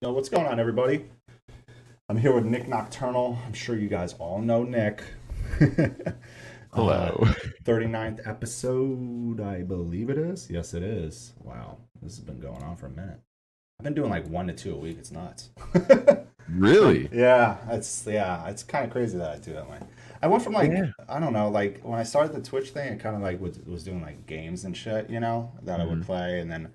Yo, what's going on, everybody? I'm here with Nik Nocturnal. I'm sure you guys all know Nik. Hello. Uh, 39th episode, I believe it is. Yes, it is. Wow, this has been going on for a minute. I've been doing like one to two a week. It's nuts. really? yeah, it's yeah, it's kind of crazy that I do that way. I went from like Yeah. I don't know, like when I started the Twitch thing, it kind of like was, was doing like games and shit, you know, that I would Mhm. play, and then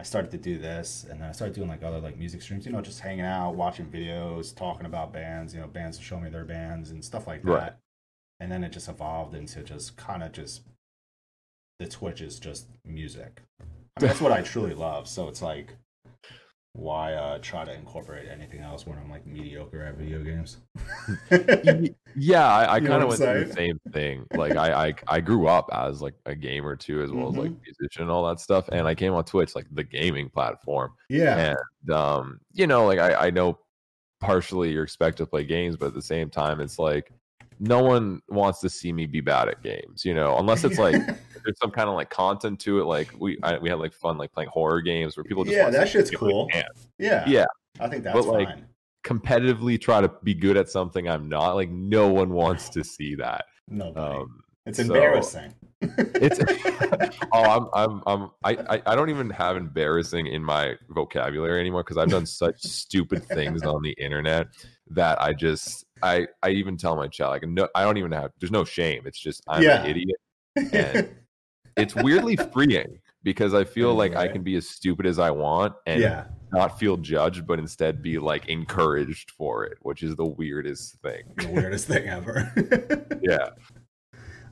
I started to do this, and then I started doing like other like music streams, you know, just hanging out, watching videos, talking about bands, you know, bands to show me their bands and stuff like that. Right. And then it just evolved into just kind of just the Twitch is just music. I mean, that's what I truly love. So it's like, why uh, try to incorporate anything else when I'm like mediocre at video games? Yeah, I, I You know kind of went I'm through the same thing. Like I, I I grew up as like a gamer too, as well as like Mhm. musician and all that stuff. And I came on Twitch, like the gaming platform. yeah, And um, you know, like I, I know partially you're expected to play games, but at the same time, it's like no one wants to see me be bad at games, you know, unless it's like there's some kind of like content to it. Like we I, we had like fun like playing horror games where people just Yeah, that shit's be, like, cool. Yeah, Yeah. I think that's But, like, fine. competitively try to be good at something I'm not. Like no one wants to see that. No, Um, it's so- embarrassing. it's oh I'm I'm I'm I I don't even have embarrassing in my vocabulary anymore because I've done such stupid things on the internet that I just I I even tell my child like no I don't even have there's no shame. It's just I'm Yeah. an idiot. and- It's weirdly freeing because I feel like I can be as stupid as I want and yeah, not feel judged, but instead be like encouraged for it, which is the weirdest thing. the weirdest thing ever. Yeah.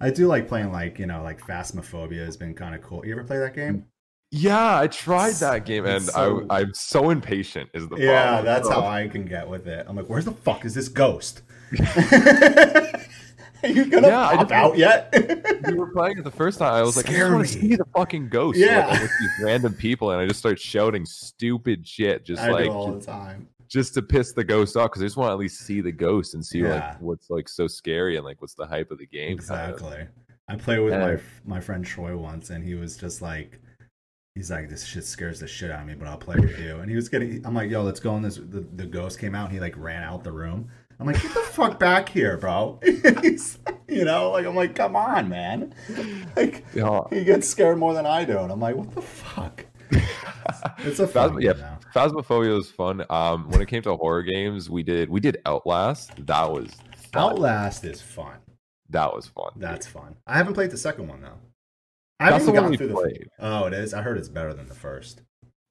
I do like playing like you know like Phasmophobia has been kind of cool. You ever play that game? Yeah, I tried that game and so- I, I'm so impatient. Is the Yeah, problem. that's So- how I can get with it. I'm like, where's the fuck is this ghost? Are you gonna Yeah, I pop out yet? we were playing it the first time. I was like, I Scare just want to see the fucking ghost. So, like, Yeah. With these random people, and I just start shouting stupid shit, just I like all just, the time. just to piss the ghost off, because I just want to at least see the ghost and see Yeah. like what's like so scary and like what's the hype of the game. kind of. Exactly. I played with my Yeah. my friend Troy once, and he was just like, he's like, this shit scares the shit out of me, but I'll play with you. And he was getting, I'm like, yo, let's go in this. The, the ghost came out, and he like ran out the room. I'm like, get the fuck back here, bro. You know, like I'm like, come on, man. Like Yeah. he gets scared more than I do, and I'm like, what the fuck? It's a fun yeah, now. Phasmophobia was fun. Um, when it came to horror games, we did we did Outlast. That was fun. Outlast is fun. That was fun. That's fun. I haven't played the second one though. I That's the one we through the. played. Oh, it is. I heard it's better than the first.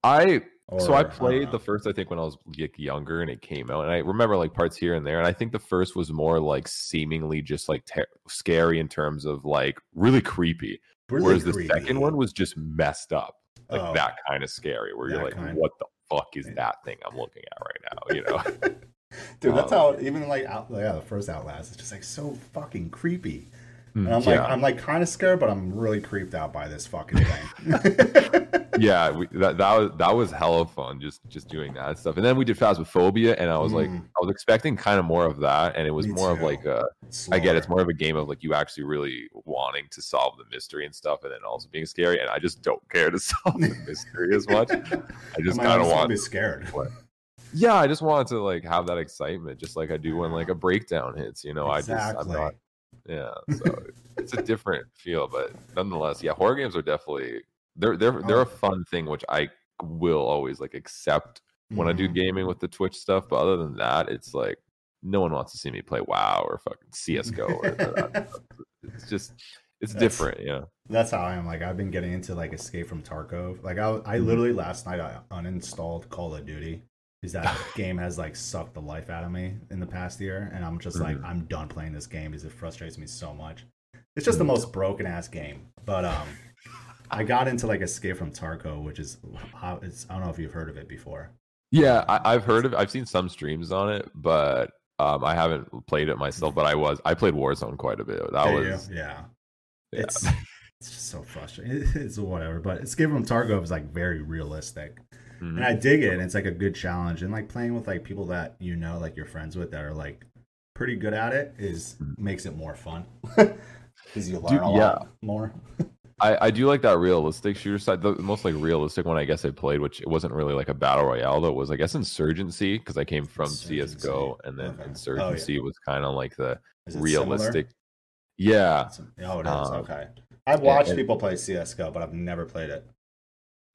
I so I played know. the first, I think, when I was like younger and it came out, and I remember like parts here and there. And I think the first was more like seemingly just like ter- scary in terms of like really creepy, Really whereas the second one was just messed up, like Oh. that kind of scary, where you're like, kind. what the fuck is that thing I'm looking at right now? You know? Dude, that's Um, how even like out, yeah, the first Outlast is just like so fucking creepy. And Mm, I'm like, I'm like kind of scared, but I'm really creeped out by this fucking thing. yeah, we, that that was that was hella fun, just just doing that stuff. And then we did Phasmophobia, and I was like, Mm. I was expecting kind of more of that, and it was Me more of like a I get it's more of a game of like you actually really wanting to solve the mystery and stuff, and then also being scary. And I just don't care to solve the mystery as much. I just kind of want to be scared. yeah, I just wanted to like have that excitement, just like I do when like a breakdown hits. You know, I just I'm not, yeah. So it's a different feel, but nonetheless, yeah, horror games are definitely they're they're they're Oh. a fun thing, which I will always like accept when I do Mhm. gaming with the Twitch stuff. But other than that, it's like no one wants to see me play WoW or fucking CS:GO. Or it's just it's That's- different, yeah. That's how I am. Like I've been getting into like Escape from Tarkov. Like I, I Mhm. literally last night I uninstalled Call of Duty because that game has like sucked the life out of me in the past year, and I'm just like Mhm. I'm done playing this game because it frustrates me so much. It's just the Mhm. most broken ass game. But um, I got into like Escape from Tarkov, which is how it's. I don't know if you've heard of it before. Yeah, I, I've heard of. I've seen some streams on it, but um, I haven't played it myself. But I was I played Warzone quite a bit. That was yeah. yeah. It's it's just so frustrating. It's whatever. But Escape from Tarkov is like very realistic. Mhm. and I dig it. And it's like a good challenge, and like playing with like people that you know, like you're friends with, that are like pretty good at it, is Mhm. makes it more fun because you learn Dude, a yeah. lot more. I, I do like that realistic shooter side. The most like realistic one I guess I played, which it wasn't really like a battle royale though, was I guess Insurgency because I came from Insurgency. CS:GO, and then Okay. Oh, yeah. Insurgency was kind of like the Is it realistic. Yeah, Oh, it is. Um, okay. I've watched and- people play CS:GO, but I've never played it.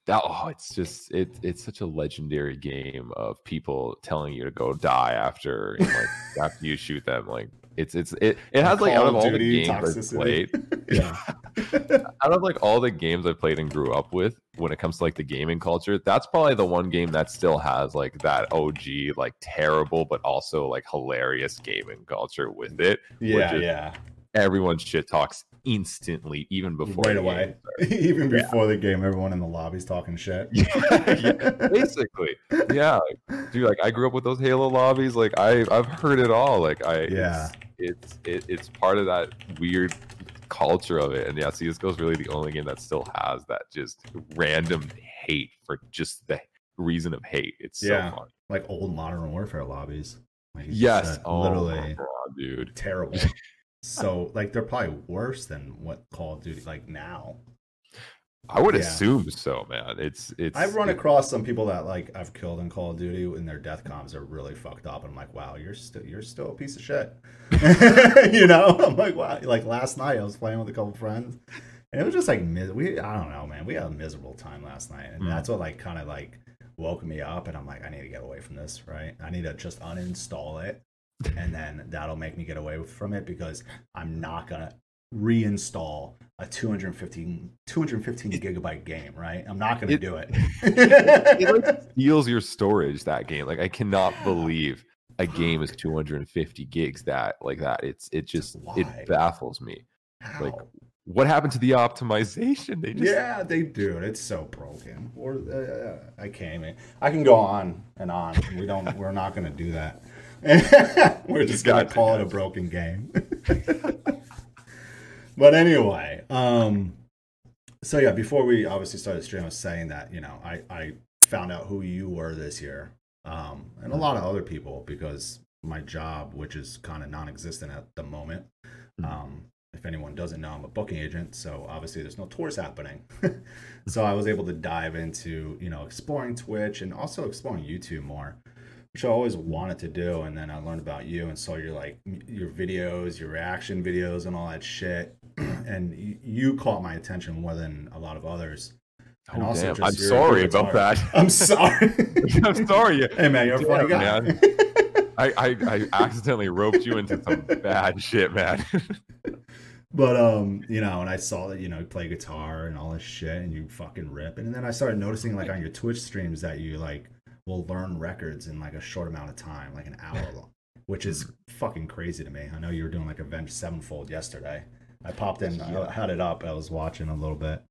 That oh, it's just it it's such a legendary game of people telling you to go die after you know, like after you shoot them. Like it's it's it it has like out of of all Duty the games I've played. Yeah. out of like all the games I played and grew up with, when it comes to like the gaming culture, that's probably the one game that still has like that OG, like terrible but also like hilarious gaming culture with it. yeah, yeah. Everyone shit talks instantly, even before Right the away. game Even before the game, everyone in the lobby's talking shit. yeah, basically yeah dude like i grew up with those halo lobbies like i i've heard it all like i Yeah. it's it's, it, it's part of that weird culture of it and yeah csgo is really the only game that still has that just random hate for just the reason of hate it's so Yeah. fun like old Modern Warfare lobbies. Like yes oh literally God, dude terrible. so like they're probably worse than what Call of Duty like now. i would Yeah. assume so man it's it's I've run it- across some people that like I've killed in Call of Duty and their death comms are really fucked up. And I'm like, wow, you're still you're still a piece of shit. you know? I'm like, wow. Like last night I was playing with a couple friends. And it was just like we I don't know, man. We had a miserable time last night. And Mm. that's what like kind of like woke me up and I'm like, I need to get away from this, right? I need to just uninstall it. And then that'll make me get away from it because I'm not gonna reinstall a 215 215 gigabyte game, right? I'm not gonna It- do it. it like steals your storage that game like i cannot believe a game is 250 gigs that like that it's it just why? it baffles me like, what happened to the optimization they just yeah, they do. It's so broken. Or uh, I can't even. I can go on and on. We don't. We're not going to do that. we're just going to call it a broken game. but anyway, um, so yeah, before we obviously started stream, I was saying that you know I I found out who you were this year, um, and a lot of other people because my job, which is kind of non-existent at the moment. Mhm. Um, if anyone doesn't know, I'm a booking agent, so obviously there's no tours happening. so I was able to dive into you know exploring Twitch and also exploring YouTube more, which I always wanted to do. And then I learned about you and saw your like your videos, your reaction videos, and all that shit. and you, you caught my attention more than a lot of others. And Oh, also just i'm sorry about that I'm sorry. i'm sorry hey man, you're a funny guy. Damn, I, I i accidentally roped you into some bad shit man But um, you know, and I saw that you know you play guitar and all this shit, and you fucking rip. And then I started noticing like on your Twitch streams that you like will learn records in like a short amount of time, like an hour long, which is fucking crazy to me. I know you were doing like Avenged Sevenfold yesterday. I popped in, I uh, had it up, I was watching a little bit.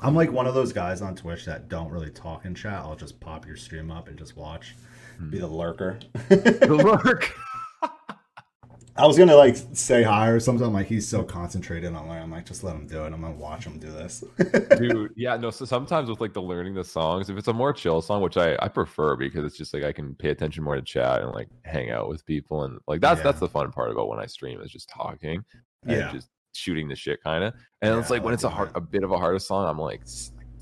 I'm like one of those guys on Twitch that don't really talk in chat. I'll just pop your stream up and just watch, be the lurker. Look. I was gonna like say hi or something. I'm like, he's so concentrated on learning. I'm like, just let him do it. I'm gonna watch him do this. dude yeah no so sometimes with like the learning the songs if it's a more chill song which i i prefer because it's just like i can pay attention more to chat and like hang out with people and like that's Yeah. that's the fun part about when i stream is just talking and Yeah. just shooting the shit kind of and it's like when it's a hard a bit of a harder song i'm like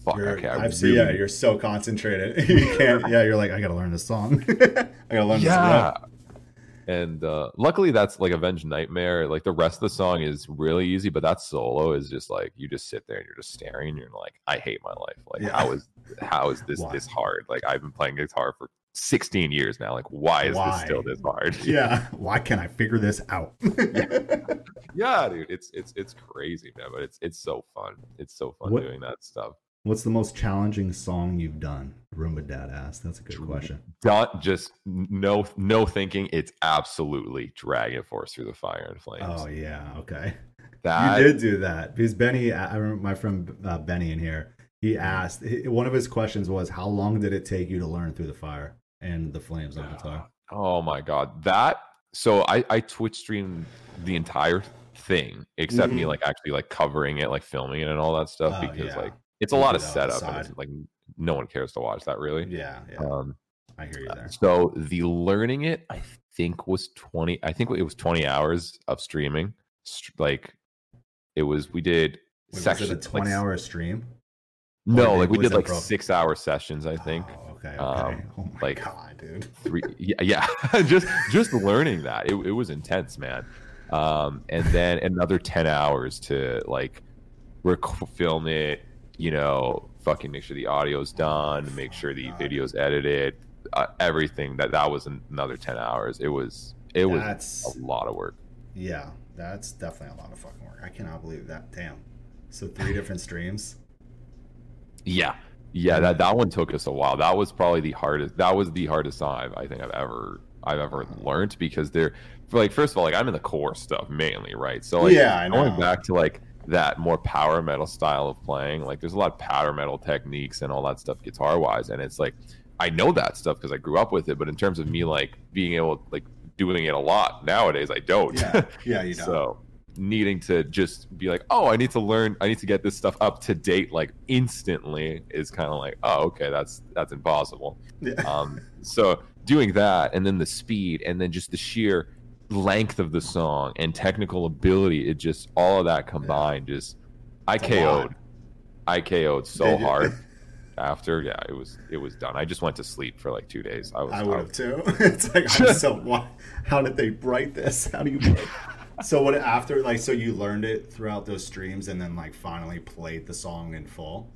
fuck You're, okay I I've seen, really yeah, you're so concentrated. you can't. Yeah, you're like, I gotta learn this song. I gotta learn this. yeah this. And uh luckily that's like avenged nightmare. Like the rest of the song is really easy but that solo is just like you just sit there and you're just staring and you're like i hate my life. Like Yeah. how is how is this this hard? Like i've been playing guitar for 16 years now. Like why is Why? this still this hard? Yeah. Why can't I figure this out? yeah dude. It's it's it's crazy man but it's it's so fun. It's so fun What- doing that stuff What's the most challenging song you've done? Roomba Dad asked. That's a good question. not just no no thinking it's absolutely DragonForce through the fire and flames Oh yeah. Okay. that you did do that because Benny. I remember my friend uh, Benny in here. He asked. One of his questions was, "How long did it take you to learn through the fire and the flames on guitar?" Oh my god, that so I I Twitch streamed the entire thing except me Mhm. like actually like covering it, like filming it and all that stuff Oh, because yeah. like it's a lot of that on the setup and like no one cares to watch that really. Yeah. Yeah. Um, I hear you there. so the learning it I think was twenty. I think it was twenty hours of streaming. Like it was we did Wait, was it a like, 20 hour stream? no, like we did like six hour sessions, I think. Oh, okay. Okay. Um, oh my like- god, dude. three yeah, yeah. just just learning that it, it was intense man um and then another 10 hours to like rec- film it you know fucking make sure the audio's done make sure the video's edited uh, everything that that was another 10 hours it was it was That's a lot of work yeah. That's definitely a lot of fucking work. I cannot believe that. Damn. So three different streams. yeah yeah that that one took us a while that was probably the hardest that was the hardest song i think i've ever i've ever learned because they're like first of all like i'm in the core stuff mainly right so like Yeah, I going back to like that more power metal style of playing like there's a lot of power metal techniques and all that stuff guitar wise and it's like i know that stuff because i grew up with it but in terms of me like being able like doing it a lot nowadays i don't Yeah. Yeah, you know. so needing to just be like, oh, I need to learn, I need to get this stuff up to date like instantly is kind of like, oh, okay, that's that's impossible. yeah. Um, so doing that, and then the speed, and then just the sheer length of the song and technical ability, it just all of that combined, just I It's. KO'd, I KO'd so hard. After, yeah, it was it was done. I just went to sleep for like two days. I was, I would have too. it's like so why, how did they write this? How do you write? So what after like so you learned it throughout those streams and then like finally played the song in full?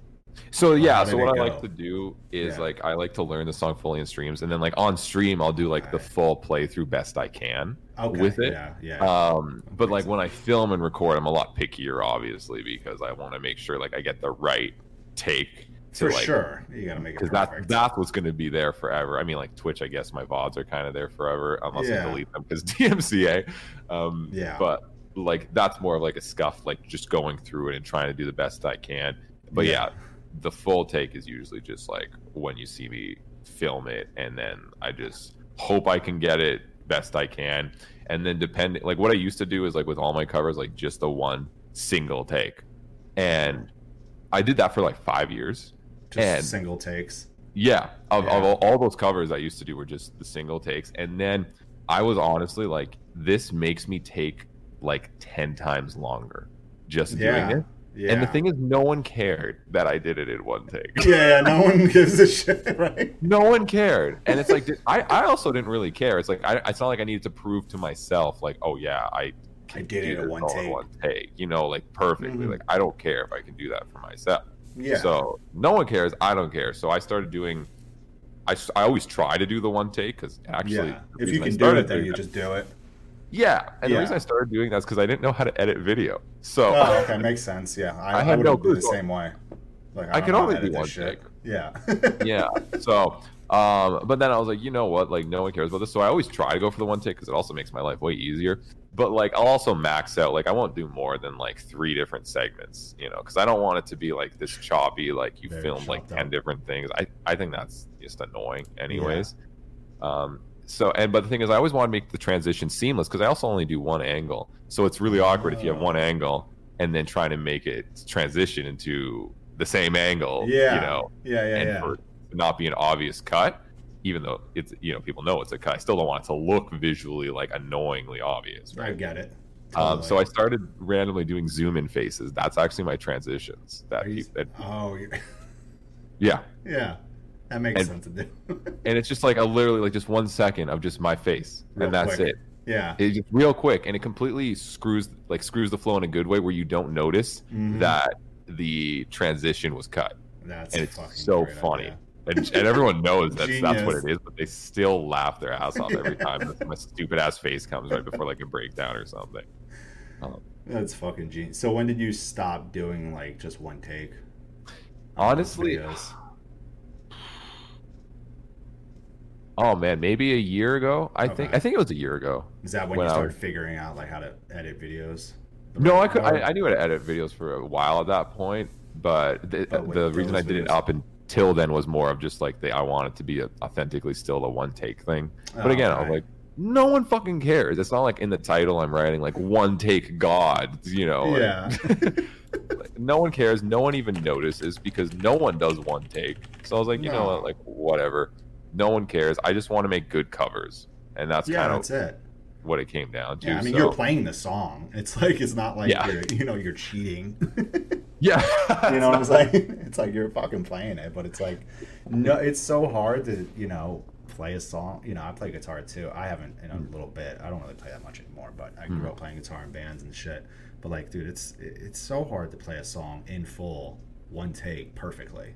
So yeah, so what I like to do is Yeah. like I like to learn the song fully in streams, and then like on stream I'll do like the Okay. full playthrough best I can Okay. with it. Yeah, yeah. Um, but like Makes when I film and record, I'm a lot pickier, obviously, because I want to make sure like I get the right take to For like sure. You gotta make it because that that's what's going to be there forever. I mean, like Twitch, I guess my vods are kind of there forever unless Yeah. I delete them because DMCA. Um, Yeah. But like that's more of like a scuff, like just going through it and trying to do the best I can. But yeah, Yeah. the full take is usually just like when you see me film it, and then I just hope I can get it best I can, and then depending like what I used to do is like with all my covers, like just the one single take, and I did that for like five years. Just and- single takes. Yeah, of, Yeah. of all, all those covers I used to do were just the single takes, and then I was honestly like, this makes me take like ten times longer just Yeah. doing it. Yeah. And the thing is, no one cared that I did it in one take. yeah, no one gives a shit, right? no one cared, and it's like I, I also didn't really care. It's like I, it's not like I needed to prove to myself like, oh yeah, I I did it in one take. one take, you know, like perfectly. Mhm. Like I don't care if I can do that for myself. Yeah. So no one cares. I don't care. So I started doing. I, I always try to do the one take because actually, yeah. If you can do it, then you that- just do it. Yeah. And Yeah. the reason I started doing that is because I didn't know how to edit video. So Oh, okay, makes sense. Yeah, I, I I, had would no do clue. the same way. Like I don't could only do one shit. take. Yeah. yeah. So, um, but then I was like, you know what? Like, no one cares about this. So I always try to go for the one take because it also makes my life way easier. But like, I'll also max out. Like, I won't do more than like three different segments, you know, because I don't want it to be like this choppy. Like you film like ten up. different things. I I think that's just annoying, anyways. Um. So and but the thing is, I always want to make the transition seamless because I also only do one angle. So it's really awkward if you have one angle and then trying to make it transition into the same angle. Yeah. You know, yeah, yeah, and yeah. for not be an obvious cut, even though it's you know people know it's a cut. I still don't want it to look visually like annoyingly obvious, I right? get it. Um, so I started randomly doing zoom in faces. That's actually my transitions. That, you- keep, that Oh, yeah, yeah. That makes And- sense to do. and it's just like a literally like just one second of just my face, Real and that's quick. it. yeah. It's just real quick, and it completely screws like screws the flow in a good way where you don't notice Mhm. that the transition was cut. That's and it's so funny. idea. and, and everyone knows that's that's what it is, but they still laugh their ass off every time that my stupid ass face comes right before like a breakdown or something. That's fucking genius. So when did you stop doing like just one take? Honestly, Videos? Oh man, maybe a year ago. I think I think it was a year ago. is that when, when you started was- figuring out like how to edit videos? No, I could. I, I knew how to edit videos for a while at that point, but the, But the reason I did it up until then was more of just like the I wanted it to be authentically still a one take thing. But Oh, again, I was like, no one fucking cares. It's not like in the title I'm writing like one take God, you know. Yeah. like, no one cares. No one even notices because no one does one take. So I was like, you know what, like whatever. No one cares. I just want to make good covers, and that's yeah, kind that's of it. what it came down to. Yeah, I mean so- you're playing the song. It's like it's not like Yeah. you're you know you're cheating. Yeah, You know what I'm saying? It's like you're fucking playing it, but it's like, no, it's so hard to, you know, play a song. You know, I play guitar too. I haven't in a mm. little bit. I don't really play that much anymore, but I grew mm. up playing guitar in bands and shit. But like, dude, it's it's so hard to play a song in full, one take, perfectly.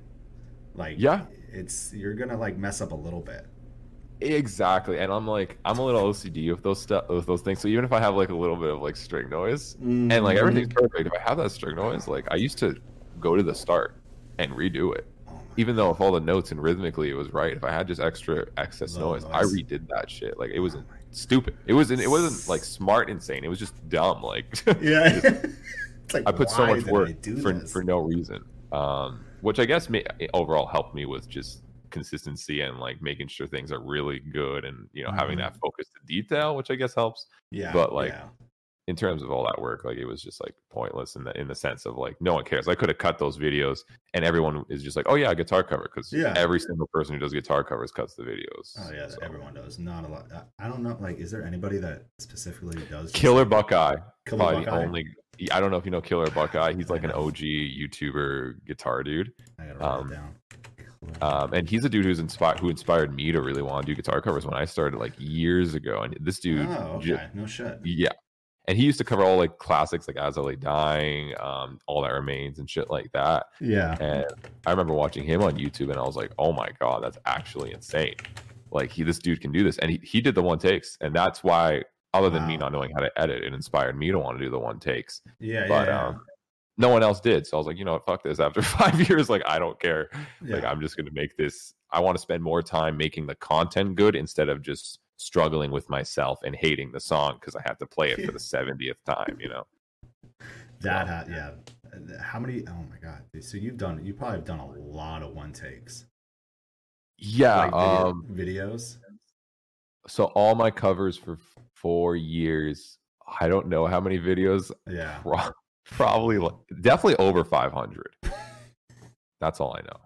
Like, Yeah. it's you're gonna like mess up a little bit. exactly. And I'm like, I'm a little OCD with those stuff, with those things. So even if I have like a little bit of like string noise, and like everything's perfect, if I have that string noise, like I used to go to the start and redo it. Oh Even though if all the notes and rhythmically it was right, if I had just extra excess Little noise, I redid that shit. Like it was Oh my stupid. It wasn't. It wasn't like smart, insane. It was just dumb. Like Yeah. it's like I put so much work for this? for no reason. Um, which I guess may, overall helped me with just consistency and like making sure things are really good and you know having Mhm. that focus to detail, which I guess helps. yeah, but, like, yeah. In terms of all that work, like it was just like pointless in the in the sense of like no one cares. I could have cut those videos and everyone is just like, oh yeah, guitar cover because Yeah. every single person who does guitar covers cuts the videos. Oh yeah, So- everyone does. Not a lot. I- I don't know. Like, is there anybody that specifically does Killer Buckeye, Killer probably the Buckeye? only. I don't know if you know Killer Buckeye. He's like an. OG YouTuber guitar dude. I gotta write um, down. Um, and he's a dude who's inspired who inspired me to really want to do guitar covers when I started like years ago. And this dude, oh, okay. no shit. yeah, and he used to cover all like classics like As I Lay Dying, um, All That Remains, and shit like that. Yeah. And I remember watching him on YouTube, and I was like, oh my god, that's actually insane. Like he, this dude can do this, and he he did the one takes, and that's why. Other than me not knowing how to edit, it inspired me to want to do the one takes Yeah. but yeah. um no one else did so i was like you know what fuck this after five years like i don't care yeah. like i'm just going to make this i want to spend more time making the content good instead of just struggling with myself and hating the song because i have to play it for the 70th time you know that had yeah. How many? Oh my god. So you've done. You probably have done a lot of one takes. yeah Like video- um videos. so all my covers for four years i don't know how many videos Yeah. pro- probably definitely over 500 that's all i know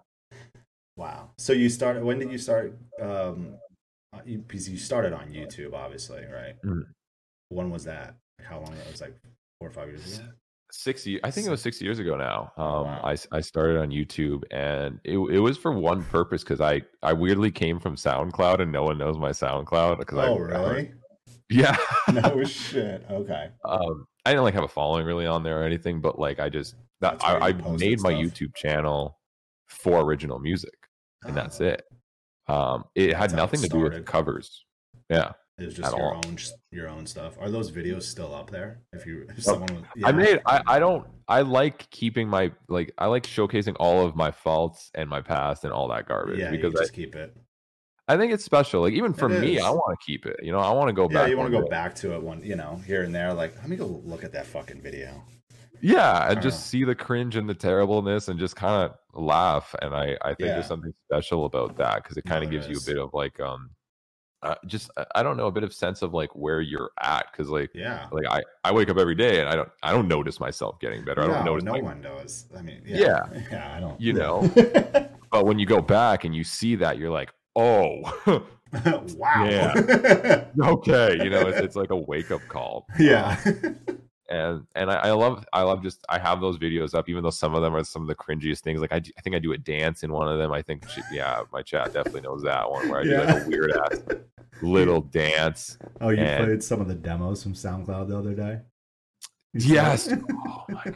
Wow. So you started. When did you start? Um, uh, you, because you started on YouTube, obviously, right? Mhm. When was that? How long? It was like four or five years ago. six years i think it was six years ago now um Wow. I, I started on youtube and it, it was for one purpose because i i weirdly came from soundcloud and no one knows my soundcloud because Oh, I, really? Yeah no shit. Okay. um i didn't like have a following really on there or anything but like i just that i, I made my stuff? youtube channel for original music and that's Oh, it um it had That's it nothing to do with covers yeah It was just your all. own your own stuff. Are those videos still up there? If you if Oh, someone was, I made I, I don't I like keeping my like I like showcasing all of my faults and my past and all that garbage yeah, because you I, just keep it. I think it's special. Like even for It me, I want to keep it. You know, I want to go Yeah, back. you want to go day. back to it one, you know, here and there. Like, let me go look at that fucking video. Yeah, and Uh. just see the cringe and the terribleness and just kind of laugh. And I I think Yeah. there's something special about that because it kind of there gives you a bit of like um, uh, just I- I don't know a bit of sense of like where you're at because like Yeah. like I I wake up every day and I don't I don't notice myself getting better. I don't notice no my one does. I mean, yeah, yeah, I don't. You know. But when you go back and you see that, you're like, oh, wow. Yeah. okay. You know, it's, it's like a wake up call. yeah. And and I, I love I love just I have those videos up, even though some of them are some of the cringiest things. Like I, do- I think I do a dance in one of them. I think sh- yeah, my chat definitely knows that one where I do like a weird ass little dance. oh, you And- played some of the demos from SoundCloud the other day. You Yes. oh my god.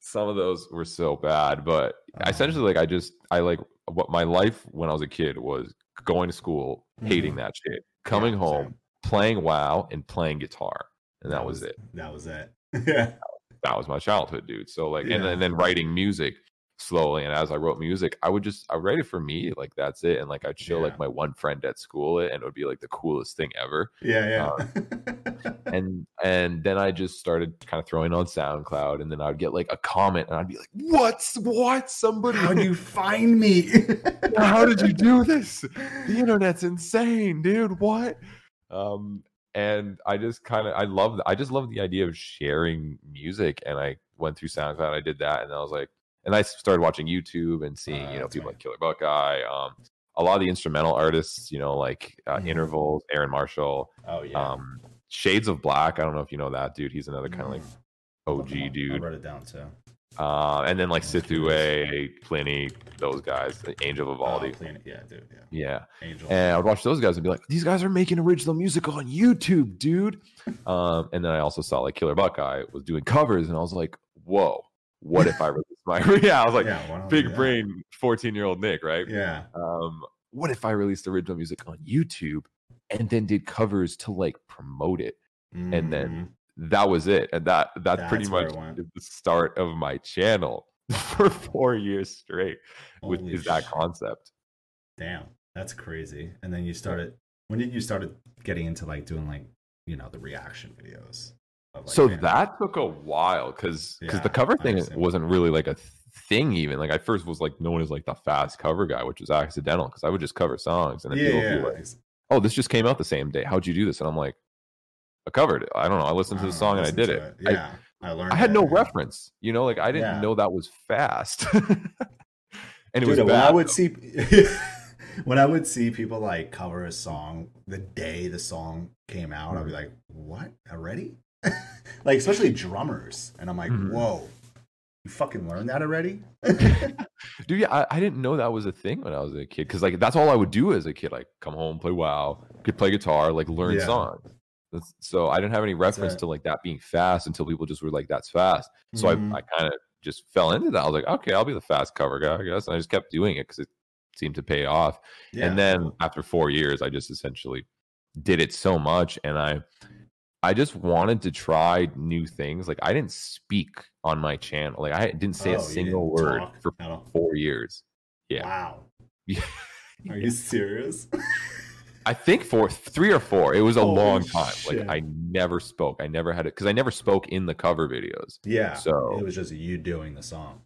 Some of those were so bad, but Oh. essentially, like I just I like what my life when I was a kid was going to school, hating Mhm. that shit, coming Yeah, home, same. playing WoW, and playing guitar, and that, was, it. That was it. yeah. That was my childhood, dude. So like, Yeah. then- and then writing music slowly, and as I wrote music, I would just I write it for me, like that's it, and like I'd show Yeah. like my one friend at school it, and it would be like the coolest thing ever. Yeah. Yeah. Uh, and and then I just started kind of throwing on SoundCloud, and then I'd get like a comment, and I'd be like, "What's what? Somebody, How'd you find me? how did you do this? The internet's insane, dude. What?" Um, and I just kind of I love I just love the idea of sharing music, and I went through SoundCloud, I did that, and I was like, and I started watching YouTube and seeing Ah, you know people like Killer Buckeye, um. A lot of the instrumental artists, you know, like uh, Mhm. Intervals, Aaron Marshall, oh yeah. um shades of black i don't know if you know that dude he's another kind of like Mm. og Look him. I'll dude write it down too. uh, and then like Sithu, Plini, those guys, Angel Oh, Vivaldi. Yeah, dude. Yeah. Yeah. Angel. And I would watch those guys and be like, these guys are making original music on YouTube, dude. Um, and then I also saw like Killer Buckeye was doing covers, and I was like, whoa, what if I released my yeah, I was like, yeah, why don't we do big brain 14 year old Nik, right? Yeah. Um, what if I released original music on YouTube and then did covers to like promote it? And then That was it. And that that's, pretty much the start of my channel for four years straight with Holy is that concept. Damn, that's crazy. And then you started. When did you started getting into like doing like you know the reaction videos? Like, so random- that took a while because because Yeah, the cover thing wasn't really like a thing even like i first was like known as like the fast cover guy which was accidental because i would just cover songs and then yeah, people would be like oh this just came out the same day how'd you do this and i'm like i covered it i don't know i listened to the song and i did it, it. Yeah, I, learned. I, I had it, no yeah. reference you know like i didn't Yeah. know that was fast and it Dude, was when bad, I would though. see when I would see people like cover a song the day the song came out, Mm-hmm. I'd be like, "What already?" like especially drummers, and I'm like, Mhm. "Whoa, you fucking learned that already?" Dude, yeah, I, I didn't know that was a thing when I was a kid because like that's all I would do as a kid. Like come home, play WoW, could play guitar, like learn Yeah. songs. That's, so I didn't have any reference to like that being fast until people just were like, "That's fast." So Mhm. I, I kind of just fell into that. I was like, "Okay, I'll be the fast cover guy, I guess." And I just kept doing it because it seemed to pay off. Yeah, and then after four years, I just essentially did it so much, and I I just wanted to try new things. Like I didn't speak on my channel. Like I didn't say Oh, a single word for four years. Yeah. Wow. Yeah. Are you serious? I think for three or four. It was a Holy long time. shit. Like I never spoke. I never had it because I never spoke in the cover videos. yeah. So- it was just you doing the song.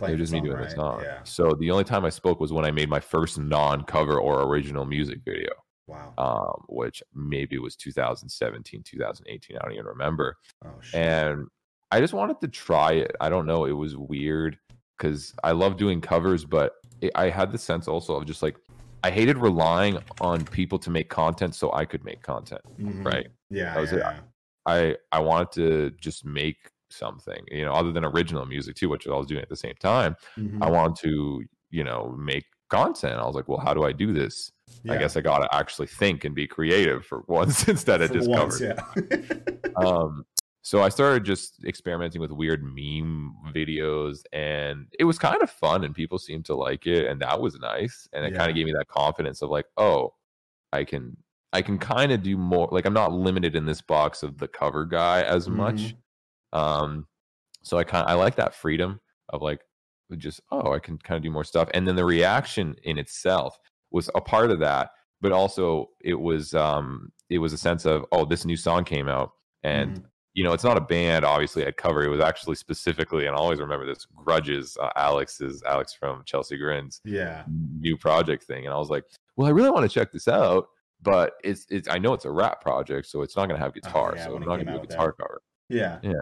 It was just the me doing right? the song. Yeah. So the only time I spoke was when I made my first non-cover or original music video, Wow. um, which maybe was 2017, 2018. I don't even remember. Oh shit. and I just wanted to try it. I don't know. It was weird because I love doing covers, but it, I had the sense also of just like I hated relying on people to make content so I could make content. Mhm. Right. Yeah. that was yeah, it. I I wanted to just make something, you know, other than original music too, which I was doing at the same time. Mhm. I wanted to, you know, make content. I was like, well, how do I do this? I guess I got to actually think and be creative for once instead of For just once, covers yeah. um so i started just experimenting with weird meme videos and it was kind of fun and people seemed to like it and that was nice and it kind of gave me that confidence of like oh i can i can kind of do more like i'm not limited in this box of the cover guy as much. Um so i kind i like that freedom of like just oh i can kind of do more stuff and then the reaction in itself was a part of that but also it was um it was a sense of oh this new song came out and Mhm. you know it's not a band obviously at cover it was actually specifically and i always remember this grudges uh, alex's alex from chelsea grins yeah. new project thing and i was like well i really want to check this out but it's it's i know it's a rap project so it's not going to have guitar Oh, yeah, so i'm not going to do a out there. guitar cover Yeah. Yeah.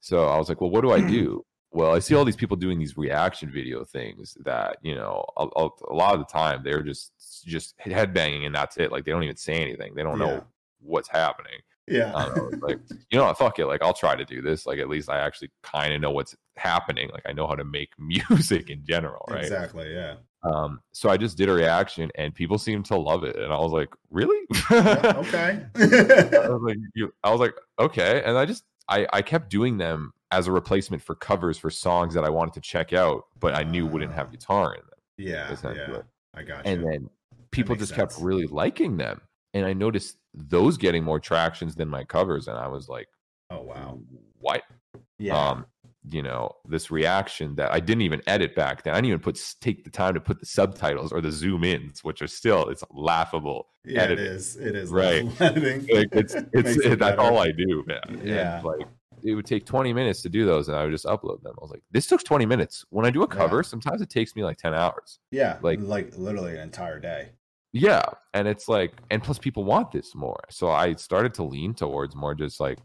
so I was like, well, what do I do? Well, I see all these people doing these reaction video things that, you know, a, a, lot of the time they're just just headbanging and that's it. Like they don't even say anything. They don't Yeah. know what's happening. Yeah. I don't know. Like, you know fuck it. Like I'll try to do this. Like at least I actually kind of know what's happening. Like I know how to make music in general, right? Exactly. Yeah. Um, so I just did a reaction and people seemed to love it. And I was like, really? Yeah, okay. I was like, you, I was like, okay. And I just, I, I kept doing them as a replacement for covers for songs that I wanted to check out, but I knew wouldn't have Ah. guitar in them. yeah. Yeah. I got And then people just kept really liking them. And I noticed those getting more tractions than my covers. And I was like, oh wow. what? Yeah. Um, you know, this reaction that I didn't even edit back then. I didn't even put take the time to put the subtitles or the zoom ins, which are still it's laughable. yeah. It is. It is. Right. Like it's it's it it, that's better. all I do, man. Yeah. And like it would take 20 minutes to do those, and I would just upload them. I was like, this took 20 minutes. When I do a Yeah. cover, sometimes it takes me like 10 hours. Yeah. like- Like literally an entire day. Yeah. And it's like, and plus people want this more. So I started to lean towards more just like,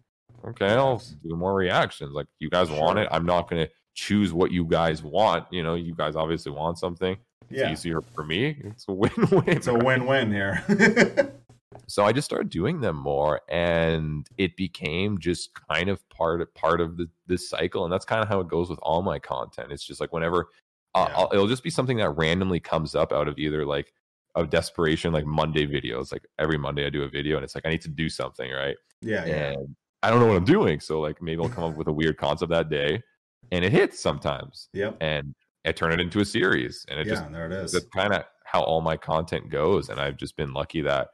okay, I'll do more reactions. Like you guys want it. I'm not gonna choose what you guys want. You know, you guys obviously want something. It's Yeah. easier for me. It's a win-win. It's a win-win here. so I just started doing them more, and it became just kind of part of part of the this cycle, and that's kind of how it goes with all my content. It's just like whenever uh, Yeah. I'll, it'll just be something that randomly comes up out of either like of desperation, like Monday videos. Like every Monday I do a video, and it's like I need to do something, right? Yeah, yeah. And I don't know what I'm doing, so like maybe I'll come up with a weird concept that day, and it hits sometimes, Yep. and I turn it into a series, and it yeah, just there it is. that's kind of how all my content goes and i've just been lucky that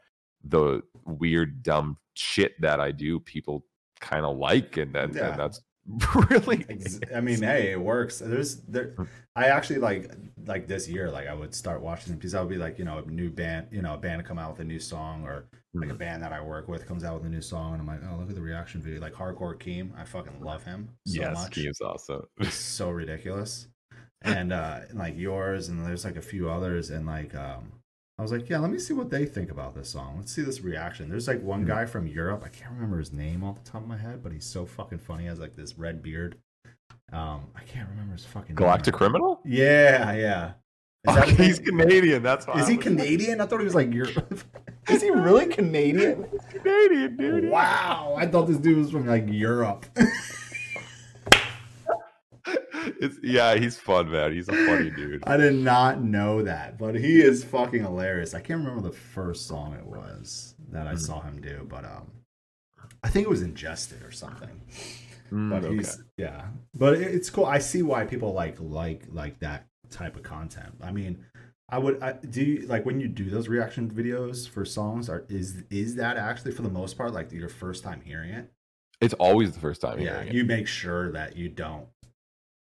the weird dumb shit that i do people kind of like and, that, Yeah. and that's really Ex- I mean, hey, it works. There's there. I actually like like this year, like I would start watching them because I would be like, you know, a new band, you know, a band come out with a new song, or like a Mhm. band that I work with comes out with a new song, and I'm like, oh, look at the reaction video. Like Hardcore Keem, I fucking love him so yes much. Keem's awesome It's so ridiculous. And uh and, like yours, and there's like a few others, and like um I was like, yeah, let me see what they think about this song. Let's see this reaction. There's like one Mhm. guy from Europe. I can't remember his name off the top of my head, but he's so fucking funny. He has like this red beard. Um, I can't remember his fucking galactic name. criminal Yeah, yeah. Is that Okay, his he's name? canadian that's why Is I he was- Canadian? I thought he was like Europe. Is he really Canadian? canadian dude Wow, I thought this dude was from like Europe. It's, yeah he's fun man he's a funny dude I did not know that, but he is fucking hilarious. I can't remember the first song it was that I Mhm. saw him do, but um, I think it was Ingested or something. Mm, But okay. yeah, but it- it's cool. I see why people like like like that type of content. I mean, I would I, do you, like when you do those reaction videos for songs. Are is is that actually for the most part like your first time hearing it? it's always the first time yeah, hearing it. you make sure that you don't.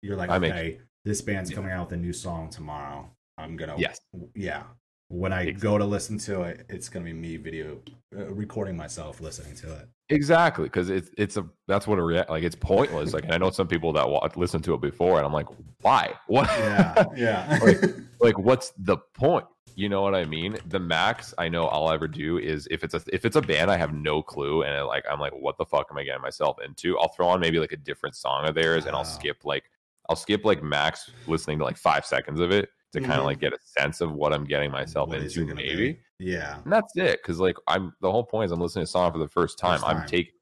You're like, I make- okay, this band's Yeah. coming out with a new song tomorrow. I'm gonna, yes yeah. When I Exactly. go to listen to it, it's gonna be me video uh, recording myself listening to it. Exactly, because it's it's a that's what a rea- like it's pointless. Like and I know some people that wa- listen to it before, and I'm like, why? What? Yeah, yeah, Like- like, what's the point? You know what I mean? The max I know I'll ever do is if it's a if it's a band I have no clue, and it, like I'm like, what the fuck am I getting myself into? I'll throw on maybe like a different song of theirs, and I'll skip like I'll skip like max listening to like five seconds of it to kind of like get a sense of what I'm getting myself What into, maybe. be? Yeah, And that's it. Cause like I'm the whole point is I'm listening to a song for the first time. First I'm taking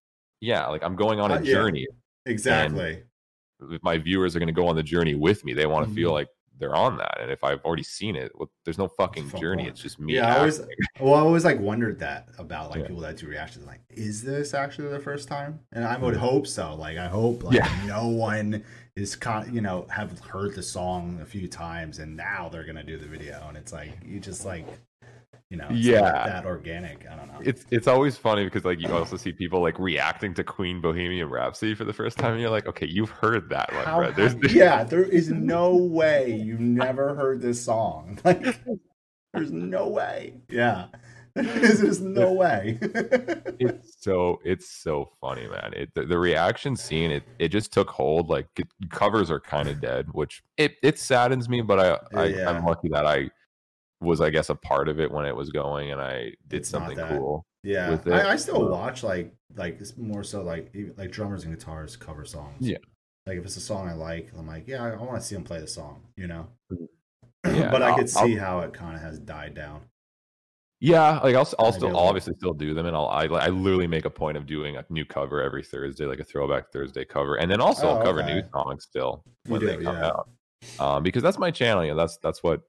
yeah, like I'm going on a Uh, yeah. journey. exactly. My viewers are gonna go on the journey with me. They want to feel Mhm. like they're on that. And if I've already seen it, well, there's no fucking fuck journey. point? It's just me. Yeah, I always, well, I always like wondered that about like Yeah. people that do reactions. Like, is this actually the first time? And I would Mhm. hope so. Like, I hope like Yeah. no one is con, you know, have heard the song a few times and now they're gonna do the video. And it's like you just like, you know, it's not Yeah. that organic. I don't know. It's it's always funny because like you also see people like reacting to Queen Bohemian Rhapsody for the first time, and you're like, okay, you've heard that one, How bro. There's, have- yeah, there is no way you've never heard this song. Like, there's no way. Yeah, there's just no way. it's so it's so funny, man. It the, the reaction scene it it just took hold. Like it, covers are kind of dead, which it it saddens me. But I, I Yeah. I'm lucky that I was I guess a part of it when it was going, and I did something cool. Yeah. I, I still watch like like it's more so like like drummers and guitars cover songs. Yeah. like if it's a song I like, I'm like, yeah, I, I want to see them play the song, you know. Yeah, but I I'll- could I'll- see how it kind of has died down. Yeah, like I'll I'll still I'll obviously still do them, and I'll I, I literally make a point of doing a new cover every Thursday, like a throwback Thursday cover, and then also Oh, I'll cover new songs still when they come yeah. out, um, because that's my channel. You know, that's that's what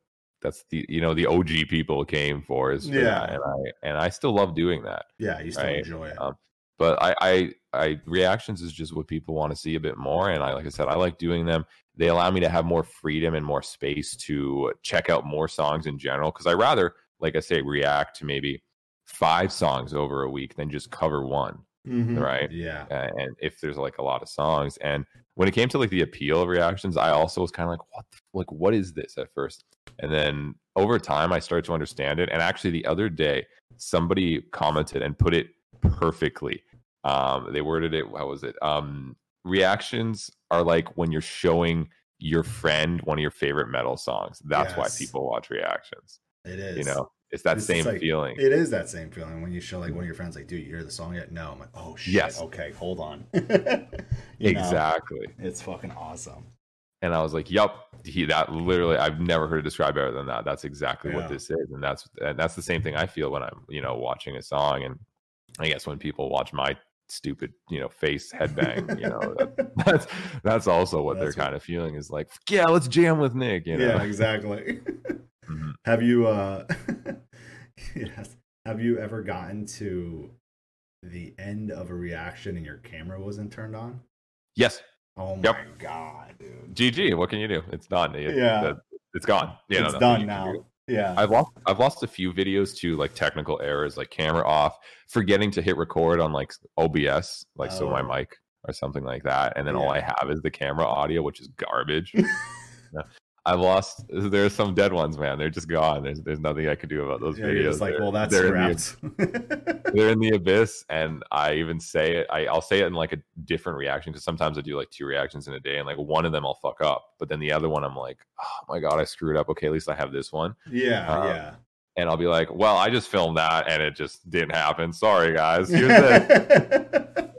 that's the you know the OG people came for is Yeah. and I and I still love doing that. Yeah, you still Right. enjoy it. Um, but I, I I reactions is just what people want to see a bit more, and I like I said, I like doing them. They allow me to have more freedom and more space to check out more songs in general because I rather, like I say, react to maybe five songs over a week than just cover one, Mhm. right? Yeah, Uh, and if there's like a lot of songs, and when it came to like the appeal of reactions, I also was kind of like, what, the, like what is this at first? And then over time, I started to understand it. And actually, the other day, somebody commented and put it perfectly. Um, they worded it. How was it? Um, reactions are like when you're showing your friend one of your favorite metal songs. That's why people watch reactions. it is. You know, it's that It's same like- feeling. It is that same feeling when you show like one of your friends, like, dude, you hear the song yet? No. I'm like, oh shit. Yes. Okay, hold on. You know, exactly. it's fucking awesome. and I was like, "Yup." He that literally I've never heard it described better than that. That's exactly Yeah. what this is, and that's and that's the same thing I feel when I'm you know watching a song, and I guess when people watch my stupid you know face headbang, you know that, that's that's also what That's they're what- kind of feeling is like, yeah, let's jam with Nik. You know, Yeah, exactly. Mhm. Have you uh yes. Have you ever gotten to the end of a reaction and your camera wasn't turned on? yes, Oh my Yep. god, dude. GG. What can you do? It's done. It- Yeah. that- it's gone. Yeah, it's no, done now. Yeah. I've lost I've lost a few videos to like technical errors, like camera off, forgetting to hit record on like OBS, like so my Oh. mic or something like that, and then all I have is the camera audio, which is garbage. Yeah. I've lost. There's some dead ones, man. They're just gone. There's there's nothing I can do about those yeah, videos. like, They're- well, that's they're in the they're in the abyss and i even say it I, i'll say it in like a different reaction because sometimes i do like two reactions in a day and like one of them i'll fuck up but then the other one i'm like oh my god i screwed up okay at least i have this one yeah, Um, yeah. and i'll be like well i just filmed that and it just didn't happen sorry guys here's it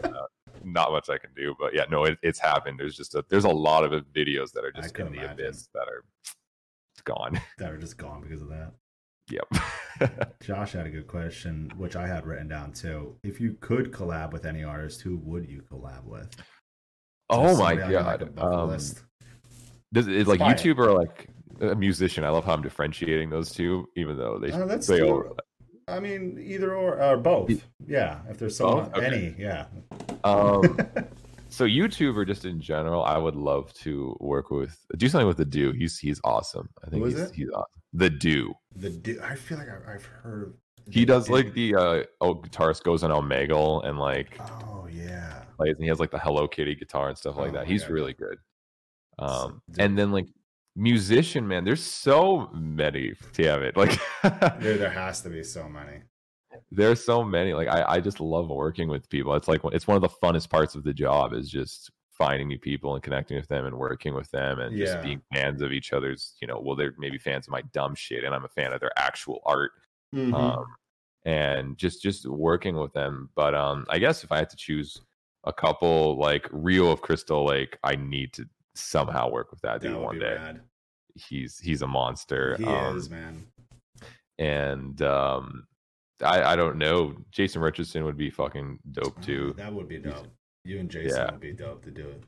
not much i can do but yeah no it, it's happened there's just a there's a lot of videos that are just in the imagine. abyss that are gone that are just gone because of that. yep Josh had a good question, which I had written down too. If you could collab with any artist, who would you collab with? Is oh my somebody on your, like, god um, list? This is like. YouTube or like a musician. I love how I'm differentiating those two, even though they Oh, they still- all. I mean, either or, or both. Yeah, if there's someone, Both? Okay. any, yeah. Um, so YouTube or just in general, I would love to work with do something with the do. He's he's awesome. I think he's he's awesome. The do. the du- I feel like I- I've heard. He does like the uh oh guitarist goes on Omegle and like Oh yeah. plays and he has like the Hello Kitty guitar and stuff like Oh that. He's God. really good. Um dude. and then like musician man, there's so many. Damn it. Like There, there has to be so many. there's so many like I, I just love working with people it's like it's one of the funnest parts of the job is just finding new people and connecting with them and working with them and Yeah. just being fans of each other's you know well they're maybe fans of my dumb shit and i'm a fan of their actual art Mhm. um and just just working with them but um i guess if i had to choose a couple like Ryo of crystal lake i need to somehow work with that dude that would one day rad. he's he's a monster He um, is man. and um I, I don't know. Jason Richardson would be fucking dope too. That would be He's- dope. You and Jason Yeah. would be dope to do it.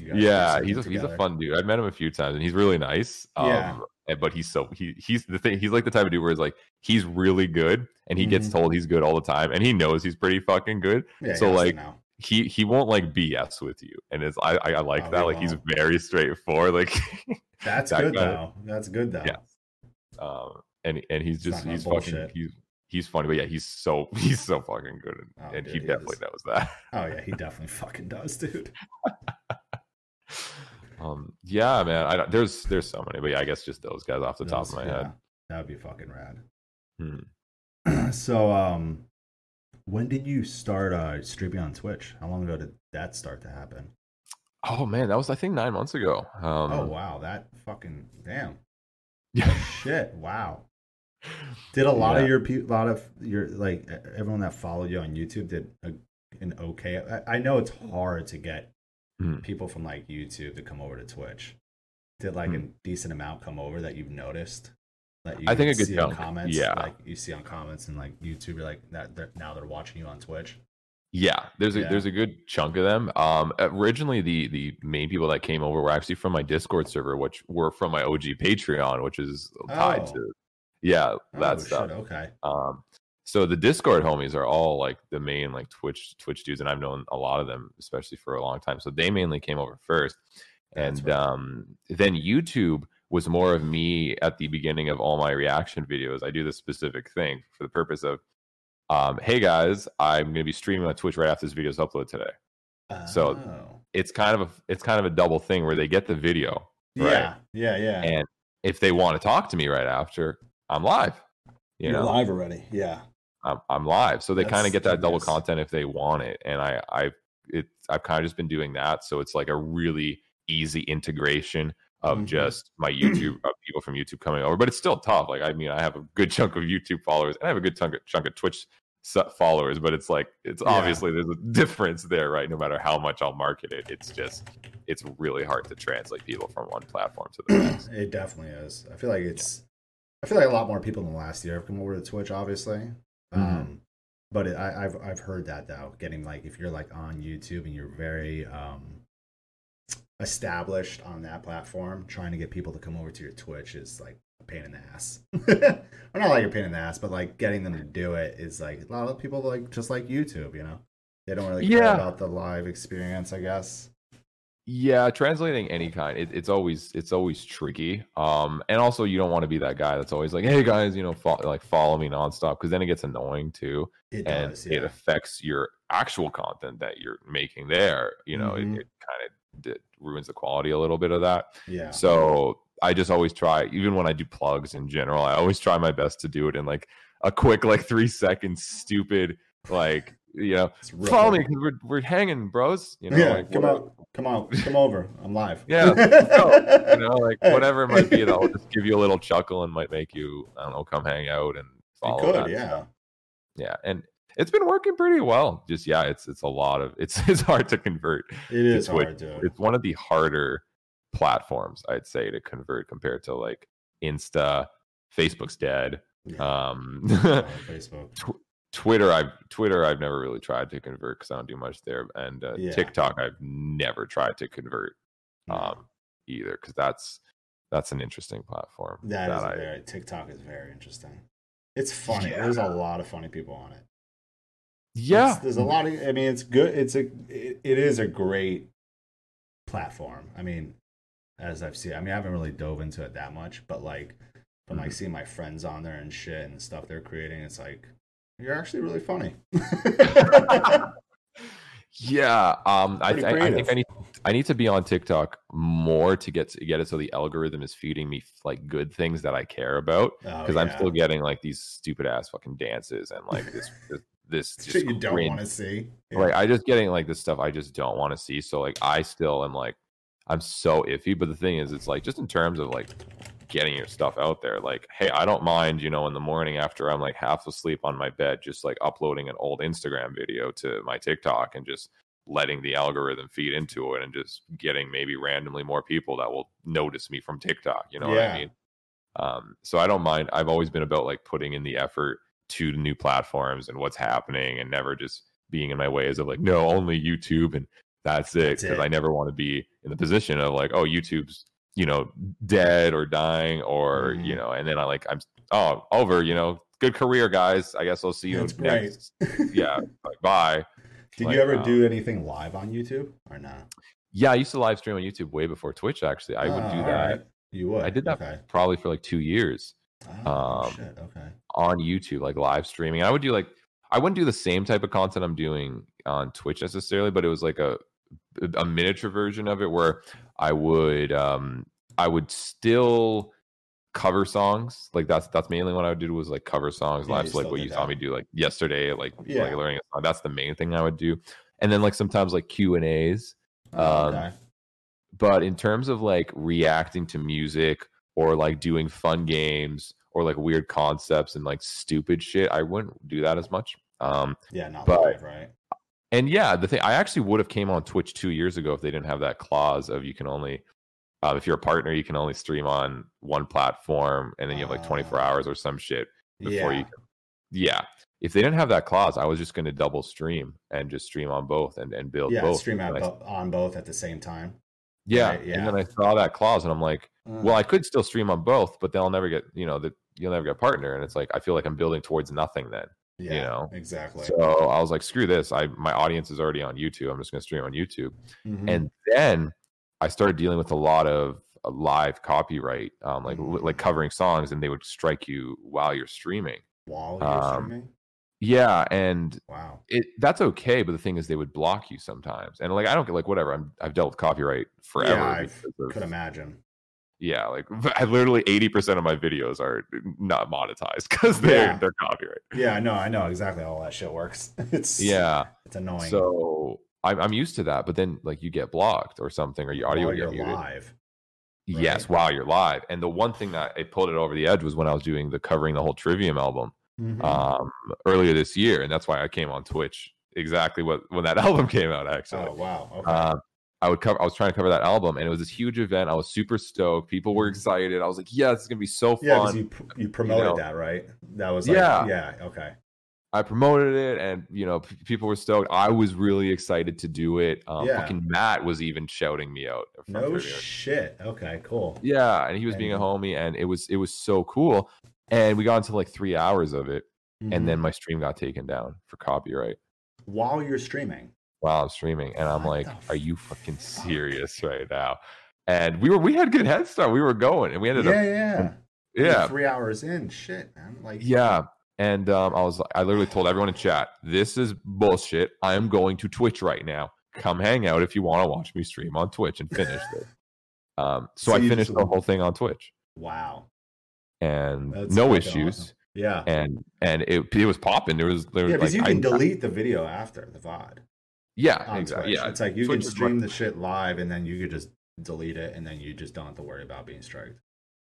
You guys do Yeah, he's a, he's a fun dude. I've met him a few times and he's really nice. Um, Yeah. and- but he's so he he's the thing. He's like the type of dude where he's like he's really good and he gets Mhm. told he's good all the time and he knows he's pretty fucking good. Yeah, so, like. He he won't like BS with you, and it's I I, I like Oh, that. Like he's won't. very straightforward. Like that's that good guy- though. That's good though. Yeah. um and and he's just he's fucking bullshit. he's he's funny, but yeah, he's so he's so fucking good, and, Oh, and dude, he he definitely knows that. Oh yeah, he definitely fucking does, dude. um yeah man i don't there's there's so many but yeah i guess just those guys off the top of my yeah, head That would be fucking rad. Hmm. so um when did you start uh streaming on Twitch? How long ago did that start to happen? oh man that was i think nine months ago um oh wow, that fucking damn. yeah Shit, wow. Did a lot Yeah. of your pe- lot of your like everyone that followed you on YouTube did a, an okay. I, I know it's hard to get Hmm. people from like YouTube to come over to Twitch. Did like Hmm. a decent amount come over that you've noticed? That you I think a good see on chunk, comments. yeah. like you see on comments and like YouTube. You're like that. they're- Now they're watching you on Twitch. yeah there's a Yeah. there's a good chunk of them um originally the the main people that came over were actually from my discord server which were from my og patreon which is tied Oh. to yeah Oh, that shit, stuff Okay. Um, so the Discord homies are all like the main like Twitch Twitch dudes, and I've known a lot of them, especially for a long time. So they mainly came over first, and right. um, then YouTube was more of me at the beginning of all my reaction videos. I do this specific thing for the purpose of, um, hey guys, I'm going to be streaming on Twitch right after this video is uploaded today. So- Oh. It's kind of a it's kind of a double thing where they get the video, right? yeah, yeah, yeah. and if they want to talk to me right after, I'm live. You You're know, live already. Yeah. I'm, I'm live. So they kind of get that double content if they want it. And I, I, it, I've kind of just been doing that. So it's like a really easy integration of Mhm. just my YouTube, of people from YouTube coming over. But it's still tough. Like, I mean, I have a good chunk of YouTube followers and I have a good chunk of, chunk of Twitch followers, but it's like it's Yeah. obviously there's a difference there, right? No matter how much I'll market it, it's just it's really hard to translate people from one platform to the next. It definitely is. I feel like it's. I feel like a lot more people in the last year have come over to Twitch, obviously. Mhm. Um, but it, I, I've I've heard that though, getting like if you're like on YouTube and you're very um established on that platform, trying to get people to come over to your Twitch is like a pain in the ass. or not like a pain in the ass, but like getting them to do it is like a lot of people like just like YouTube, you know. They don't really care about the live experience, I guess. Yeah, translating any kind, it, it's always it's always tricky. Um, and also you don't want to be that guy that's always like, "Hey guys, you know, fo- like follow me nonstop," because then it gets annoying too, It and does, it affects your actual content that you're making there. You know, Mhm. it, it kind of d- ruins the quality a little bit of that. Yeah. So I just always try, even when I do plugs in general, I always try my best to do it in like a quick, like three seconds, stupid, like you know, follow me because we're we're hanging, bros. You know, yeah, like, come out, come out, come over. I'm live. Yeah, no, you know, like whatever it might be, that'll just give you a little chuckle and might make you, I don't know, come hang out and You follow. could, that yeah. yeah, and it's been working pretty well. Just yeah, it's it's a lot of it's it's hard to convert. It is Twitch. hard to. It's one of the harder platforms I'd say to convert compared to like Insta, Facebook's dead. Yeah. Um, Oh, Facebook. Tw- Twitter, I've Twitter, I've never really tried to convert because I don't do much there, and uh, Yeah. TikTok, I've never tried to convert um, either because that's that's an interesting platform. that is a I, very TikTok is very interesting. It's funny. Yeah. There's a lot of funny people on it. Yeah, It's- there's a lot of. I mean, it's good. It's a. It, it is a great platform. I mean, as I've seen. I mean, I haven't really dove into it that much, but like, from like Mhm. seeing my friends on there and shit and stuff they're creating, it's like you're actually really funny. yeah. Um, I, I, think. I need I need to be on TikTok more to get to get it so the algorithm is feeding me like good things that I care about because I'm Oh, still getting like these stupid ass fucking dances and like this this, this just shit you don't want to see. Yeah. Like I just getting like this stuff I just don't want to see. So like I still am like I'm so iffy. But the thing is, it's like just in terms of like getting your stuff out there. Like, hey, I don't mind, you know, in the morning after I'm like half asleep on my bed, just like uploading an old Instagram video to my TikTok and just letting the algorithm feed into it and just getting maybe randomly more people that will notice me from TikTok. You know what I mean? Um, so I don't mind. I've always been about like putting in the effort to the new platforms and what's happening and never just being in my ways of like, no, only YouTube and that's it. Because. I never want to be in the position of like, oh, YouTube's, you know, dead or dying or, you Mhm. know, and then I like, I'm, oh, over, you know, good career, guys. I guess I'll see you That's next. Yeah. Like, bye. Did Like, you ever um, do anything live on YouTube or not? Yeah. I used to live stream on YouTube way before Twitch, actually. I would Oh, do that. right. You would. I did that Okay. probably for like two years. Oh, um, shit. Okay. on YouTube, like live streaming. I would do like I wouldn't do the same type of content I'm doing on Twitch necessarily, but it was like a a miniature version of it where I would um I would still cover songs. Like that's that's mainly what I would do was like cover songs Yeah, live. So like what you saw me do like yesterday, like Yeah. like learning a song. That's the main thing I would do. And then like sometimes like Q and A's. Oh, Um, okay. but in terms of like reacting to music or like doing fun games or like weird concepts and like stupid shit, I wouldn't do that as much. Um, Yeah, not but- live, right? and yeah, the thing I actually would have came on Twitch two years ago if they didn't have that clause of you can only, uh, if you're a partner, you can only stream on one platform, and then you have like 24 Ah. hours or some shit before yeah. you. Can, yeah, if they didn't have that clause, I was just going to double stream and just stream on both and and build yeah, both. stream out I- on both at the same time. yeah, right, yeah. and then I saw that clause, and I'm like. Uh, well i could still stream on both but they'll never get you know that you'll never get a partner and it's like i feel like i'm building towards nothing then yeah, know, exactly. so i was like screw this i my audience is already on youtube i'm just going to stream on youtube Mhm. and then i started dealing with a lot of uh, live copyright um like Mhm. like covering songs and they would strike you while you're streaming while you're um, streaming, yeah and wow. it that's okay but the thing is they would block you sometimes and like i don't get like whatever i'm i've dealt with copyright forever yeah, I could imagine. Yeah like I literally 80% of my videos are not monetized because they're Yeah. they're copyright Yeah, I know, I know exactly how all that shit works. It's yeah it's annoying. so I'm, I'm used to that but then like you get blocked or something or your audio while you're muted. live. yes right? while you're live and the one thing that it pulled it over the edge was when i was doing the covering the whole trivium album Mhm. um, earlier this year, and that's why I came on Twitch. Exactly what when that album came out, actually. oh wow. Okay. Um, I would cover. I was trying to cover that album, and it was this huge event. I was super stoked. People were excited. I was like, "Yeah, this is gonna be so Mm-hmm. yeah, because you you promoted know. that, right? That was like, Yeah. yeah. Okay. I promoted it, and you know, p- people were stoked. I was really excited to do it. Um, Yeah. Fucking Matt was even shouting me out. No 30. shit. Okay. Cool. Yeah, and he was being a homie, and it was it was so cool. And we got into like three hours of it, Mhm. and then my stream got taken down for copyright while you're streaming. While I'm streaming, and I'm What like, "Are you fucking serious right now?" And we were we had good head start. We were going, and we ended Yeah, up yeah. You're yeah Three hours in. Shit, man. Like. yeah. And um, I was I literally told everyone in chat, "This is bullshit. I am going to Twitch right now. Come hang out if you want to watch me stream on Twitch and finish this." Um, so, So I finished just- the whole thing on Twitch, Wow. and That's no issues. awesome. Yeah. and and it it was popping. There was there was Yeah, because like you can I- delete the video after the VOD yeah exactly Twitch. yeah It's like you Twitch can stream the shit live and then you could just delete it and then you just don't have to worry about being striked.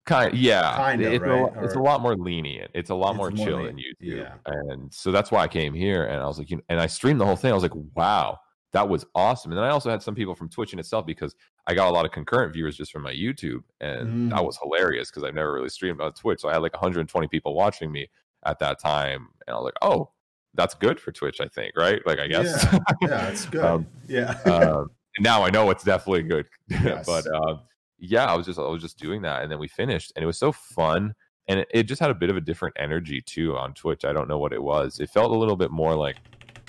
kind yeah Kinda, it's, a, right? lot- it's a lot more lenient. It's a lot It's more more chill than YouTube. yeah. and so that's why I came here and I was like you know, and I streamed the whole thing. I was like wow that was awesome. And then I also had some people from Twitch in itself because I got a lot of concurrent viewers just from my YouTube, and that Mm. was hilarious because I've never really streamed on Twitch. So I had like 120 people watching me at that time, and I was like, oh, that's good for Twitch, I think, right? Like I guess. Yeah, yeah, it's good. Um, yeah. and now I know it's definitely good. Yes. but um, yeah, I was just I was just doing that, and then we finished, and it was so fun, and it, it just had a bit of a different energy too on Twitch. I don't know what it was. It felt a little bit more like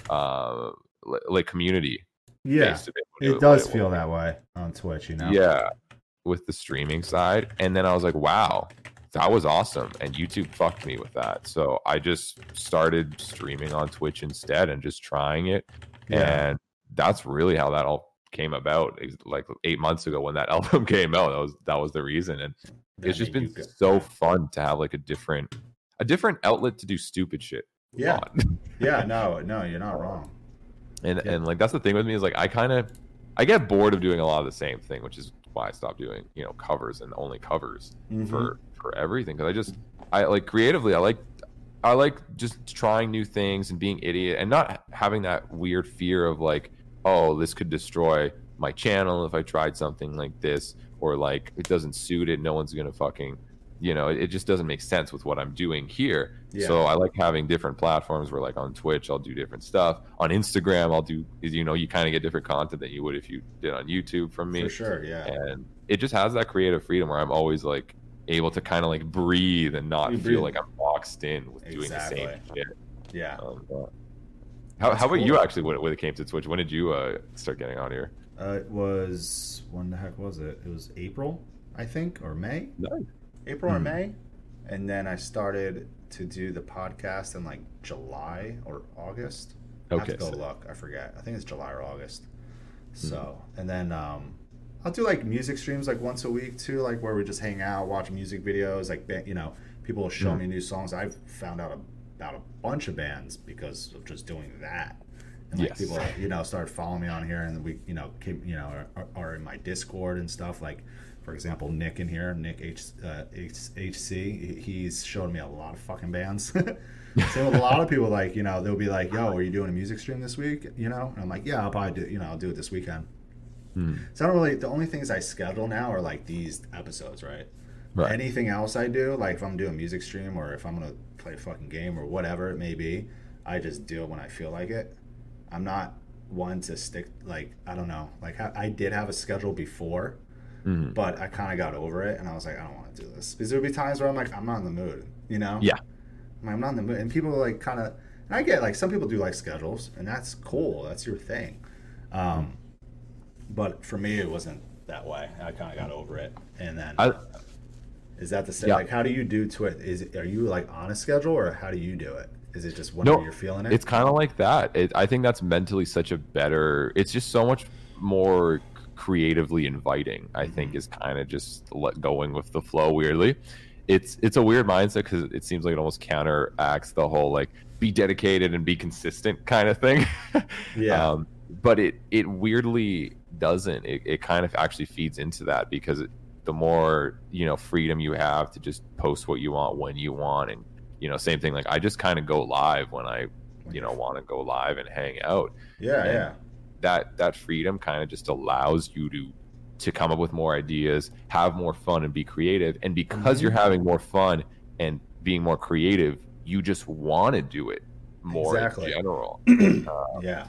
uh like community. yeah. based a bit what It what does was. feel that way on Twitch, you know? Yeah, with the streaming side, and then I was like, wow. That was awesome, and YouTube fucked me with that. So I just started streaming on Twitch instead, and just trying it Yeah. and that's really how that all came about like eight months ago when that album came out that was that was the reason and That it's just been so fun to have like a different a different outlet to do stupid shit Yeah. Yeah, no, no, you're not wrong. and Yeah. and like that's the thing with me is like i kind of i get bored of doing a lot of the same thing which is why i stopped doing you know covers and only covers Mhm. for for everything because i just i like creatively i like i like just trying new things and being idiot and not having that weird fear of like oh this could destroy my channel if i tried something like this or like it doesn't suit it no one's gonna fucking you know it, it just doesn't make sense with what i'm doing here Yeah. so i like having different platforms where like on twitch i'll do different stuff on instagram i'll do you know you kind of get different content than you would if you did on youtube from me For sure, yeah. and it just has that creative freedom where I'm always like able to kind of like breathe and not You feel breathe. like I'm boxed in with doing the same shit. Yeah. Um, how That's how about you actually when, when it came to Twitch? When did you uh, start getting on here? Uh, it was when the heck was it? It was April, I think, or May. Nice. April or Hmm. May, and then I started to do the podcast in like July or August. I have Okay, to go so- look. I forget. I think it's July or August. Hmm. So, and then um, I'll do like music streams like once a week too, like where we just hang out, watch music videos. Like you know, people will show Mhm. me new songs. I've found out about a bunch of bands because of just doing that. And like Yes. people, you know, started following me on here, and we, you know, came, you know, are, are in my Discord and stuff. Like, for example, Nick in here, Nick H, uh, H, HC, he's showed me a lot of fucking bands. Same with a lot of people, like, you know, they'll be like, yo, are you doing a music stream this week? You know? And I'm like, yeah, I'll probably do, you know, I'll do it this weekend. So I don't really, the only things I schedule now are like these episodes, right? Right. Anything else I do, like if I'm doing a music stream or if I'm gonna play a fucking game or whatever it may be, I just do it when I feel like it. I'm not one to stick like I don't know. Like I, I did have a schedule before, Mhm. but I kind of got over it, and I was like, I don't want to do this because there would be times where I'm like, I'm not in the mood, you know? Yeah. I'm, like, I'm not in the mood, and people are like kind of, and I get like some people do like schedules, and that's cool. That's your thing. Um, but for me, it wasn't that way. I kind of got over it, and then. I- is that the same? Yeah. Like, how do you do Twitch? Is are you like on a schedule, or how do you do it? Is it just whenever No, you're feeling it? It's kind of like that. It, I think that's mentally such a better. It's just so much more creatively inviting. I think Mhm. is kind of just let going with the flow. Weirdly, it's it's a weird mindset because it seems like it almost counteracts the whole like be dedicated and be consistent kind of thing. Yeah. Um, but it it weirdly doesn't. It, it kind of actually feeds into that because it, the more you know freedom you have to just post what you want when you want and you know, same thing. Like I just kind of go live when I, you know, want to go live and hang out. Yeah, And yeah. That that freedom kind of just allows you to to come up with more ideas, have more fun, and be creative. And because Mhm. you're having more fun and being more creative, you just want to do it more Exactly. in general. yeah.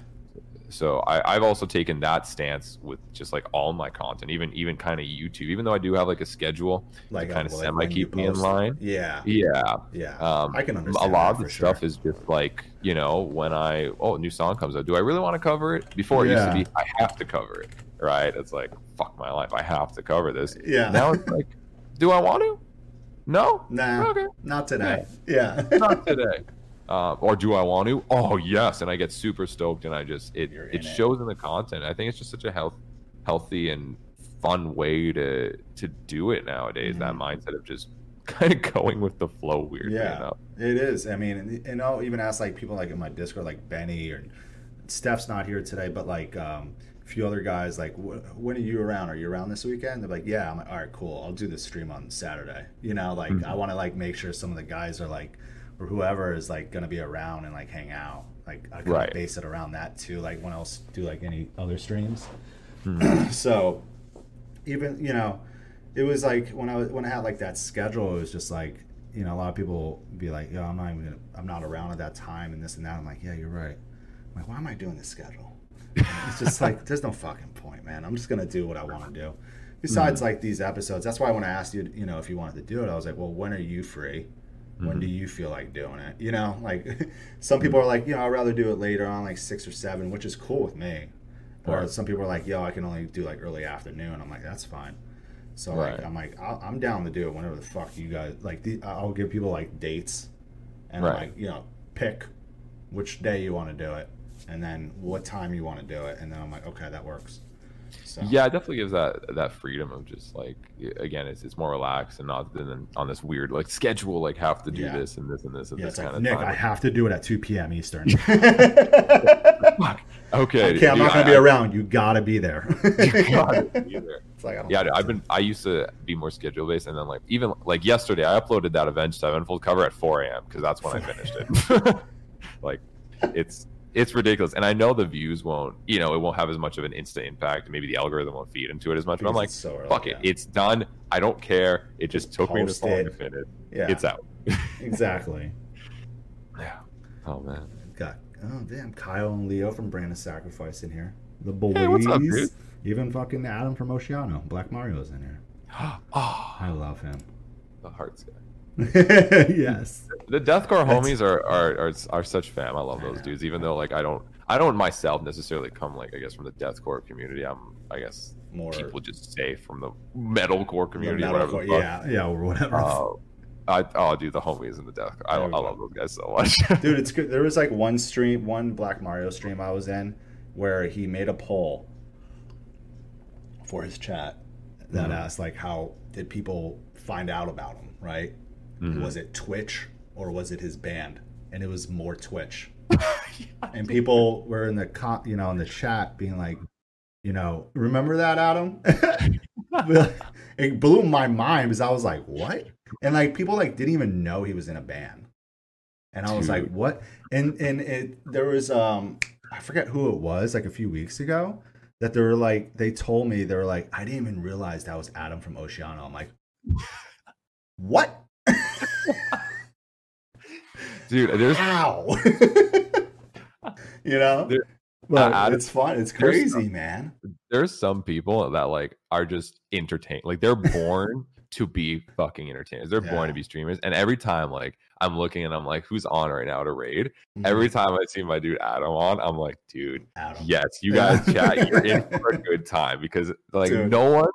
So I, I've also taken that stance with just like all my content, even even kind of YouTube. Even though I do have like a schedule Like kind of uh, like semi keep me in line. Yeah. Yeah, Yeah. um, I can understand. a lot of the for stuff sure. is just like you know when I oh a new song comes out, do I really want to cover it? Before it used to be I have to cover it, right? It's like fuck my life, I have to cover this. Yeah. Now it's like, do I want to? No, nah. okay, Not today. Yeah. not today. Uh, or do I want to? Oh yes, and I get super stoked, and I just it You're it in it. shows in the content. I think it's just such a health, healthy and fun way to to do it nowadays. That Mhm. mindset of just kind of going with the flow. Weirdly Yeah. enough. It is. I mean, and- and I'll even ask like people like in my Discord, like Benny or Steph's not here today, but like um, a few other guys, like, "Wh- when are you around? Are you around this weekend? They're like, yeah. I'm like, all right, cool. I'll do the stream on Saturday. You know, like Mhm. I want to like make sure some of the guys are like, or whoever is like gonna be around and like hang out. Like I kind Right. of base it around that too. Like when else do like any other streams. Mhm. so even you know it was like when i was when i had like that schedule it was just like you know a lot of people be like yo i'm not even gonna i'm not around at that time and this and that i'm like yeah you're right i'm like why am i doing this schedule it's just like there's no fucking point man i'm just gonna do what i want to do besides like these episodes that's why when i asked you you know if you wanted to do it i was like well when are you free when Mhm. do you feel like doing it you know like some people are like you know i'd rather do it later on like six or seven which is cool with me or Right. some people are like, "Yo, I can only do like early afternoon." I'm like, "That's fine." So like, I'm like, I'll, I'm down to do it whenever the fuck you guys like. The, I'll give people like dates, and Right. like, you know, pick which day you want to do it, and then what time you want to do it, and then I'm like, okay, that works. So Yeah, it definitely gives that that freedom of just like again, it's it's more relaxed and not than on this weird like schedule like have to do Yeah. this and this and this at yeah, this it's like of Nick, time. I have to do it at 2 p.m. Eastern. Fuck. Okay, okay, I'm dude, not gonna I- be I- around. You gotta be there. You gotta be there. It's like, Yeah, dude, I've been. I used to be more schedule based, and then like even like yesterday, I uploaded that Avenged Sevenfold cover at 4 a.m. because that's when I finished it. like, it's it's ridiculous, and I know the views won't. You know, it won't have as much of an instant impact. Maybe the algorithm won't feed into it as much. But I'm like, so early, fuck it, it's done. I don't care. It just took me this long to finish. yeah, It's out. exactly. Yeah. Oh man. Got oh damn Kyle and Leo from Brand of Sacrifice in here. The boys. Hey, what's up, dude? Even fucking Adam from Oceano. Black Mario's in here. oh, I love him. the hearts guy. yes. The deathcore homies are, are are are such fam. I love those dudes. Even though like I don't I don't myself necessarily come like I guess from the deathcore community. I'm I guess More people just say from the metalcore the community, metalcore- whatever. the yeah, yeah, or whatever. Uh, I oh dude, the homies in the death. I, I love those guys so much. Dude, it's good. There was like one stream, one Black Mario stream I was in, where he made a poll for his chat that Mhm. asked like, how did people find out about him? Right? Mhm. Was it Twitch or was it his band? And it was more Twitch. and people were in the co- you know in the chat being like you know remember that adam? It blew my mind because i was like what? And like people like didn't even know he was in a band. And i was like what? And and it there was um i forget who it was like a few weeks ago that they were like they told me they were like i didn't even realize that was adam from oceano. I'm like what dude, there's how you know There- but I- it's fun it's crazy some- man there's some people that like are just entertained. Like they're born to be fucking entertainers. They're Yeah. born to be streamers. And every time like I'm looking and I'm like, who's on right now to raid? Mm-hmm. Every time I see my dude Adam on, I'm like, dude, Adam. yes, you guys chat, you're in for a good time because like Dude. no one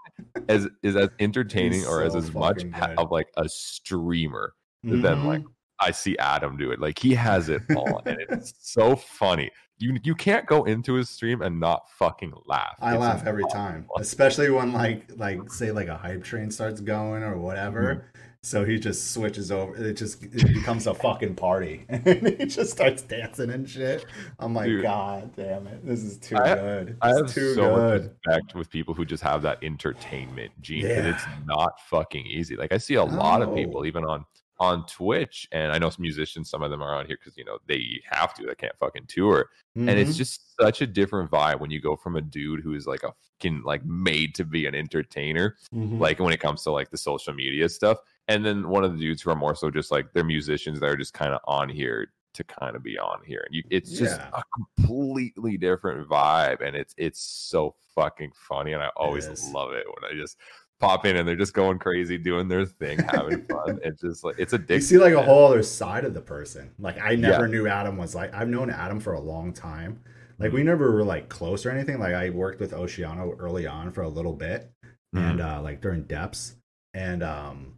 is is as entertaining He's or as so as much good. of like a streamer than like Mhm. I see Adam do it. Like he has it all, and it's so funny. You you can't go into his stream and not fucking laugh. I It's laugh every time, especially when like like say like a hype train starts going or whatever. Mm-hmm. So he just switches over. It just it becomes a fucking party, and he just starts dancing and shit. I'm like, Dude. God damn it, this is too I- good. I have too so much respect with people who just have that entertainment gene. 'cause It's not fucking easy. Like I see a lot of people, even on on Twitch, and I know some musicians, some of them are on here because you know they have to, they can't fucking tour, and it's Mhm. just such a different vibe when you go from a dude who is like a fucking like made to be an entertainer, Mhm. like when it comes to like the social media stuff, and then one of the dudes who are more so just like they're musicians that are just kind of on here to kind of be on here, and you, it's just Yeah. a completely different vibe, and it's it's so fucking funny, and I always love it when I just pop in and they're just going crazy, doing their thing, having fun. It's just like it's addictive. you see like a whole other side of the person. Like I never Yeah. knew Adam was like I've known Adam for a long time. Like Mm-hmm. we never were like close or anything. Like I worked with Oceano early on for a little bit, and Mm-hmm. uh like during depths, and um,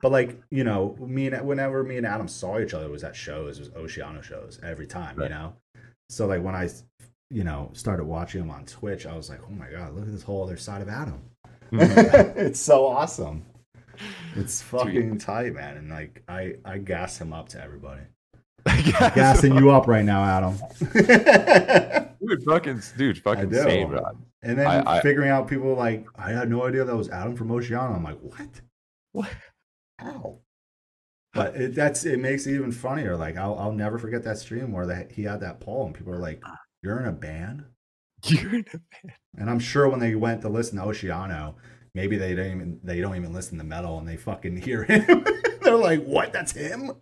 but like you know me and whenever me and Adam saw each other it was at shows, it was Oceano shows every time, Right. you know. So like when I, you know, started watching him on Twitch, I was like, oh my god, look at this whole other side of Adam. Mhm. it's so awesome. It's fucking tight, man. And like I, I gas him up to everybody. Gassing you up right now, Adam. dude, fucking dude, fucking same. man. and then I- I- figuring out people like I had no idea that was Adam from Oceano. I'm like, what? What? How? But it, that's it makes it even funnier. Like I'll I'll never forget that stream where that he had that poll and people are like, "You're in a band." You're in a And I'm sure when they went to listen to Oceano, maybe they don't even they don't even listen to metal and they fucking hear him. they're like, "What? That's him."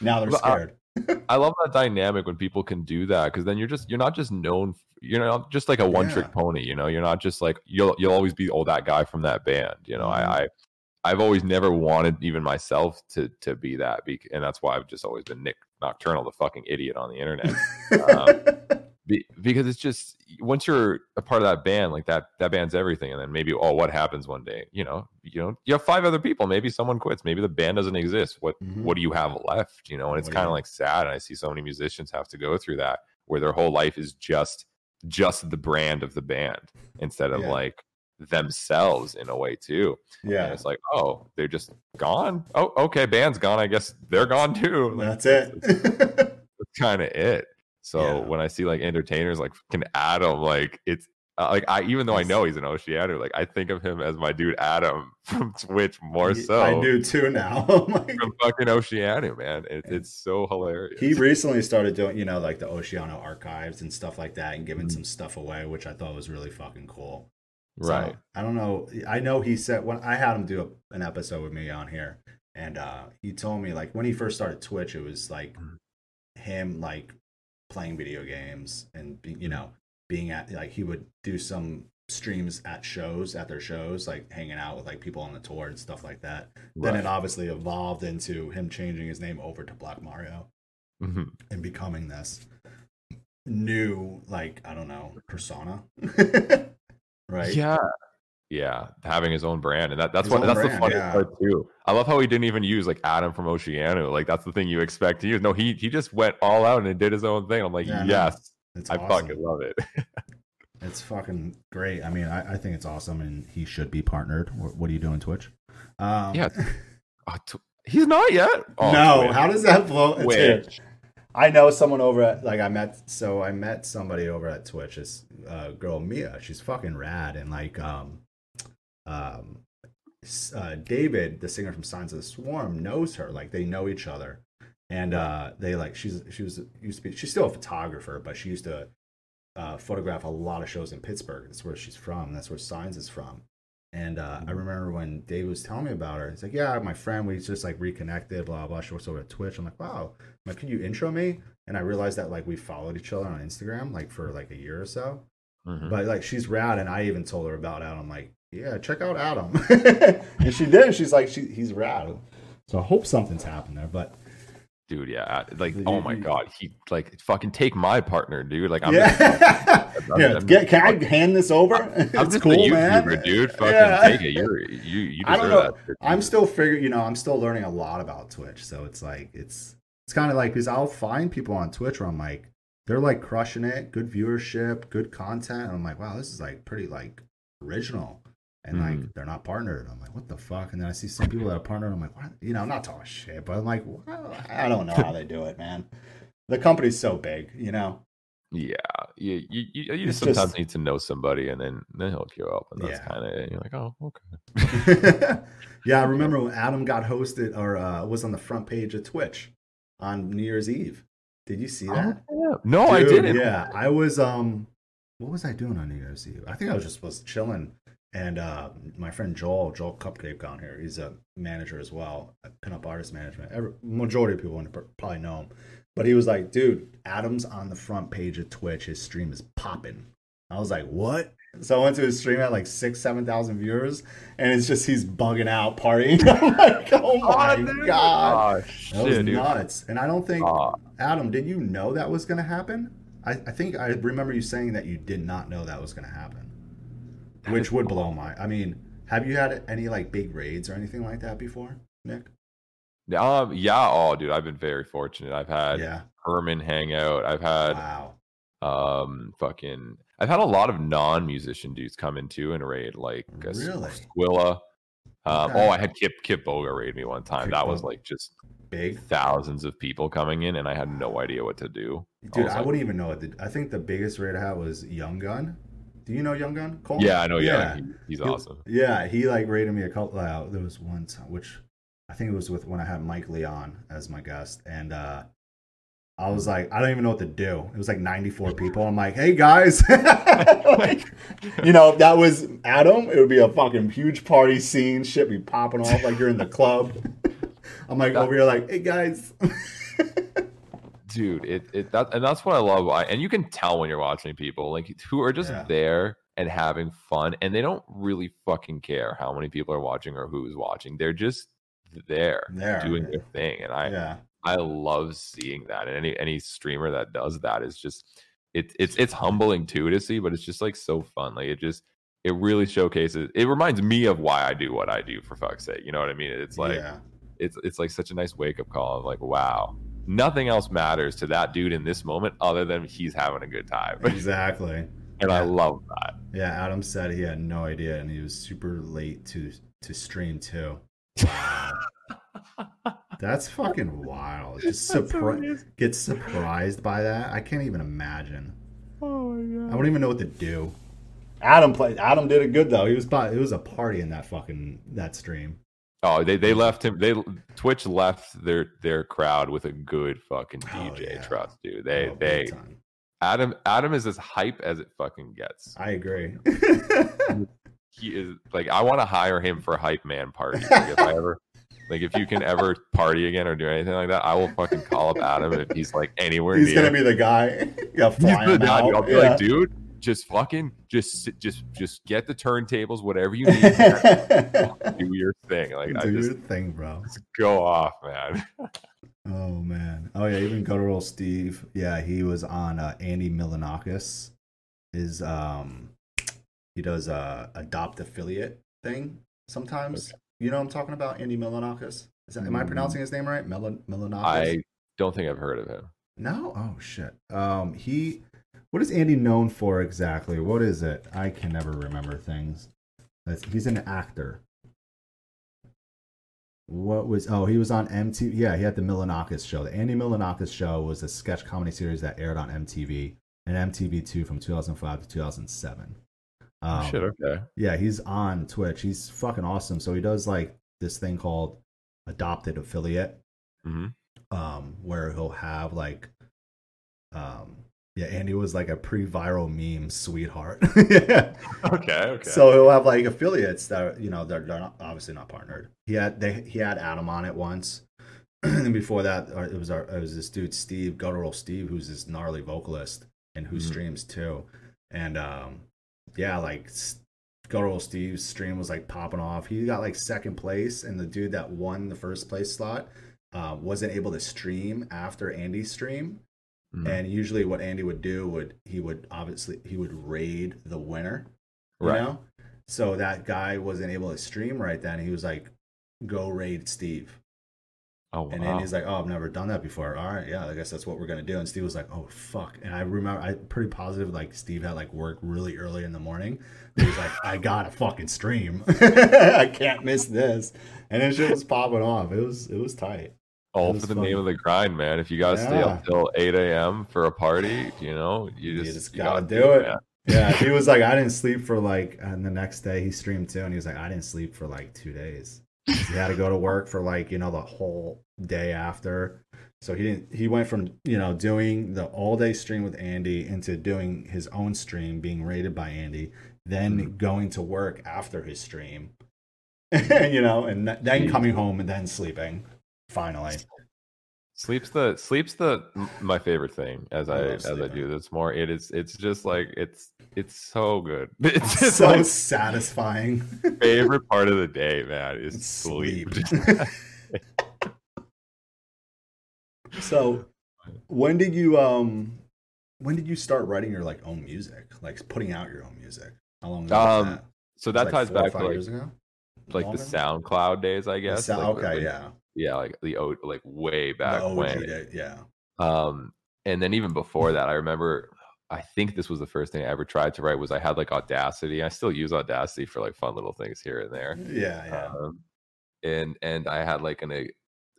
now they're scared. I love that dynamic when people can do that because then you're just you're not just known you're not just like a one trick Yeah. pony you know you're not just like you'll you'll always be oh that guy from that band you know. I, I I've always never wanted even myself to to be that bec- and that's why I've just always been Nik Nocturnal the fucking idiot on the internet um, be, because it's just once you're a part of that band like that that band's everything and then maybe oh what happens one day? You know you know you have five other people. Maybe someone quits. Maybe the band doesn't exist. What Mhm. what do you have left? You know and it's kind of like sad and i see so many musicians have to go through that where their whole life is just just the brand of the band instead of Yeah. like themselves in a way too. And yeah, it's like oh they're just gone? Oh okay band's gone. I guess they're gone too. Like, that's it. that's kind of it. So Yeah. when I see like entertainers like fucking Adam, like it's uh, like I even though I know he's an Oceano, like I think of him as my dude Adam from Twitch more so I do too now. Like, from fucking Oceano, man. It, it's so hilarious. he recently started doing, you know, like the Oceano archives and stuff like that, and giving Mhm. some stuff away, which I thought was really fucking cool. So, right. I don't know. I know he said when I had him do a, an episode with me on here, and uh, he told me like when he first started Twitch, it was like Mhm. him like playing video games and be, you know being at like he would do some streams at shows at their shows like hanging out with like people on the tour and stuff like that then it obviously evolved into him changing his name over to black mario Mhm. and becoming this new like i don't know persona right Yeah. Yeah, having his own brand, and that, that's His what that's the funny yeah. part too. I love how he didn't even use like Adam from Oceano. Like that's the thing you expect to use. No, he he just went all out and did his own thing. I'm like, Yeah, yes, it's I awesome. fucking love it. It's fucking great. I mean, I, I think it's awesome, and he should be partnered. What, what are you doing, Twitch? Um, Yeah. Oh, tw- he's not yet. Oh, no, Twitch. how does that blow? Twitch. I know someone over at like I met. So I met somebody over at Twitch. This uh, girl Mia. She's fucking rad, and like um, um, uh, David, the singer from Signs of the Swarm, knows her. Like they know each other, and uh, they like she's she was used to be. She's still a photographer, but she used to uh, photograph a lot of shows in Pittsburgh. That's where she's from. That's where Signs is from. And uh, I Mhm. remember when Dave was telling me about her, he's like, "Yeah, my friend, we just like reconnected, blah blah." She works over at Twitch. I'm like, "Wow." I'm like, "Can you intro me?" And I realized that like we followed each other on Instagram like for like a year or so. Mhm. But like she's rad, and I even told her about Adam. I'm like, "Yeah, check out Adam," and she did. She's like, "She he's rad." So I hope something's happened there. But dude, yeah, like oh You- oh my god, he like fucking take my partner, dude. Like I'm yeah, I'm- yeah. I'm- Get, can I hand this over? I'm it's just cool, YouTuber, man. dude. Fucking Yeah. take it. You're you you I don't know. that. shit, I'm still figuring, you know, I'm still learning a lot about Twitch. So it's like it's it's kind of like because I'll find people on Twitch where I'm like they're like crushing it, good viewership, good content, and I'm like, wow, this is like pretty like original. And like Mhm. they're not partnered. I'm like, what the fuck? And then I see some people that are partnered. I'm like, what? You know, I'm not talking shit, but I'm like, well, I don't know how they do it, man. The company's so big, you know. Yeah, you you, you, you just sometimes just- need to know somebody, and then then he'll hook you up, and that's Yeah. kind of you're like, oh, okay. yeah, I remember when Adam got hosted or uh, was on the front page of Twitch on New Year's Eve. Did you see that? Oh, yeah. No, I didn't. Yeah, I was. Um, what was I doing on New Year's Eve? I think I was just was chilling, and uh, my friend Joel, Joel Cupcake on here. He's a manager as well, at pinup artist management. Every, majority of people probably know him, but he was like, "Dude, Adam's on the front page of Twitch. His stream is popping." I was like, "What?" So I went to his stream at like six, seven thousand viewers, and it's just he's bugging out, partying. I'm like, "Oh my dude. god!" Oh, That was dude. nuts. And I don't think. Adam, did you know that was going to happen? I, I think I remember you saying that you did not know that was going to happen, That which would cool. blow my. I mean, have you had any like big raids or anything like that before, Nik? Um, yeah. Oh, dude, I've been very fortunate. I've had Yeah. Herman hang out. I've had Wow. um fucking. I've had a lot of non-musician dudes come in too and raid, like uh, S- Really? Squilla. Um, Okay. Oh, I had Kip Kip Boga raid me one time. Kip that was like just Big. thousands of people coming in, and I had no idea what to do. Dude, was I like- wouldn't even know it. I think the biggest raid I had was Young Gun. Do you know Young Gun? Cole? Yeah, I know. Yeah, Yeah. he- he's He- awesome. Yeah, he like rated me a couple. Uh, there was one time, which I think it was with when I had Mike Leon as my guest, and uh, I was like, I don't even know what to do. It was like 94 people. I'm like, hey guys, like, you know, if that was Adam, it would be a fucking huge party scene. Shit be popping off like you're in the club. I'm like over here, like, hey guys. Dude it, it that and that's what i love I, and you can tell when you're watching people like who are just Yeah. there and having fun and they don't really fucking care how many people are watching or who's watching they're just there There. doing their thing and i yeah, i love seeing that and any any streamer that does that is just it, it's it's humbling too to see but it's just like so fun like it just it really showcases it reminds me of why i do what i do for fuck's sake you know what i mean it's like yeah, it's it's like such a nice wake up call of like wow nothing else matters to that dude in this moment other than he's having a good time exactly. and i love that Yeah, Adam said he had no idea, and he was super late to to stream too. That's fucking wild. Just That's surpri- get surprised by that. I can't even imagine. oh my god. I god wouldn't even know what to do. Adam played. Adam did it good though. He was. po- It was a party in that fucking that stream. Oh they they left him they twitch left their their crowd with a good fucking Oh, dj yeah. trust dude they Oh, they adam adam is as hype as it fucking gets I agree. he is like i want to hire him for hype man party. like if i ever like if you can ever party again or do anything like that i will fucking call up adam if he's like anywhere He's near gonna be the guy. Yeah, He's the out. I'll be Yeah. like, dude, just fucking, just, sit- just, just get the turntables, whatever you need. do your thing. Like, I Do just your thing, bro. just go off, man. Oh man. Oh yeah, even guttural Steve. Yeah, he was on uh, Andy Milonakis. Is um he does a adopt affiliate thing sometimes. You know what I'm talking about? Andy Milonakis. Is that, am I Mm. pronouncing his name right? Milan Milonakis? I don't think I've heard of him. No? Oh shit. Um he what is Andy known for exactly? What is it? I can never remember things. That's, he's an actor. What was oh he was on MTV yeah he had the Milonakis show the Andy Milonakis show was a sketch comedy series that aired on MTV and MTV2 from 2005 to 2007 um, Shit, okay. yeah he's on Twitch he's fucking awesome so he does like this thing called adopted affiliate hmm um where he'll have like um yeah Andy was like a pre-viral meme sweetheart yeah Okay, okay. so he'll have like affiliates that you know they're, they're not, obviously not partnered. He had they he had Adam on it once, and before that uh, it was our it was this dude Steve Guttural Steve who's this gnarly vocalist and who Mhm. streams too, and um yeah like Guttural Steve's stream was like popping off. He got like second place, and the dude that won the first place slot uh, wasn't able to stream after Andy's stream. Mhm. And usually, what Andy would do would he would obviously he would raid the winner, you Right. know. So that guy wasn't able to stream right then. He was like, "Go raid Steve," oh wow. and then he's like, "Oh, I've never done that before. All right, yeah, I guess that's what we're gonna do." And Steve was like, "Oh fuck!" And I remember, I'm pretty positive like Steve had like work really early in the morning. He was like, "I gotta fucking stream. I can't miss this." And then shit was popping off. It was it was tight. All for the fun. name of the grind, man. If you gotta stay Yeah. up till eight a.m. for a party, you know, you You just, just you gotta do it. man. Yeah, he was like, I didn't sleep for like, and the next day he streamed too, and he was like, I didn't sleep for like two days. He had to go to work for like you know the whole day after, so he didn't. He went from you know doing the all day stream with Andy into doing his own stream, being rated by Andy, then Mhm. going to work after his stream, you know, and then coming home and then sleeping. Finally, Sleep's the sleep's the my favorite thing as I I, as I do this more. It is it's just like it's it's so good. It's just so like satisfying. favorite part of the day, man, is sleep. So, when did you um, when did you start writing your like own music, like putting out your own music? How long ago Um, that? so that like ties back to like years ago. like the SoundCloud days, I guess. sou- like, okay, like- yeah. Yeah, like the o like way back OG when. day, yeah. Um, and then even before that, I remember. I think this was the first thing I ever tried to write. Was I had like Audacity. I still use Audacity for like fun little things here and there. Yeah, yeah. um, and and I had like an a,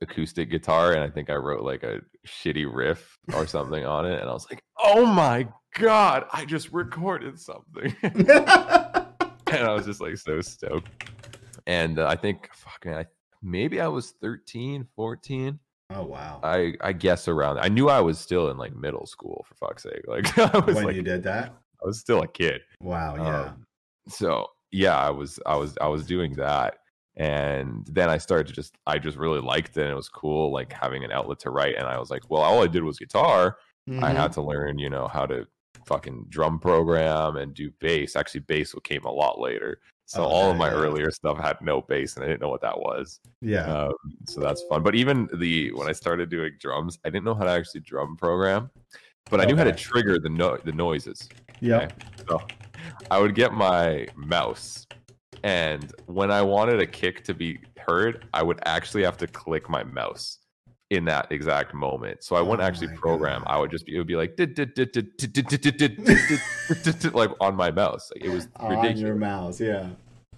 acoustic guitar, and I think I wrote like a shitty riff or something on it, and I was like, "Oh my god, I just recorded something," and I was just like so stoked. And uh, I think, fucking, I maybe I was 13, 14. oh wow. I I guess around. I knew I was still in like middle school for fuck's sake. Like I was when like you did that, I was still a kid. wow, yeah. Um, so yeah, I was I was I was doing that. And then I started to just I just really liked it and it was cool like having an outlet to write. And I was like, well, all I did was guitar. I Mhm. had to learn, you know, how to fucking drum program and do bass. Actually, bass came a lot later. So all of my yeah. earlier stuff had no bass and I didn't know what that was. yeah. Um, so that's fun. But even the when I started doing drums, I didn't know how to actually drum program, but I knew how to trigger the no- the noises. yep. So I would get my mouse, and when I wanted a kick to be heard, I would actually have to click my mouse in that exact moment. So I wouldn't actually program. I would just be, it would be like, like on my mouse. Like it was ridiculous. On your mouse, yeah.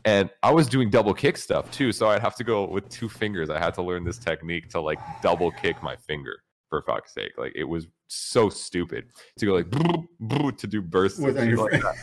And I was doing double kick stuff too. So I'd have to go with two fingers. I had to learn this technique to like double kick my finger for fuck's sake. Like it was so stupid to go like to do bursts. Like that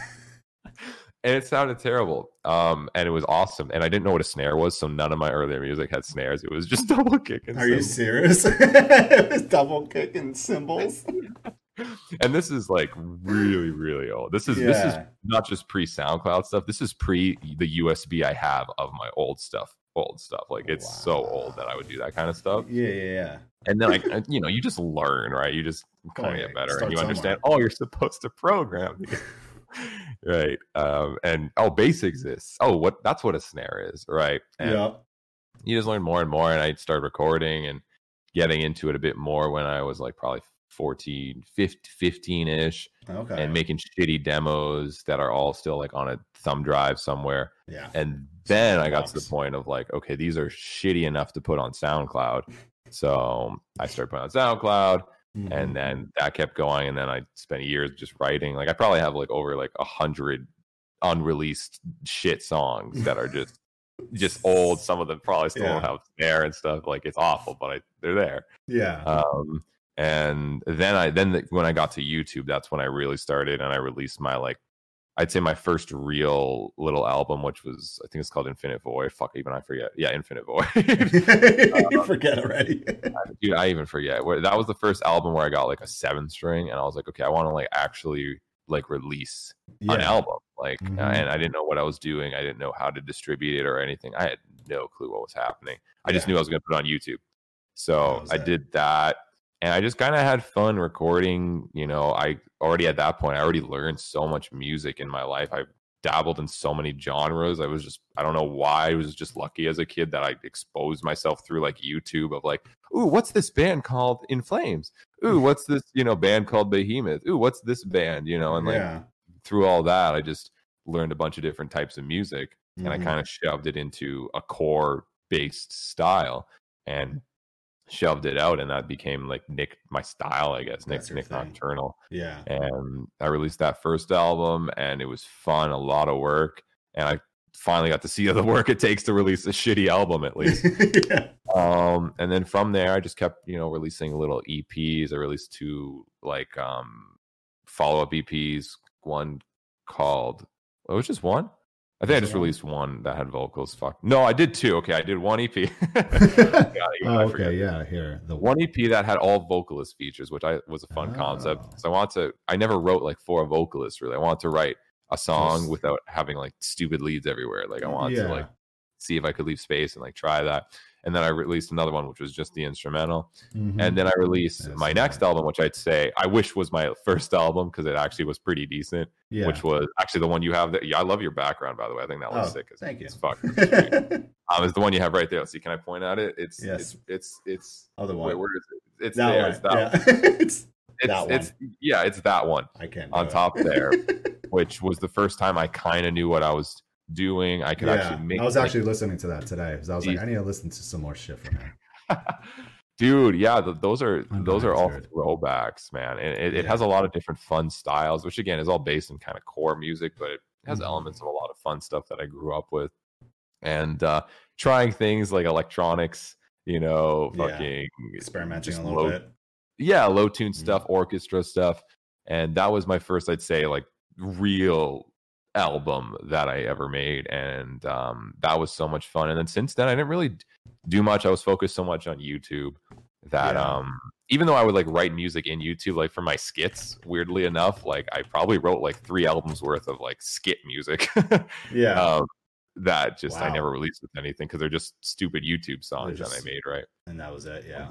and it sounded terrible um and it was awesome and i didn't know what a snare was so none of my earlier music had snares it was just double kicking Are you serious? it was double kicking cymbals. and this is like really really old this is this is not just pre soundcloud stuff this is pre the usb i have of my old stuff old stuff like it's so old that i would do that kind of stuff Yeah, yeah, yeah. and then I, you know you just learn right you just kind of get better and you somewhere. understand oh you're supposed to program. Right um and oh bass exists oh what that's what a snare is right and Yep. you just learn more and more and i started recording and getting into it a bit more when i was like probably 14 15 ish Okay. and making shitty demos that are all still like on a thumb drive somewhere yeah. and then i got to the point of like okay these are shitty enough to put on soundcloud so i started putting on soundcloud Mhm. and then that kept going and then i spent years just writing like i probably have like over like a hundred unreleased shit songs that are just just old some of them probably still don't Yeah. have snare and stuff like it's awful but I, they're there yeah. um and then i then the, when i got to youtube that's when i really started and i released my like i'd say my first real little album which was i think it's called infinite void. Fuck even i forget. Yeah infinite void. You forget already. dude i even forget. That was the first album where i got like a seven string and i was like okay i want to like actually like release an album. Like Mhm. and i didn't know what i was doing. I didn't know how to distribute it or anything. I had no clue what was happening. I just knew i was going to put it on youtube. So i it. did that and i just kind of had fun recording you know i already at that point i already learned so much music in my life. I dabbled in so many genres. I was just i don't know why i was just lucky as a kid that i exposed myself through like youtube of like ooh what's this band called in flames? Ooh what's this you know band called behemoth? Ooh what's this band? You know and like yeah. through all that, I just learned a bunch of different types of music and I Mhm. kind of shoved it into a core based style. And shoved it out. And that became like Nik, my style, I guess, Nik, Nik thing. Nocturnal. Yeah. And I released that first album and it was fun, a lot of work. And I finally got to see the work it takes to release a shitty album at least. yeah. um, and then from there, I just kept you know releasing little EPs. I released two like um, follow up EPs. One called oh, it was just one. I think I just released one that had vocals. Fuck. No, I did two. Okay, I did one EP. Oh, okay. Yeah. Here. The One EP that had all vocalist features, which I was a fun Oh. concept. So I want to. I never wrote like for a vocalist really. I wanted to write a song without having like stupid leads everywhere. Like I wanted yeah. to like see if I could leave space and like try that. And then I released another one, which was just the instrumental. Mhm. And then I released Yes, my right. next album, which I'd say I wish was my first album because it actually was pretty decent. yeah. Which was actually the one you have. That yeah, I love your background by the way. I think that looks Oh, sick. as- thank you. fuck. Um, it's the one you have right there. See, can I point at it? It's Yes. it's it's it's. Other Wait, one. where is it? It's that there. one. It's that. yeah. it's, It's, that it's yeah, it's that one I can't. on do it. top there, which was the first time I kind of knew what I was doing. I could yeah. actually make. I was like, actually listening to that today because I was like, I need to listen to some more shit from him. dude yeah th- those are I'm those are all good. throwbacks man and it, it Yeah. has a lot of different fun styles which again is all based in kind of core music but it has Mhm. elements of a lot of fun stuff that i grew up with and uh trying things like electronics you know Yeah. fucking Experimenting a little low- bit. yeah low tune Mhm. stuff orchestra stuff and that was my first i'd say like real album that i ever made and um that was so much fun and then since then i didn't really do much i was focused so much on youtube that Yeah. um even though i would like write music in youtube like for my skits weirdly enough like i probably wrote like three albums worth of like skit music Yeah. um that just i never released with anything because they're just stupid youtube songs that i made right and that was it. Yeah.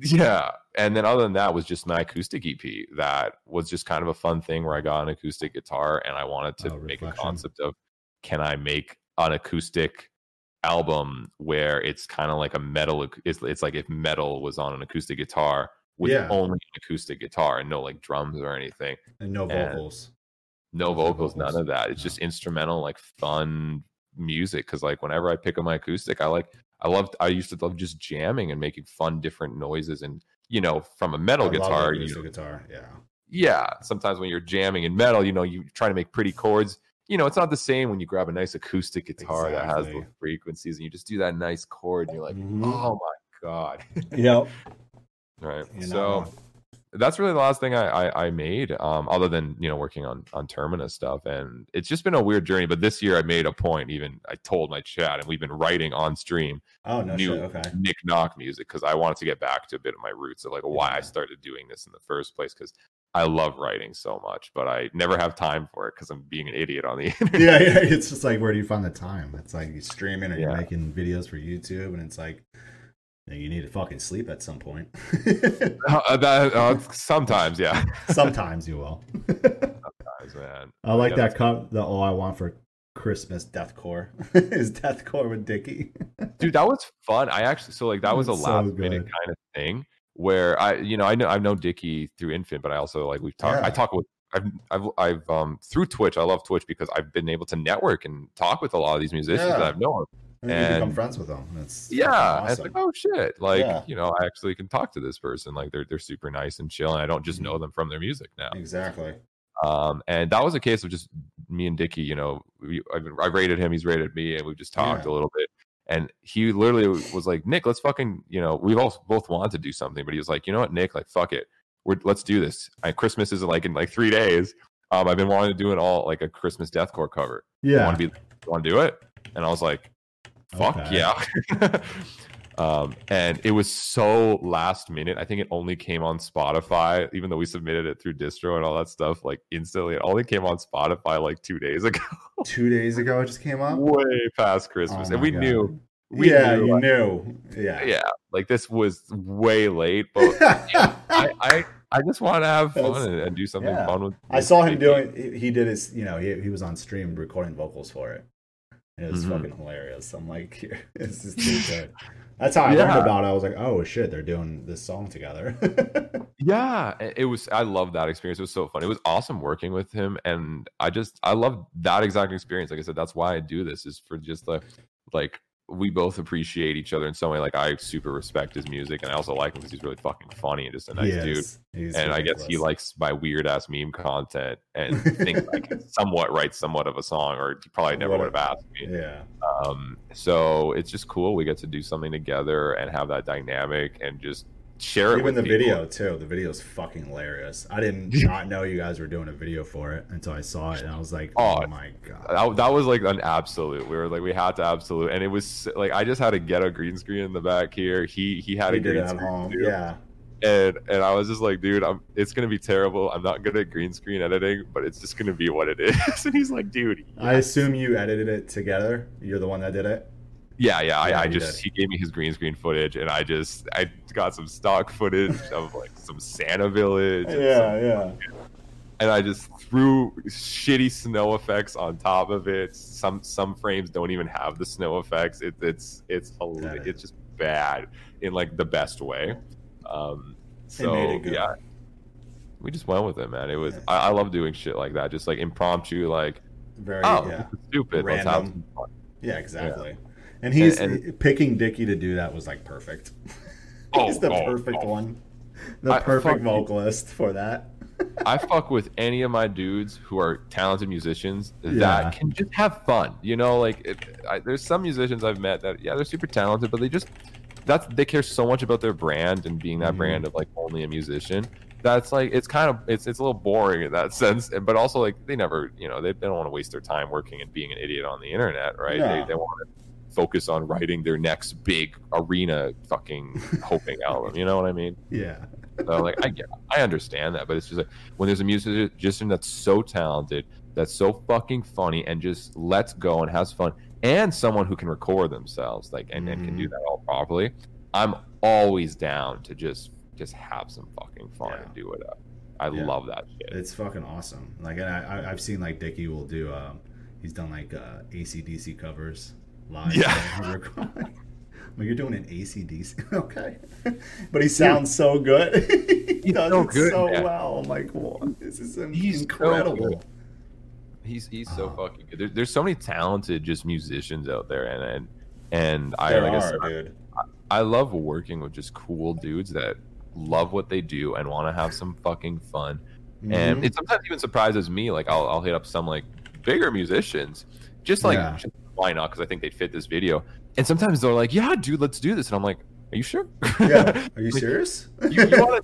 Yeah. And then other than that was just my acoustic EP that was just kind of a fun thing where I got an acoustic guitar and I wanted to Oh, make a concept of can I make an acoustic album where it's kind of like a metal it's, it's like if metal was on an acoustic guitar with Yeah. only an acoustic guitar and no like drums or anything And no And- vocals. no No vocals, none of that. It's No. just instrumental, like fun music. Cause like whenever I pick up my acoustic, I like I loved I used to love just jamming and making fun different noises and you know, from a metal I love guitar, you acoustic know, guitar. Yeah. yeah. Sometimes when you're jamming in metal, you know, you try to make pretty chords. You know, it's not the same when you grab a nice acoustic guitar that has the frequencies and you just do that nice chord and you're like, Mhm. oh my God. Yep. right. You're not so. That's really the last thing I, I, I made, um, other than you know working on on Termina stuff, and it's just been a weird journey. But this year, I made a point. Even I told my chat, and we've been writing on stream Oh no new shit. Okay. Nik Knock music because I wanted to get back to a bit of my roots of like why I started doing this in the first place. Because I love writing so much, but I never have time for it because I'm being an idiot on the internet. yeah, yeah. It's just like where do you find the time? It's like you're streaming or you're making videos for YouTube, and it's like you, you need to fucking sleep at some point. Uh, that, uh, sometimes, yeah. Sometimes you will. Sometimes, man. I like Yeah, that cup. The all I want for Christmas deathcore is deathcore with Dickie. dude that was fun i actually so like that was a so last minute kind of thing where i you know i know i've known dickie through infant but i also like we've talked i talk with I've, I've i've um through twitch i love twitch because i've been able to network and talk with a lot of these musicians that i've known And become friends with them. It's yeah and it's like oh shit like Yeah. you know i actually can talk to this person like they're they're super nice and chill and i don't just Mhm. know them from their music now exactly. um and that was a case of just me and Dickie, you know, we, I've, I rated him, he's rated me, and we've just talked Yeah. a little bit. And he literally was like, Nik, let's fucking, you know, we've all both wanted to do something, but he was like, you know what, Nik, like, fuck it, we're let's do this. I, Christmas is like in like three days. Um, I've been wanting to do it all like a Christmas deathcore cover. Yeah. Want to be, want to do it? And I was like, fuck Okay. yeah. um, and it was so last minute. I think it only came on Spotify, even though we submitted it through distro and all that stuff, like instantly. It only came on Spotify like two days ago, Two days ago, it just came up. way past Christmas. Oh and we God. knew, we yeah, knew, you like, knew. Yeah. yeah, like this was way late, but I, I, I just want to have fun and, and do something yeah. fun with. I saw him doing. He, he did his. You know, he, he was on stream recording vocals for it. It was Mhm. fucking hilarious. I'm like, this is too good. That's how I learned about it. I was like, oh shit, they're doing this song together. Yeah, it it was. I love that experience. It was so fun. It was awesome working with him, and I just I love that exact experience. Like I said, that's why I do this is for just the like we both appreciate each other in some way. Like I super respect his music, and I also like him because he's really fucking funny and just a nice dude. and I guess he likes my weird ass meme content and thinks like can somewhat write somewhat of a song, or he probably never would have asked me. Yeah. Um, so it's just cool. We get to do something together and have that dynamic and just share it Even the people. video too. The video is fucking hilarious. I didn't not know you guys were doing a video for it until I saw it, and I was like, "Oh, Oh, my god!" That, that was like an absolute. We were like, we had to absolute, and it was like I just had to get a green screen in the back here. He he had a green screen home. too. Yeah. and and I was just like, dude, I'm it's gonna be terrible. I'm not good at green screen editing, but it's just gonna be what it is. and he's like, dude, I assume you edited it together. You're the one that did it. Yeah, yeah. Yeah, I, I just he gave me his green screen footage, and I just I got some stock footage of like some Santa Village, and, some- yeah. and I just threw shitty snow effects on top of it. Some some frames don't even have the snow effects. It, it's it's it's just bad in like the best way. Um, so made it good. yeah, we just went with it, man. It was Yeah. I, I love doing shit like that, just like impromptu, like Very. oh, yeah. stupid. Random. some fun. Yeah. And he's And- picking Dickie to do that was like perfect. Oh, he's the oh, perfect oh. one. The I- perfect you. vocalist for that. I fuck with any of my dudes who are talented musicians Yeah. that can just have fun. You know, like it, I, there's some musicians I've met that yeah they're super talented, but they just that's they care so much about their brand and being that Mhm. brand of like only a musician. That's like it's kind of it's it's a little boring in that sense, and- but also like they never you know they, they don't want to waste their time working and being an idiot on the internet, right? No. They, they want to focus on writing their next big arena fucking hoping album. You know what I mean? Yeah. So like I get, I understand that, but it's just like when there's a musician that's so talented, that's so fucking funny, and just lets go and has fun, and someone who can record themselves, like and, and can do Mhm. that all properly. I'm always down to just just have some fucking fun Yeah. and do it up. I Yeah. love that shit. It's fucking awesome. Like, and I, I, I've seen like Dickie will do. Um, he's done like uh, ACDC covers live. Yeah. Well, you're doing an ACDC, okay? but he sounds so good. he does so it good, so man. well. I'm like, what? This is He's incredible. good. He's he's so Oh. fucking good. There, there's so many talented just musicians out there, and and and I like I are, said, dude. I love working with just cool dudes that love what they do and want to have some fucking fun. And Mhm. it sometimes even surprises me. Like I'll, I'll hit up some like bigger musicians, just like Yeah. just, why not? Because I think they'd fit this video. And sometimes they're like, "Yeah, dude, let's do this." And I'm like, "Are you sure?" yeah. Are you Like, serious? you, you wanna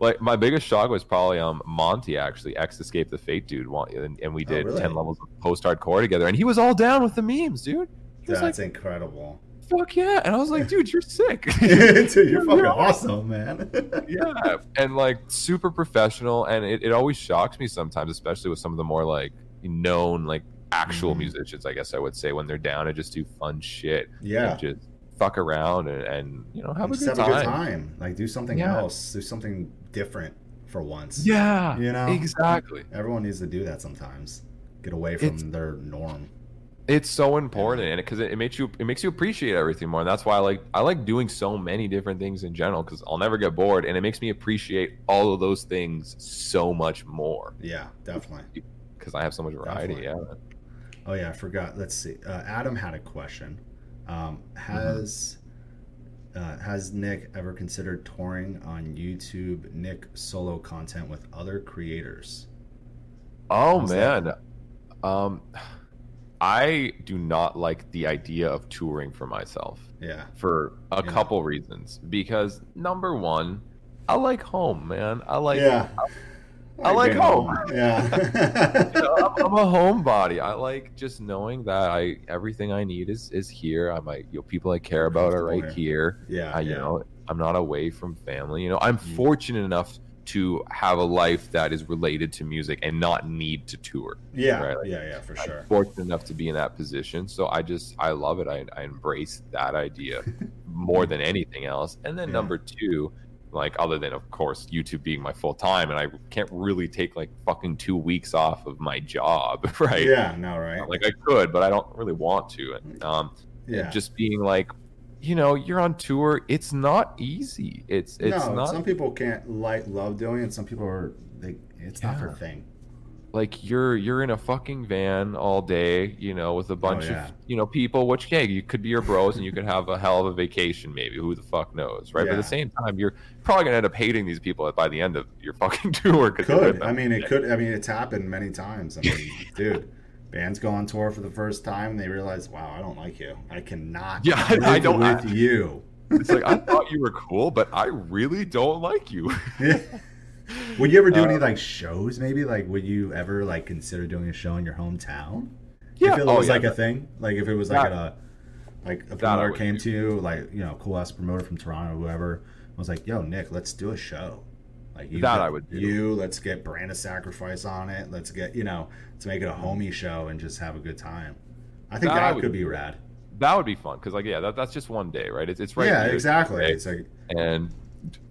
like my biggest shock was probably um Monty actually X Escape the Fate dude, and, and we Oh, did really? ten levels of post hardcore together, and he was all down with the memes, dude. He That's like, incredible. "Fuck yeah!" And I was like, "Dude, you're sick." dude, you're You're fucking awesome. awesome, man. yeah and like super professional and it, it always shocks me sometimes especially with some of the more like known like actual Mhm. musicians i guess i would say when they're down to just do fun shit yeah. and just fuck around and, and you know have a good have time a good time. Like, do something Yeah. else. Do something different for once. yeah You know? exactly Everyone needs to do that sometimes. Get away from It's- their norm. it's so important and because it, it makes you it makes you appreciate everything more and that's why i like i like doing so many different things in general because i'll never get bored and it makes me appreciate all of those things so much more Yeah, definitely. because i have so much variety Definitely. yeah Oh yeah, I forgot. Let's see. Uh, Adam had a question. Um, has uh, has Nik ever considered touring on YouTube Nik solo content with other creators? Oh How's man, um, I do not like the idea of touring for myself Yeah. for a Yeah. couple reasons. Because number one, I like home, man. I like. yeah. I like being home. Yeah. You know, I'm, I'm a homebody. I like just knowing that I everything I need is is here. I might, you know, people I care about are right here. yeah. I, you yeah. know, I'm not away from family. You know, I'm Mm. fortunate enough to have a life that is related to music and not need to tour. Yeah. right, like- yeah. Yeah. For sure. I'm fortunate enough to be in that position. So I just I love it. I, I embrace that idea more than anything else. And then Yeah. number two, like other than of course YouTube being my full time, and I can't really take like fucking two weeks off of my job, right? Yeah. No. Right. Like I could, but I don't really want to. And um, yeah. just being like, you know, you're on tour. It's not easy. It's it's no, not. some people can't like love doing it. Some people are they. It's not their thing. Like you're you're in a fucking van all day, you know, with a oh, bunch Oh, yeah. of you know people. Which yeah, you could be your bros and you could have a hell of a vacation, maybe. Who the fuck knows, right? But at the same time, you're probably gonna end up hating these people by the end of your fucking tour. Could. I mean it could I mean it's happened many times. I mean, dude, bands go on tour for the first time and they realize, wow, I don't like you. I cannot Yeah, I- I don't- with I- you. It's like I thought you were cool, but I really don't like you. Would you ever do Uh, any like shows? Maybe like would you ever like consider doing a show in your hometown? Yeah. if it Oh, was yeah. like a thing, like if it was like That- at a like a promoter came to you, like you know, cool ass promoter from Toronto, or whoever was like, "Yo, Nik, let's do a show." Like you, That I would do. You, let's get Brand of Sacrifice on it. Let's get you know, let's make it a homie show and just have a good time. I think That I that would could be rad. that would be fun because like yeah, that, that's just one day, right? It's it's right. yeah, exactly. It's like and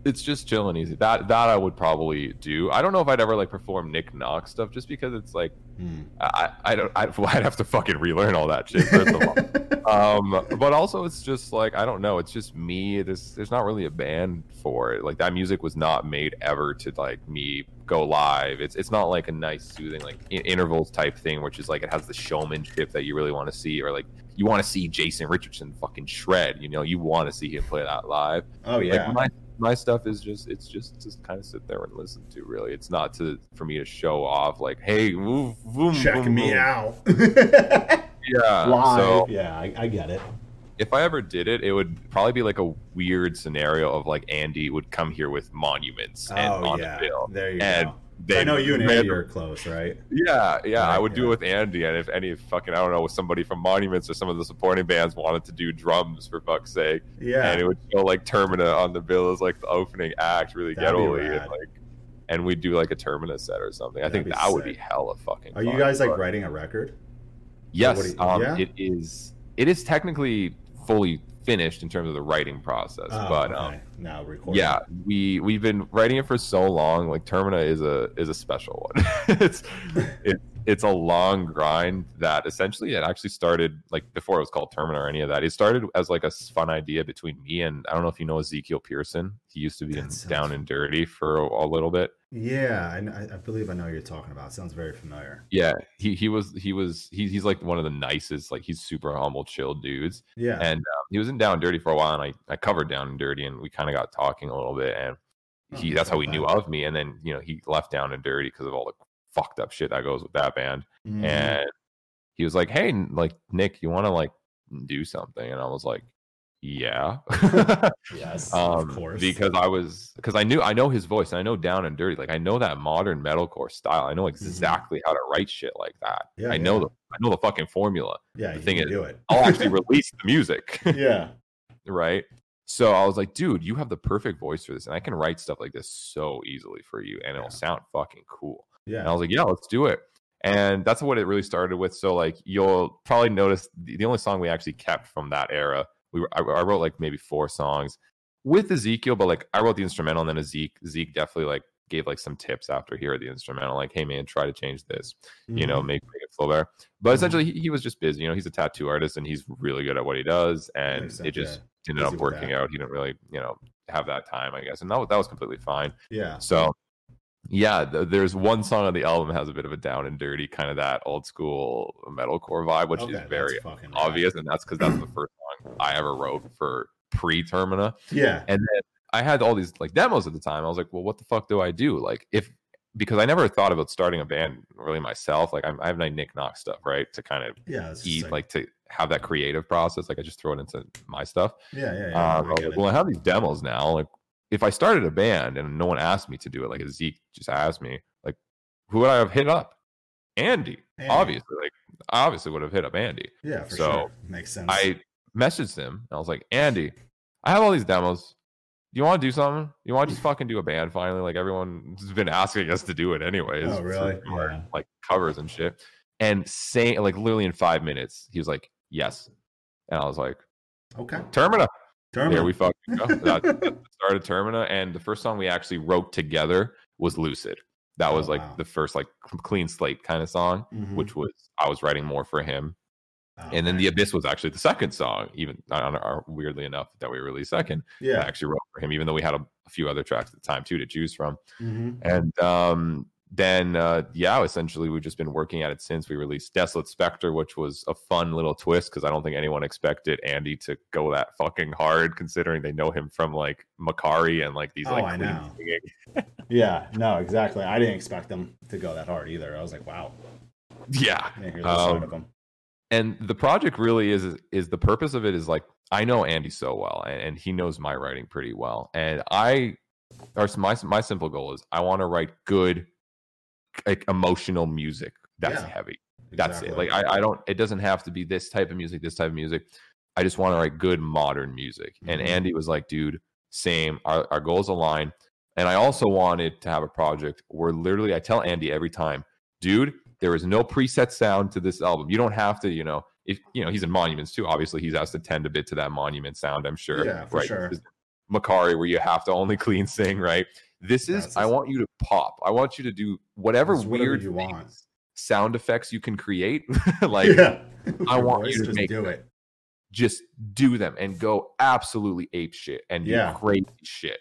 it's just chill and easy. That that I would probably do. I don't know if I'd ever like perform Nik Knock stuff just because it's like hmm. I I don't I, I'd have to fucking relearn all that shit first of all. um, but also it's just like I don't know. It's just me. There's there's not really a band for it. Like that music was not made ever to like me go live. It's it's not like a nice soothing like in- intervals type thing, which is like it has the showmanship that you really want to see, or like you want to see Jason Richardson fucking shred. You know, you want to see him play that live. oh yeah, Like my my stuff is just it's just to kind of sit there and listen to. Really, it's not to for me to show off. Like, hey, woo, boom, check me out. Yeah. Live. So yeah, I, I get it. if I ever did it, it would probably be like a weird scenario of like Andy would come here with monuments and Oh on yeah, the bill. there you And go. They I know you and Andy are close, right? Yeah, yeah, I Right, would do it with Andy, and if any fucking I don't know, somebody from Monuments or some of the supporting bands wanted to do drums for fuck's sake, Yeah. and it would show like Termina on the bill as like the opening act, really ghetto-y, and like, and we'd do like a Termina set or something. I That'd think be that would be sick. hella fucking. Are you fun, guys like but- writing a record? Yes, you- um, yeah? it is. It is technically fully finished in terms of the writing process, Oh, but okay. um, now recording. yeah, we we've been writing it for so long. Like Termina is a is a special one. it's it, it's a long grind that essentially it actually started like before it was called Termina or any of that. It started as like a fun idea between me and I don't know if you know Ezekiel Pearson. He used to be in Down and Dirty for a, a little bit. Yeah, I, I- I believe I know what you're talking about. Sounds very familiar. Yeah, he he was he was he, he's like one of the nicest. Like he's super humble, chill dudes. Yeah. and um, he was in Down and Dirty for a while, and I, I covered Down and Dirty, and we kind of got talking a little bit, and Oh, he that's that's how he knew of me, and then you know he left Down and Dirty because of all the fucked up shit that goes with that band, Mhm. and he was like, "Hey, like Nick, you want to like do something?" And I was like, "Yeah." yes, um, of course. because I was because I knew I know his voice and I know Down and Dirty like I know that modern metalcore style I know exactly how to write shit like that Mm-hmm. Yeah, I know yeah. the I know the fucking formula yeah, the thing is- do it. I'll actually release the music yeah. right? So I was like, dude, you have the perfect voice for this, and I can write stuff like this so easily for you, and it'll Yeah. sound fucking cool. And I was like, yeah, let's do it. And that's what it really started with. So like, you'll probably notice the, the only song we actually kept from that era, we were, I, I wrote like maybe four songs with Ezekiel, but like I wrote the instrumental, and then Zeke Zeke definitely like gave like some tips after he heard the instrumental, like, hey man, try to change this you know, Mhm. make, make it flow better. But Mhm. essentially, he, he was just busy. You know, he's a tattoo artist and he's really good at what he does. And Makes it just yeah. ended up Busy with working out. He didn't really, you know, have that time, I guess. And that, was- that was completely fine. Yeah. So, yeah, th- there's one song on the album has a bit of a down and dirty kind of that old school metalcore vibe, which Okay, is very obvious. And that's because that's the first I ever wrote for pre Termina. Yeah. And then I had all these like demos at the time. I was like, well, what the fuck do I do? Like, if because I never thought about starting a band really myself. Like, I'm, I have my Nik Knox stuff, right? To kind of Yeah. Eat, like, to have that creative process. Like, I just throw it into my stuff. yeah, yeah, yeah. um, I like, well, I have these demos now. Like, if I started a band and no one asked me to do it, like Zeke just asked me, like, who would I have hit up? Andy, Andy. obviously. Like, I obviously would have hit up Andy. yeah, for so, sure. Makes sense. I messaged him. And I was like, Andy, I have all these demos. Do you want to do something? You want to just fucking do a band finally? Like everyone's been asking us to do it anyways. Oh, really? Yeah. Like covers and shit. And saying like literally in five minutes, he was like, yes. And I was like, okay. Termina. Terminal. Here we fucking go. That, that started Termina. And the first song we actually wrote together was Lucid. That was Oh, like wow. the first like clean slate kind of song, Mhm. which was I was writing more for him Oh, and then the abyss was actually the second song even on our, weirdly enough that we released second I yeah. actually wrote for him even though we had a, a few other tracks at the time too to choose from hmm and um then uh, yeah, essentially we've just been working at it since we released Desolate Spectre, which was a fun little twist because I don't think anyone expected Andy to go that fucking hard, considering they know him from like Makari and like these Oh, like I know. Yeah, no, exactly. I didn't expect them to go that hard either. I was like, wow, yeah. I didn't hear side Um, of them. And the project really is is the purpose of it is like I know Andy so well and, and he knows my writing pretty well. And I or my my simple goal is I want to write good like emotional music that's Yeah, heavy. That's Exactly. it like I, I don't it doesn't have to be this type of music this type of music. I just want to write good modern music. And Mhm. Andy was like dude same. Our, our goals align. And I also wanted to have a project where literally I tell Andy every time dude there is no preset sound to this album you don't have to you know if you know he's in monuments too obviously he's has to tend a bit to that monument sound i'm sure Yeah, for right sure. This Makari, where you have to only clean sing right this is That's i want you to pop i want you to do whatever whatever weird you things, want. sound effects you can create like yeah. I want you to make do them. it. just do them and go absolutely ape shit and do Yeah. crazy shit.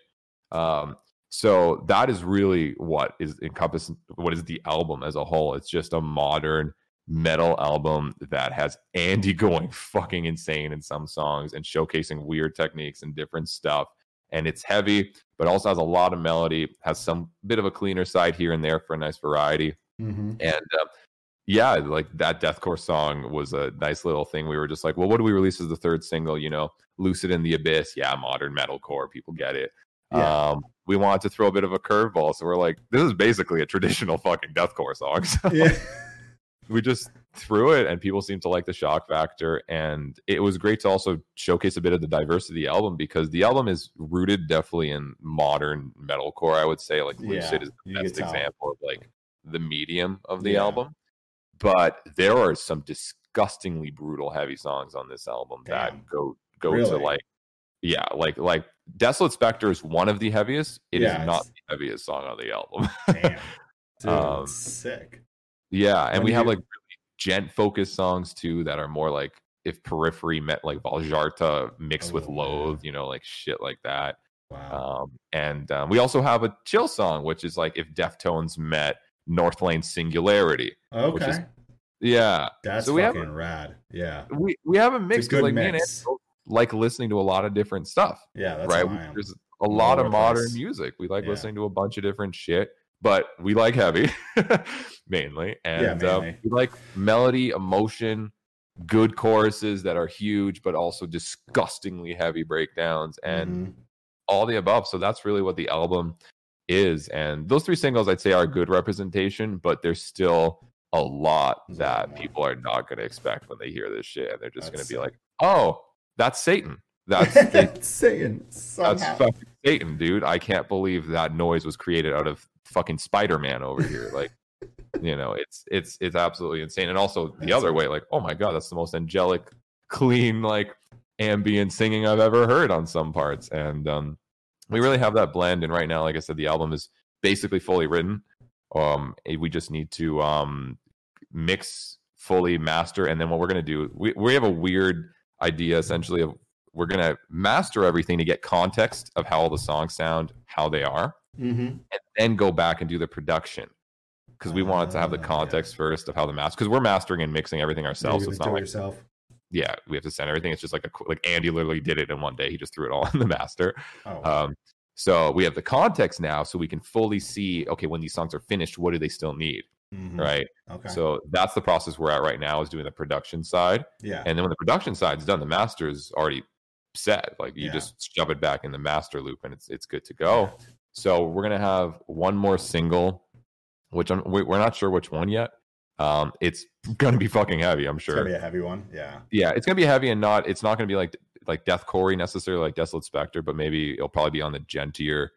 Um, so that is really what is encompass what is the album as a whole. It's just a modern metal album that has Andy going fucking insane in some songs and showcasing weird techniques and different stuff. And it's heavy, but also has a lot of melody, has some bit of a cleaner side here and there for a nice variety. Hmm and um, yeah like that deathcore song was a nice little thing. We were just like well what do we release as the third single you know lucid in the abyss? Yeah modern metalcore people get it Yeah. um we wanted to throw a bit of a curveball so we're like this is basically a traditional fucking deathcore song so Yeah. we just threw it and people seemed to like the shock factor and it was great to also showcase a bit of the diversity of the album because the album is rooted definitely in modern metalcore i would say like lucid Yeah, is the best example of like the medium of the Yeah. album but there are some disgustingly brutal heavy songs on this album Damn. that go go to like yeah like like desolate spectre is one of the heaviest It is Yeah, not it's- the heaviest song on the album Damn. Dude, Um, sick. yeah and When we have you- like really gent focused songs too that are more like if periphery met like Vildhjarta mixed with Oh, yeah. loathe you know like shit like that Wow. um and um, we also have a chill song which is like if deftones met Northlane singularity okay. is- yeah That's so we have fucking rad. Yeah. we we have a mix good because like me and mix. Like listening to a lot of different stuff Yeah. That's right how I am. there's a lot over of modern place. music we like Yeah. listening to a bunch of different shit but we like heavy mainly and um, mainly. we like melody emotion good choruses that are huge but also disgustingly heavy breakdowns and Mhm. all the above so that's really what the album is and those three singles i'd say are a good representation but there's still a lot There's a lot that people are not going to expect when they hear this shit and they're just going to be like oh that's satan that's Satan. That's That's fucking Satan, dude. I can't believe that noise was created out of fucking Spider Man over here. Like, you know, it's it's it's absolutely insane. And also the That's other way, like, oh my god, that's the most angelic, clean, like ambient singing I've ever heard on some parts. And um we really have that blend. And right now, like I said, the album is basically fully written. Um, eh, we just need to um mix, fully master, and then what we're gonna do, we we have a weird idea essentially of we're gonna master everything to get context of how all the songs sound, how they are, Mm-hmm. and then go back and do the production because we wanted to have the Ah, yeah. context first of how the master because we're mastering and mixing everything ourselves. so it's not like yourself. yeah, we have to send everything. It's just like a like Andy literally did it in one day. He just threw it all in the master. Oh, Um, so we have the context now, so we can fully see okay when these songs are finished, what do they still need, mhm. right? Okay. So that's the process we're at right now is doing the production side. yeah. And then when the production side's done, the master is already set. Like you Yeah. just shove it back in the master loop and it's it's good to go. So we're gonna have one more single, which I'm, we- we're not sure which one yet. Um, it's gonna be fucking heavy, I'm sure. It's gonna be a heavy one. Yeah. Yeah, it's gonna be heavy and not. It's not gonna be like like Death Corey necessarily, like Desolate Spectre, but maybe it'll probably be on the gentier,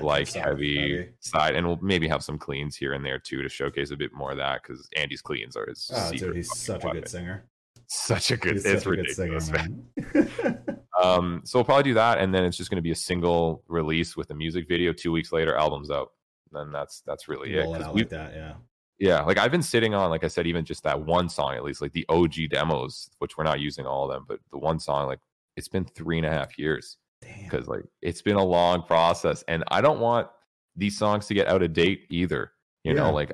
Like heavy, side, and we'll maybe have some cleans here and there too to showcase a bit more of that because Andy's cleans are his. Oh, dude, he's such a good singer. Such a good. He's it's a good singer, ridiculous. Um, so we'll probably do that, and then it's just going to be a single release with a music video. Two weeks later, album's out. Then that's that's really it. Roll it 'cause out we- like that. Yeah. yeah, like I've been sitting on, like I said, even just that one song at least, like the OG demos, which we're not using all of them, but the one song, like it's been three and a half years. Because like it's been a long process, and I don't want these songs to get out of date either. You Yeah. know, like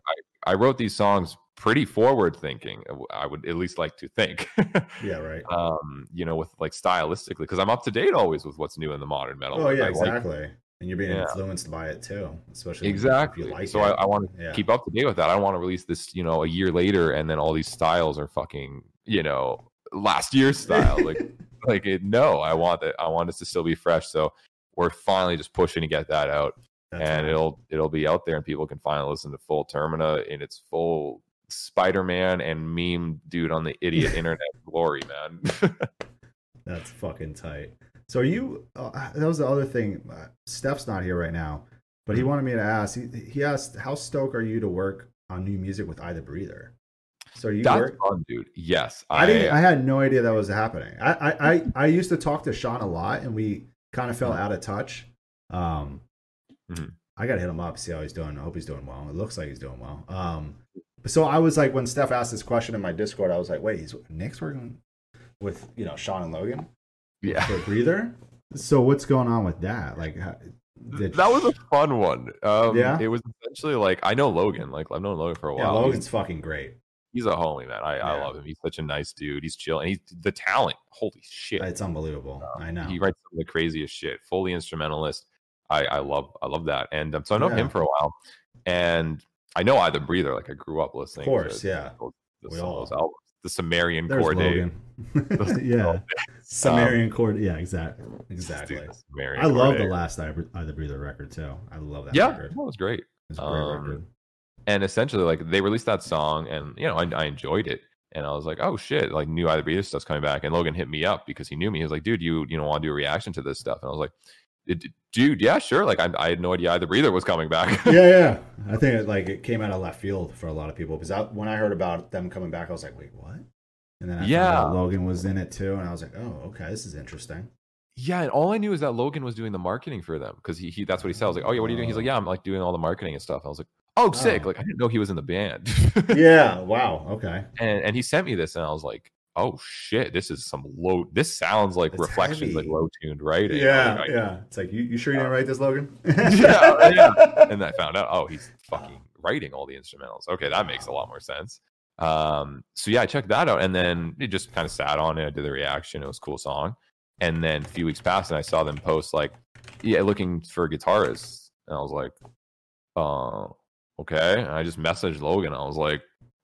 I, I wrote these songs pretty forward thinking. uh, I would at least like to think. Yeah, right. um, you know, with like stylistically, because I'm up to date always with what's new in the modern metal. Oh yeah, I like- exactly. and you're being Yeah. influenced by it too, especially if exactly. you like so it. I, I want to Yeah. keep up to date with that. I don't want to release this, you know, a year later, and then all these styles are fucking, you know, last year's style. Like, like it, no, I want that. I want it to still be fresh. So we're finally just pushing to get that out, That's and right. it'll it'll be out there, and people can finally listen to full Termina in its full Spider-Man and meme dude on the idiot internet glory, man. That's fucking tight. So are you? Uh, that was the other thing. Uh, Steph's not here right now, but he Mm-hmm. wanted me to ask. He, he asked, "How stoked are you to work on new music with I the Breather?" So you That's work? fun, dude. Yes, I didn't. I had no idea that was happening. I, I, I, I used to talk to Sean a lot, and we kind of fell out of touch. Um, Mhm. I gotta hit him up, see how he's doing. I hope he's doing well. It looks like he's doing well. Um, so I was like, when Steph asked this question in my Discord, I was like, wait, he's Nik's working with you know Sean and Logan yeah. for breather. So what's going on with that? Like, how, did that was a fun one. Um, Yeah? it was essentially like I know Logan. Like I've known Logan for a yeah, while. He's- Logan's fucking great. He's, a homie, man. I, I love him. He's such a nice dude. He's chill, and he's the talent. Holy shit, It's unbelievable. I know. he writes some of the craziest shit. Fully instrumentalist. I, I love I love that, and um, so I know Yeah. him for a while, and I know I the breather. Like I grew up listening. Of course, to yeah. those, We those all- albums. The Sumerian There's Core Day. Yeah, Sumerian core. Yeah, exactly. Exactly. Dude, I love the last the Breather record too. I love that Yeah, record. that was great. It's a great Um, record. And essentially like they released that song and you know I, I enjoyed it. And i was like oh shit like new I the Breather stuff's coming back. And logan hit me up because he knew me. He was like dude you you know want to do a reaction to this stuff? And i was like dude yeah sure. Like I, I had no idea I the Breather was coming back. Yeah, yeah. I think it, like it came out of left field for a lot of people because I, when I heard about them coming back, I was like, wait, what? And then I Yeah. Logan was in it too, and I was like, oh, okay, this is interesting. yeah and all i knew is that logan was doing the marketing for them because he, he that's what he said. I was like oh yeah what are you doing? He's like yeah i'm like doing all the marketing and stuff. I was like oh sick Oh. like i didn't know he was in the band Yeah. Wow. Okay. and and he sent me this and i was like oh shit this is some low this sounds like reflections like low tuned writing Yeah. Like, I- yeah. It's like you, you sure you didn't write this, Logan? Yeah, yeah. and I found out, oh, he's fucking writing all the instrumentals. Okay, that makes a lot more sense. Um, so yeah, I checked that out, and then it just kind of sat on it. I did the reaction. It was a cool song. And then a few weeks passed, and I saw them post like, yeah, looking for guitarists, and I was like, uh, okay. And I just messaged Logan. I was like,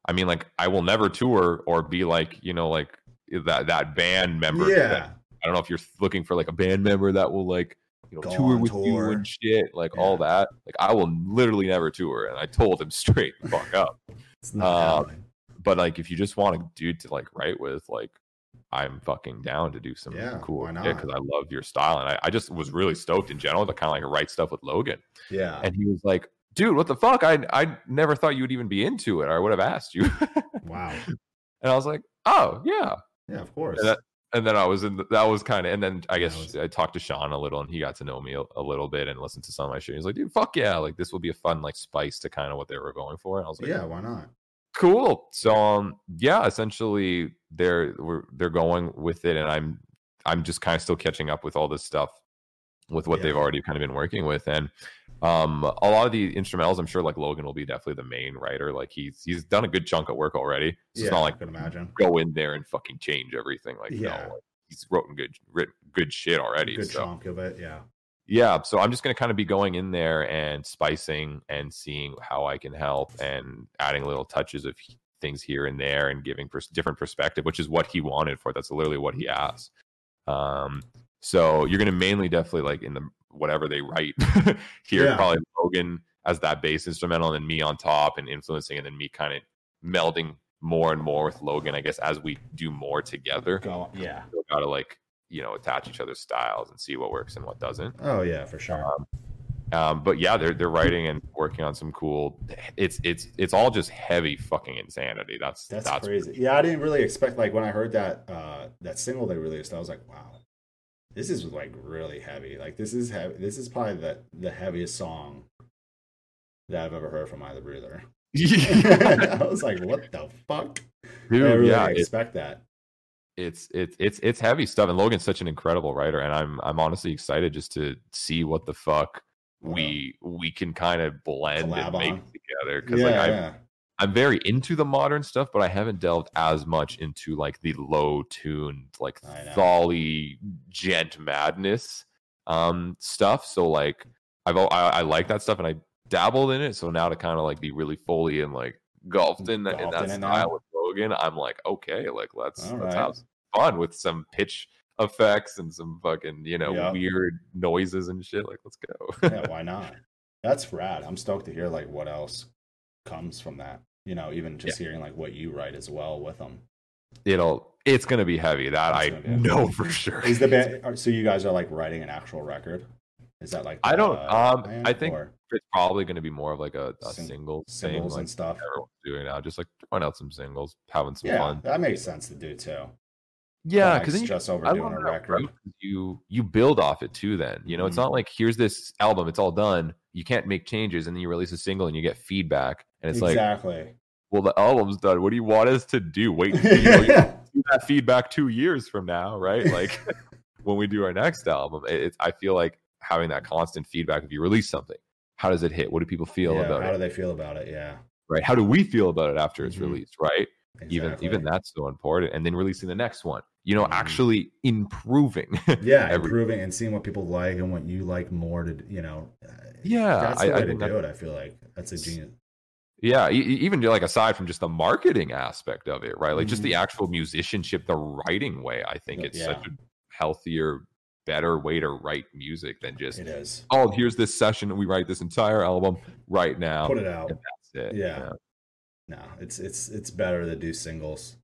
I mean, like, I will never tour or be like, you know, like that that band member. that- yeah. I don't know if you're looking for like a band member that will like you know Go tour with you and shit, like all that. Like I will literally never tour, and I told him straight fuck up. It's not uh, happening. But like, if you just want a dude to like write with, like, I'm fucking down to do some Yeah, cool shit because I love your style, and I, I just was really stoked in general to kind of like write stuff with Logan. Yeah. And he was like, "Dude, what the fuck? I I never thought you would even be into it. Or I would have asked you." Wow. and I was like, "Oh yeah." Yeah, of course. And that, and then I was in. The, that was kind of. And then I guess was- I talked to Sean a little, and he got to know me a, a little bit and listened to some of my shit. He's like, "Dude, fuck yeah! Like this will be a fun like spice to kind of what they were going for." And I was like, yeah, why not? cool." So um, yeah, essentially they're we're, they're going with it, and I'm I'm just kind of still catching up with all this stuff with what Yeah. they've already kind of been working with, and um, a lot of the instrumentals, I'm sure like Logan will be definitely the main writer. Like he's he's done a good chunk of work already. So yeah, it's not like I can imagine. go in there and fucking change everything. Like, Yeah. no, like, he's written good, written good shit already. Good so chunk of it. Yeah. yeah, so I'm just gonna kind of be going in there and spicing and seeing how I can help and adding little touches of things here and there and giving pers- different perspective, which is what he wanted for. it. That's literally what he asked. Um, so you're gonna mainly definitely like in the whatever they write here, Yeah. probably Logan as that bass instrumental, and then me on top and influencing, and then me kind of melding more and more with Logan. I guess as we do more together, Go. Yeah. we gotta like you know attach each other's styles and see what works and what doesn't. Oh yeah, for sure. Um, but yeah, they're they're writing and working on some cool. It's it's it's all just heavy fucking insanity. That's That's, that's, crazy. Yeah, I didn't really expect like when I heard that uh that single they released, I was like, wow, this is like really heavy. Like this is heavy. This is probably the the heaviest song that I've ever heard from I the Breather. I was like, what the fuck? I Dude, really yeah, didn't it, expect that. it's it's it's it's heavy stuff. And Logan's such an incredible writer, and I'm I'm honestly excited just to see what the fuck we we can kind of blend Collab and make on. together because yeah, like I yeah. I'm very into the modern stuff, but I haven't delved as much into like the low tuned, like thally gent madness um stuff. So like I've I, I like that stuff and I dabbled in it. So now to kind of like be really fully and like golfed in that, in that in style with Logan, I'm like, okay, like let's All let's right. have fun with some pitch effects and some fucking, you know, Yeah. weird noises and shit. Like, let's go. yeah, why not? That's rad. I'm stoked to hear like what else comes from that. You know, even just hearing like what you write as well with them. It'll it's gonna be heavy. That It's I know for sure. Is the band? So you guys are like writing an actual record? Is that like I don't- the um, plan, I think or it's probably going to be more of like a, a Sing- single thing, singles like and stuff? everyone's doing now, just like throwing out some singles, having some Yeah, fun. that makes sense to do too. Yeah, because then you, stress over doing a record. you you build off it too. Then you know, it's Mhm. not like here's this album, it's all done. You can't make changes, and then you release a single and you get feedback, and it's like, exactly. well, the album's done. What do you want us to do? Wait, you know, you that feedback two years from now, right? Like when we do our next album, it, it's I feel like having that constant feedback. If you release something, how does it hit? What do people feel yeah, about how it? do they feel about it? Yeah, right? How do we feel about it after it's Mhm. released, right? Even even that's so important. And then releasing the next one, you know, Mhm. actually improving. yeah, improving and seeing what people like and what you like more to you know. uh, Yeah, that's I- the I way to do that- it. I feel like that's a genius. yeah, even like aside from just the marketing aspect of it, right? Like just the Mhm. actual musicianship, the writing way. I think Yeah, it's such a healthier, better way to write music than just It is. oh, here's this session and we write this entire album right now. Put it out. and that's it. Yeah. No, it's it's it's better to do singles.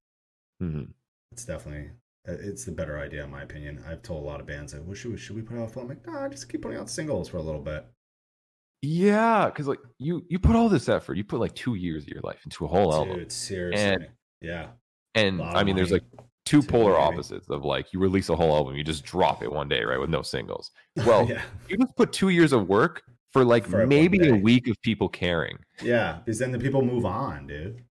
Mhm. It's definitely uh, Uh, it's the better idea in my opinion. I've told a lot of bands like, "Well, should we should we put out a film?" I'm like, nah, just keep putting out singles for a little bit. Yeah, because like you you put all this effort, you put like two years of your life into a whole album. Dude, seriously. And- yeah. And I mean, there's like two polar opposites of like you release a whole album, you just drop it one day, right, with no singles. Well, yeah. you just put two years of work for like For maybe a week of people caring. Yeah, because then the people move on, dude.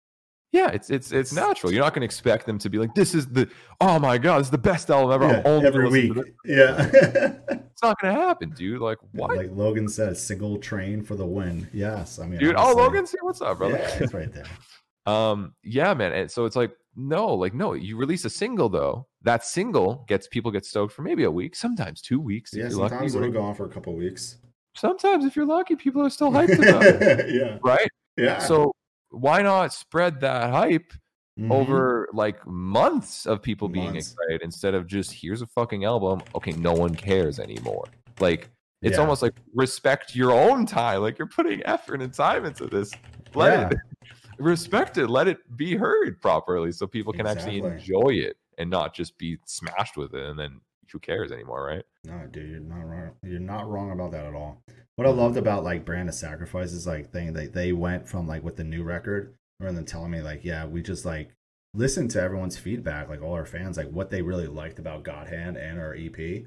Yeah, it's it's it's natural. You're not going to expect them to be like, "This is the oh my god, this is the best album ever." Yeah, I'm only every week. to this." Yeah. It's not going to happen, dude. Like what, like Logan said, single train for the win. Yes, I mean, dude? Oh, Logan, see what's up, brother? Yeah, it's right there. Um, yeah, man. And so it's like, no, like, no, you release a single though. That single gets people get stoked for maybe a week, sometimes two weeks. Yeah, you're lucky, sometimes it'll go on for a couple weeks. Sometimes if you're lucky, people are still hyped about it, yeah, right? yeah. So why not spread that hype Mhm. over like months of people being excited instead of just here's a fucking album. Okay, no one cares anymore. Like it's Yeah. almost like respect your own time. Like you're putting effort and time into this. Let it respect it. Let it be heard properly so people can actually enjoy it and not just be smashed with it and then who cares anymore, right? No, dude, you're not wrong. You're not wrong about that at all. What I loved about like Brand of Sacrifice is like thing that they went from like with the new record rather than telling me like, yeah, we just like listened to everyone's feedback, like all our fans, like what they really liked about God Hand and our EP.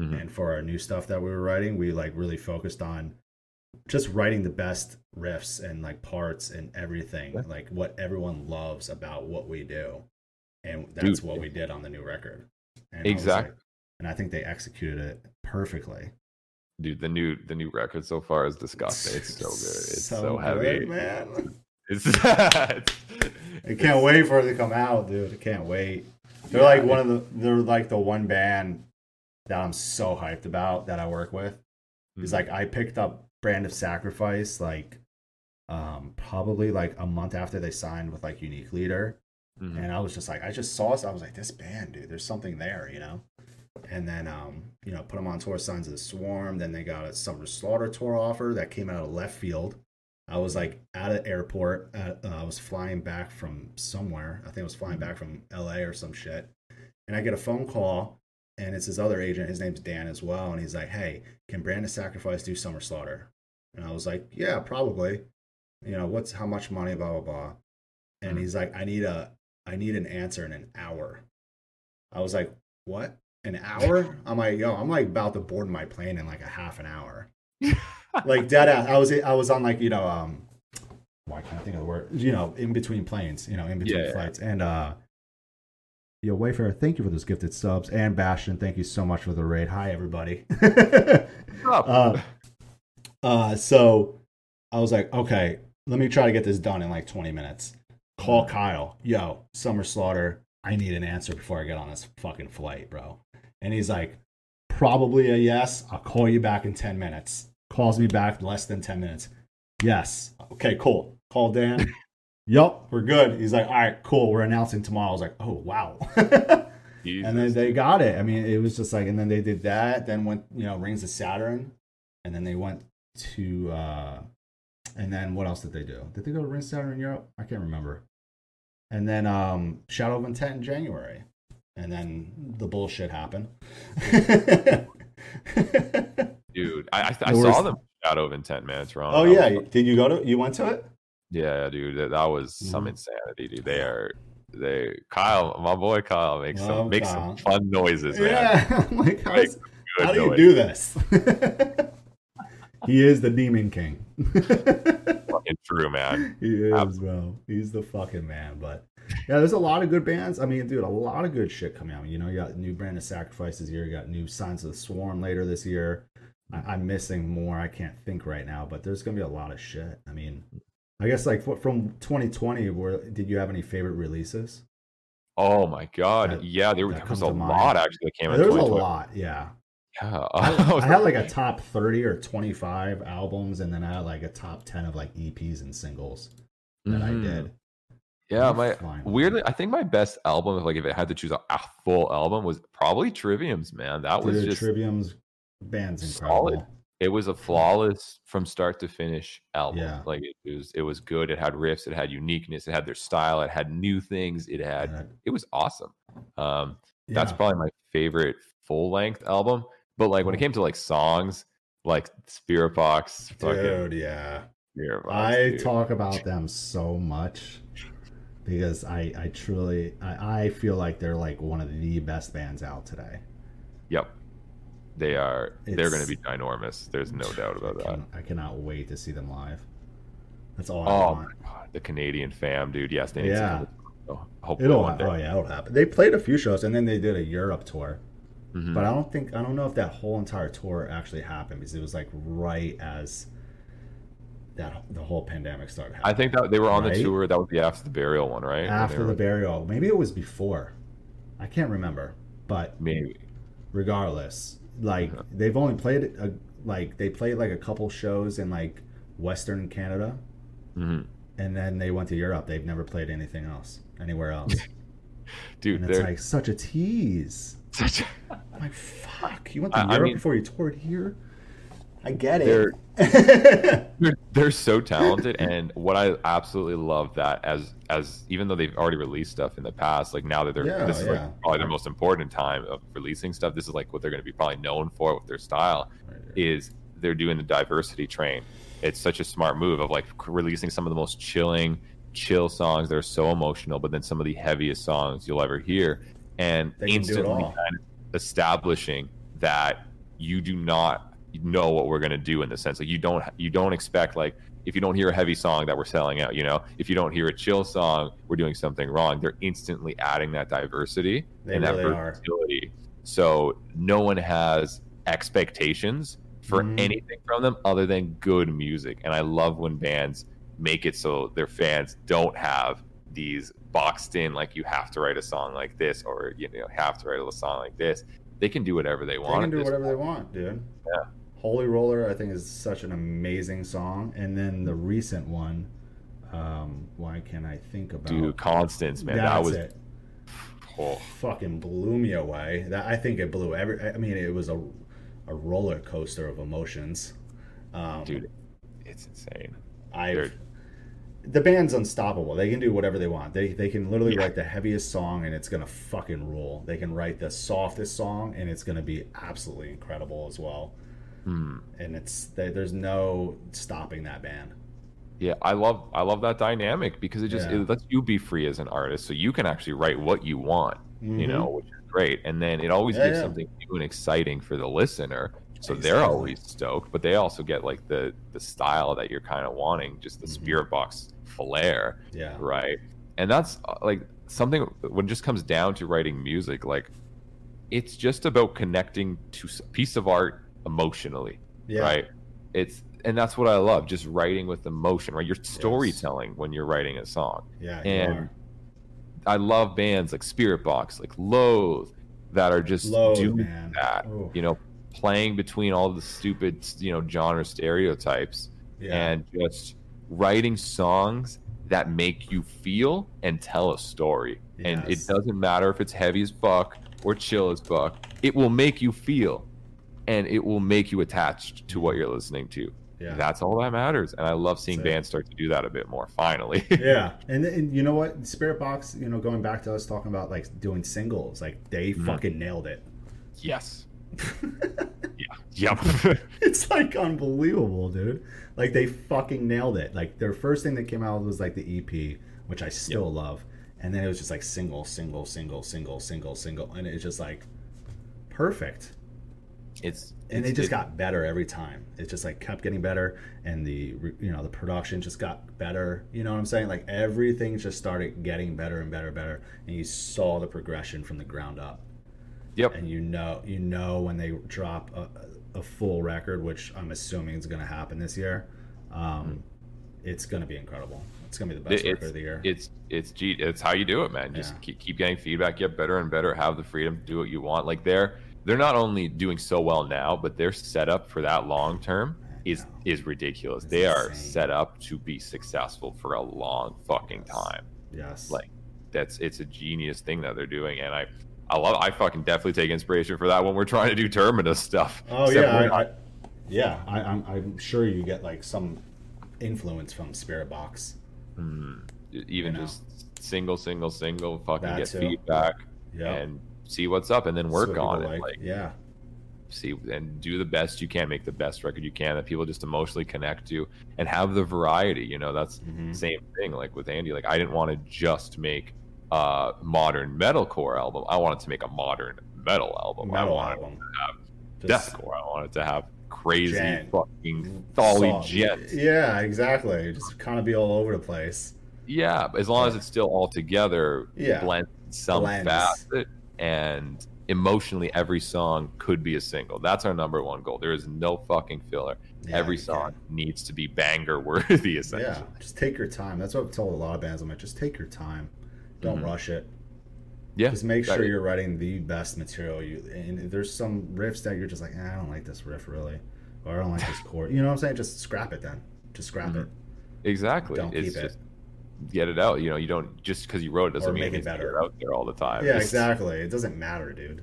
Mhm. And for our new stuff that we were writing, we like really focused on just writing the best riffs and like parts and everything, Yeah. like what everyone loves about what we do. And that's Dude. what we did on the new record. And Exactly. like- and I think they executed it perfectly. Dude, the new the new record so far is disgusting. It's so good. It's so, good, heavy. man. It's, it's I can't wait for it to come out, dude. I can't wait. They're Yeah, like one of the they're like the one band that I'm so hyped about that I work with. It's Mhm. like I picked up Brand of Sacrifice like um probably like a month after they signed with like Unique Leader. Mhm. And I was just like I just saw us, I was like, this band, dude, there's something there, you know? And then um, you know, put them on tour Signs of the Swarm. Then they got a Summer Slaughter tour offer that came out of left field. I was like at an airport. At, uh, I was flying back from somewhere. I think I was flying back from LA or some shit. And I get a phone call, and it's his other agent. His name's Dan as well. And he's like, "Hey, can Brand of Sacrifice do Summer Slaughter?" And I was like, "Yeah, probably." You know, what's how much money? Blah blah blah. And Mhm. he's like, "I need a, I need an answer in an hour." I was like, "What? An hour?" I'm like, "Yo, I'm like about to board my plane in like a half an hour." like dead ass. I was I was on like you know um why can't I think of the word you know in between planes you know in between Yeah, yeah. flights and uh yo Wayfarer, thank you for those gifted subs and Bastion thank you so much for the raid hi everybody uh Uh, so I was like, okay, let me try to get this done in like 20 minutes. Call Kyle, yo, Summer Slaughter, I need an answer before I get on this fucking flight, bro. And he's like, probably a yes. I'll call you back in 10 minutes. Calls me back less than 10 minutes. Yes. Okay, cool. Call Dan. yup, we're good. He's like, all right, cool. We're announcing tomorrow. I was like, oh, wow. And then they got it. I mean, it was just like, and then they did that. Then went, you know, Rings of Saturn, and then they went to, uh and then what else did they do? Did they go to Rings of Saturn in Europe? I can't remember. And then um Shadow of Intent in January, and then the bullshit happened. dude, I, I, I The saw them Shadow of Intent, man. It's wrong. oh was yeah, fu- did you go to? You went to it? yeah, dude. That, that was some Mhm. insanity, dude. They are they Kyle, my boy Kyle makes Oh, some makes Kyle. some fun noises, man. Yeah. Like, how's, how do you noise. do this? he is the Demon King. Fucking true, man. He is, Absolutely. bro. He's the fucking man. But yeah, there's a lot of good bands. I mean, dude, a lot of good shit coming out. You know, you got new Brand of sacrifices here. You got new Signs of the Swarm later this year. I, I'm missing more. I can't think right now, but there's gonna be a lot of shit. I mean, I guess like from 2020, where did you have any favorite releases? Oh my god. That- yeah, there, there was a mind. lot actually that came in There was a lot. Yeah, Yeah. I, I had like a top 30 or 25 albums, and then I had like a top 10 of like EPs and singles that Mhm. I did. Yeah, my weirdly, I think my best album, if like if it had to choose a, a full album, was probably Trivium's. Man, that was just Trivium's band's Solid. incredible. it was a flawless from start to finish album. Yeah. Like it was, it was good. It had riffs. It had uniqueness. It had their style. It had new things. It had. And I- It was awesome. Um, that's probably my favorite full length album. But like when it came to like songs, like Spiritbox, Dude, yeah. Spiritbox. I dude. talk about them so much because I, I truly, I, I feel like they're like one of the best bands out today. Yep. They are. they're going to be ginormous. There's no doubt about I, that. I cannot wait to see them live. That's all I Oh my god, the Canadian fam, dude. Yes, they need Yeah. to. Hopefully It'll, oh yeah, it'll happen. They played a few shows and then they did a Europe tour, Mhm. but I don't think I don't know if that whole entire tour actually happened because it was like right as that the whole pandemic started. I think that they were on Right? the tour. That was the after the burial one, right? After the burial, maybe it was before. I can't remember, but maybe. regardless like Uh-huh. they've only played a, like they played like a couple shows in like western canada hmm and then they went to europe they've never played anything else anywhere else Dude, and it's they're like such a tease such. I'm like fuck you went to I- I mean- before you toured here i get They're- it They're, they're so talented, and what I absolutely love that as as even though they've already released stuff in the past, like now that they're Yeah, this is yeah. like probably their most important time of releasing stuff. This is like what they're going to be probably known for with their style. is they're doing the diversity train. It's such a smart move of like releasing some of the most chilling, chill songs that are so emotional, but then some of the heaviest songs you'll ever hear, and They can do it instantly kind of establishing that you do not know what we're going to do in the sense like you don't you don't expect like if you don't hear a heavy song that we're selling out you know? If you don't hear a chill song we're doing something wrong. They're instantly adding that diversity They and that really are. versatility. So no one has expectations for Mhm. anything from them other than good music. And i love when bands make it so their fans don't have these boxed in like you have to write a song like this or you know have to write a song like this they can do whatever they want. they can do whatever they want dude Yeah. holy roller i think is such an amazing song and then the recent one um why can't i think about Dude, Constance, man, that was it. oh, fucking blew me away. That I think it blew every. I mean, it was a a roller coaster of emotions. Um, dude, it's insane. I the band's unstoppable. They can do whatever they want. They they can literally Yeah. write the heaviest song and it's gonna fucking rule. They can write the softest song and it's gonna be absolutely incredible as well. Hmm. And it's they, there's no stopping that band. Yeah, I love I love that dynamic because it just Yeah. it lets you be free as an artist, so you can actually write what you want, you Mhm. know, which is great. And then it always Yeah, gives something new and exciting for the listener, so they're always stoked. But they also get like the the style that you're kind of wanting, just the Mhm. Spiritbox flair, Yeah. right? And that's uh, like something when it just comes down to writing music, like it's just about connecting to a piece of art emotionally Yeah. right? It's and that's what I love, just writing with emotion, right? You're storytelling when you're writing a song. Yeah, And. I love bands like Spiritbox, like Loathe, that are just Loathe, doing man. that. Ooh. You know, playing between all the stupid, you know, genre stereotypes yeah. and just writing songs that make you feel and tell a story. And it doesn't matter if it's heavy as fuck or chill as fuck. It will make you feel and it will make you attached to what you're listening to. yeah. That's all that matters. And I love seeing bands start to do that a bit more finally. yeah, and, and you know what? Spiritbox, you know, going back to us talking about like doing singles, like they Mhm. fucking nailed it. yes. Yeah. Yep. it's like unbelievable, dude. Like they fucking nailed it. Like their first thing that came out was like the EP, which I still love, and then it was just like single, single, single, single, single, single, and it's just like perfect. it's And it's- it just it- got better every time. It just like kept getting better, and the you know the production just got better. You know what I'm saying? Like everything just started getting better and better, and better, and you saw the progression from the ground up. Yep. and you know you know when they drop a, a full record which i'm assuming is going to happen this year um, it's going to be incredible it's going to be the best It- record of the year it's it's it's how you do it, man. Just Yeah. keep, keep getting feedback, get better and better, have the freedom to do what you want. Like they're they're not only doing so well now, but their setup for that long term is is ridiculous. It's they are set up to be successful for a long fucking Yes. time. yes Like that's it's a genius thing that they're doing, and I I love I fucking definitely take inspiration for that when we're trying to do Termina stuff. oh Except yeah I, I, yeah. I, I'm, I'm sure you get like some influence from Spiritbox Mm, even You know. just single, single, single, fucking That get too. feedback yeah and see what's up, and then work on it. Like, yeah see and do the best you can, make the best record you can that people just emotionally connect to, and have the variety. You know, that's Mhm. the same thing. Like with Andy, like I didn't want to just make a modern metalcore album. I wanted to make a modern metal album. I wanted album have Just deathcore. I wanted to have crazy Djent. fucking solid. djent. yeah exactly just kind of be all over the place Yeah, as long as it's still all together, Yeah. blends in some Blends. facet, and emotionally, every song could be a single. That's our number one goal. There is no fucking filler. Yeah, every song can. needs to be banger worthy, essentially. Yeah, just take your time. That's what I've told a lot of bands. I'm like, just take your time. Don't Mhm. rush it. Yeah, Just make sure you're writing the best material. You and there's some riffs that you're just like, eh, I don't like this riff really, or I don't like this chord. You know what I'm saying? Just scrap it then. Just scrap Mhm. it. exactly. Don't it's keep it. get it out. You know, you don't just because you wrote it doesn't Or mean make it it needs to better. out there all the time. Yeah, Just- exactly. It doesn't matter, dude.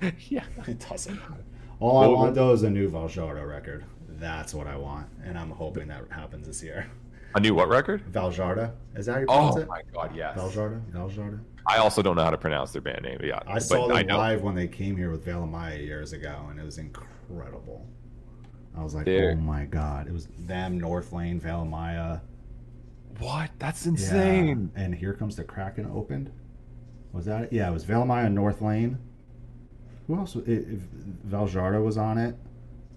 yeah. It doesn't matter. All I want though is a new Vildhjarta record. That's what I want, and I'm hoping that happens this year. A new what record? Vildhjarta, is that how you oh pronounce Oh it? my god, yes. Vildhjarta, Vildhjarta. I also don't know how to pronounce their band name. Yeah, I saw them live when they came here with Veil of Maya years ago, and it was incredible. I was like, oh my god! It was them, Northlane, Veil Maya. What? That's Yeah. insane. And here comes the Kraken opened. Was that it? Yeah, it was Valamaya, Northlane. Who else? It, it, Vildhjarta was on it.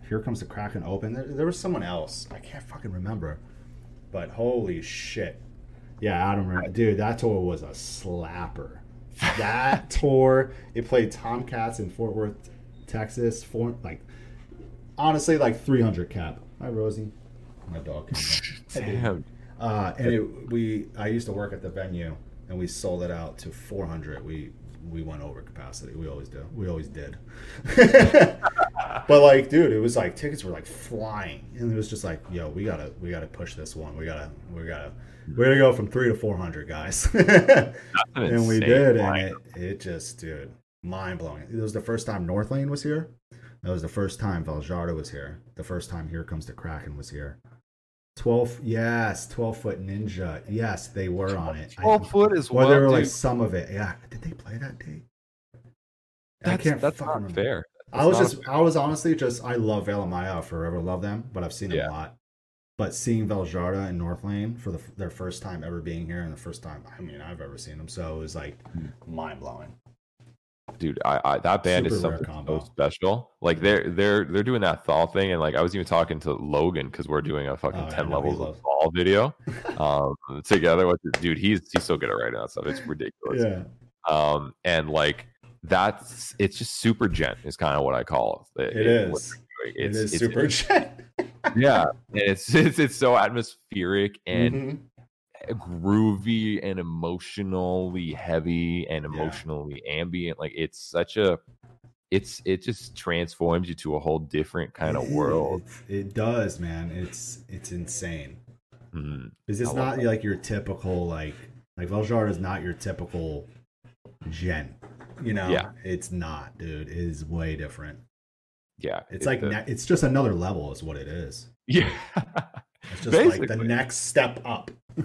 Here comes the Kraken open. There, there was someone else. I can't fucking remember. But holy shit. Yeah, Adam, remember. dude, that tour was a slapper. That tour, it played Tomcats in Fort Worth, Texas. For like, honestly, like 300 cap. Hi, Rosie. My dog. came back. Damn. Uh, and it, we, I used to work at the venue, and we sold it out to 400. We we went over capacity. We always do. We always did. but like, dude, it was like tickets were like flying, and it was just like, yo, we gotta we gotta push this one. We gotta we gotta we're gonna go from three to 400 guys. And we did, line. and it it just, dude, mind blowing. It was the first time Northlane was here. That was the first time Vildhjarta was here. The first time Here Comes the Kraken was here. 12 yes 12 foot ninja yes they were on it I- 12 foot as well, well. there were like some of it yeah did they play that day that's that's fucking not remember. fair. i was just not i was honestly just i love Veil of Maya I'll forever love them but i've seen them Yeah. a lot but seeing Vildhjarta and Northlane for the, their first time ever being here and the first time I mean I've ever seen them, so it was like Hmm. mind blowing. Dude I, I that band is Super rare something combo. so special like they're they're they're doing that thall thing and like i was even talking to logan because we're doing a fucking Oh, yeah, 10 no, levels of thall video um together with dude he's he's so good at writing that stuff it's ridiculous Yeah, um and like that's it's just super djent is kind of what i call it, it what is. doing. It it's, is it's super jet. yeah, it's it's it's so atmospheric and Mhm. Groovy and emotionally heavy and Yeah. emotionally ambient. Like it's such a it's it just transforms you to a whole different kind of world. It, it does, man. It's it's insane. Mhm. Because it's not like your typical like like Veljar is not your typical djent. You know, Yeah. it's not, dude. It is way different. Yeah, It's it- like the- it's just another level, is what it is. yeah. It's just like the next step up.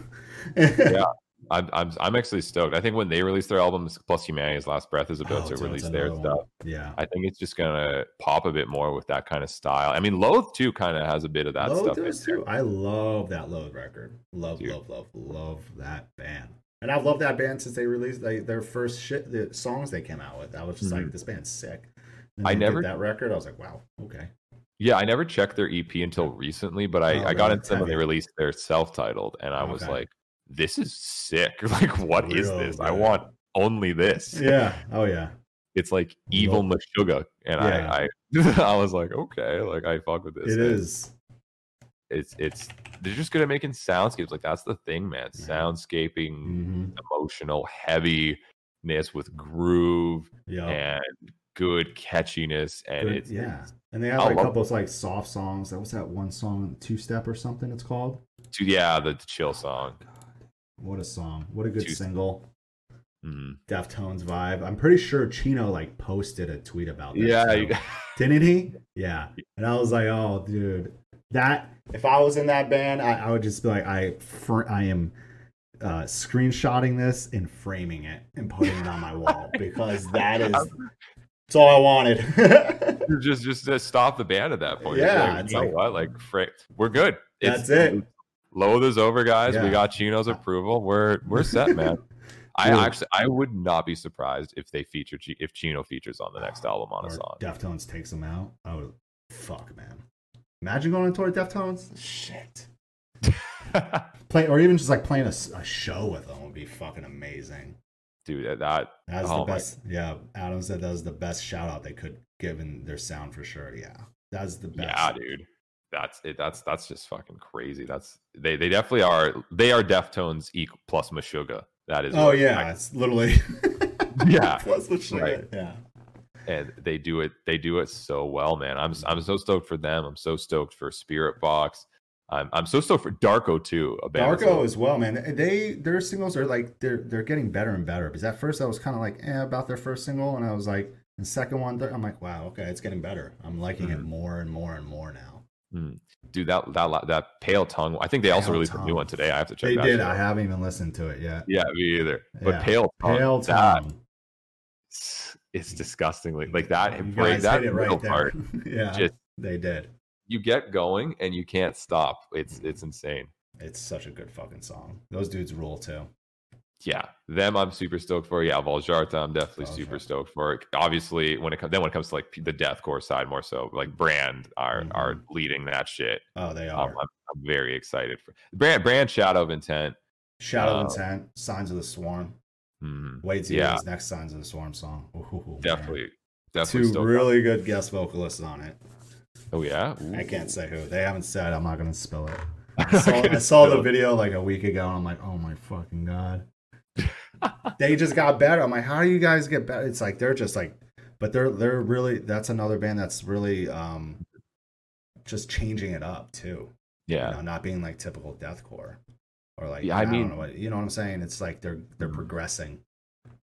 Yeah. I'm, I'm I'm actually stoked. I think when they release their albums, plus Humanity's Last Breath is about Oh, to release their another stuff. one. Yeah. I think it's just gonna pop a bit more with that kind of style. I mean, Loathe too kind of has a bit of that Load stuff. in does there. too. I love that Loathe record. Love, Dude. love, love, love that band. And I've loved that band since they released like, their first shit, the songs they came out with. I was just like, Mhm. this band's sick. I never- that record. I was like, wow, okay. Yeah, I never checked their EP until recently, but I, Oh, I got into them when they released their self-titled, and I was like, "This is sick! Like, what is Real this? I want only this." Yeah. Oh yeah. It's like evil Meshuggah, and Yeah. I, I, I was like, okay, like I fuck with this. It And is. It's it's they're just good at making soundscapes. Like that's the thing, man. Soundscaping, hmm emotional heaviness with groove Yeah. and good catchiness, and Good- it's yeah. it's- And they have like a couple of like soft songs. That was that one song, Two Step or something. It's called. yeah, the chill song. What a song! What a good single. Mhm. Deftones vibe. I'm pretty sure Chino like posted a tweet about that. Yeah, you, didn't he? Yeah. And I was like, oh, dude, that if I was in that band, I, I would just be like, I fr- I am uh, screenshotting this and framing it and putting it on my wall because that is that's all I wanted. just just just stop the band at that point. Yeah, like, it's you know like- what? Like, fra- we're good. That's it. Loathe is over, guys. Yeah. We got Chino's approval. We're we're set, man. I actually I would not be surprised if they feature if Chino features on the next album on a song. Deftones takes them out. I would fuck, man. Imagine going on tour with Deftones. Shit. Play or even just like playing a show with them would be fucking amazing. Dude, that, that That's Oh the my- best. Yeah, Adam said that was the best shout out they could give in their sound for sure. Yeah, that's the best. yeah, dude. That's it. That's that's just fucking crazy. That's they they definitely are. They are Deftones equal plus Meshuggah. That is. Oh yeah, it's literally. Yeah, Plus shit. right. Yeah. and they do it they do it so well man i'm i'm so stoked for them i'm so stoked for Spiritbox i'm i'm so stoked for darko too a Darko as well, man. They their singles are like they're they're getting better and better. Because at first I was kind of like eh about their first single, and I was like the second one, third, I'm like wow, okay, it's getting better. I'm liking it Mhm. more and more and more now. Hmm. dude that that that pale tongue i think they also Pale released a new one today i have to check They that did. shit I haven't even listened to it yet. yeah me either but Yeah. pale tongue, Pale that Tongue. it's disgustingly like that You break that middle right part yeah, just they did. you get going and you can't stop it's it's insane It's such a good fucking song. Those dudes rule too. Yeah, them I'm super stoked for. Yeah, Vildhjarta I'm definitely super stoked for. Obviously, when it comes then when it comes to like the deathcore side more so, like Brand are are Mhm. leading that shit. Oh, they Um, are. I'm, I'm very excited for Brand Brand Shadow of Intent. Shadow uh, Intent, Signs of the Swarm. Mhm, Wait till Yeah. his next Signs of the Swarm song. Ooh, man. Definitely, definitely Two really good guest vocalists on it. oh yeah, I can't say who. They haven't said. I'm not gonna spill it. I I saw, I saw the video like a week ago, and I'm like, oh my fucking god. They just got better. I'm like, how do you guys get better? It's like they're just like, but they're they're really. That's another band that's really um, just changing it up too. Yeah, You know, not being like typical deathcore or like. Yeah, I don't mean- know what, you know what I'm saying? It's like they're they're Mhm. progressing.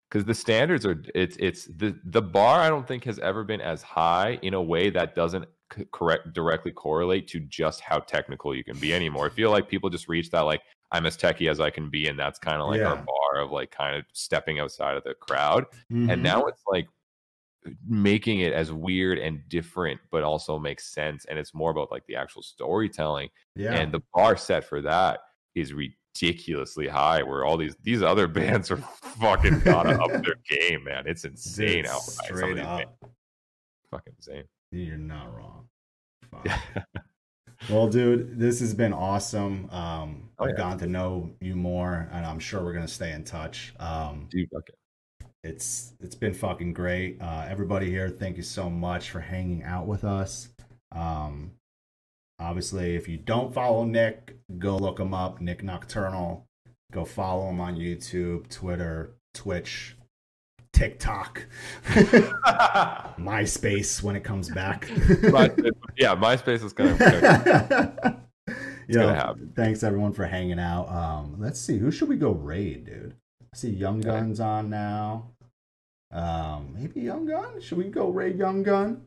because the standards are it's it's the the bar I don't think has ever been as high in a way that doesn't correct directly correlate to just how technical you can be anymore. I feel like people just reach that like I'm as techie as I can be, and that's kind of like our bar of like kind of stepping outside of the crowd. Mhm. And now it's like making it as weird and different, but also makes sense. And it's more about like the actual storytelling. yeah, And the bar set for that is ridiculously high. Where all these these other bands are fucking gotta up their game, man. It's insane out straight up. fucking insane. You're not wrong. Well, dude, this has been awesome. Um, Oh, I've yeah. gotten to know you more, and I'm sure we're gonna stay in touch. Um, Dude, okay. it's it's been fucking great. Uh, everybody here, thank you so much for hanging out with us. Um, Obviously, if you don't follow Nik, go look him up, Nik Nocturnal. Go follow him on YouTube, Twitter, Twitch, TikTok, MySpace when it comes back. MySpace- yeah, MySpace is Yo, gonna happen. thanks everyone for hanging out. Um, let's see, who should we go raid, dude? I see Young Okay. Gun's on now. Um, maybe Young Gun. Should we go raid Young Gun?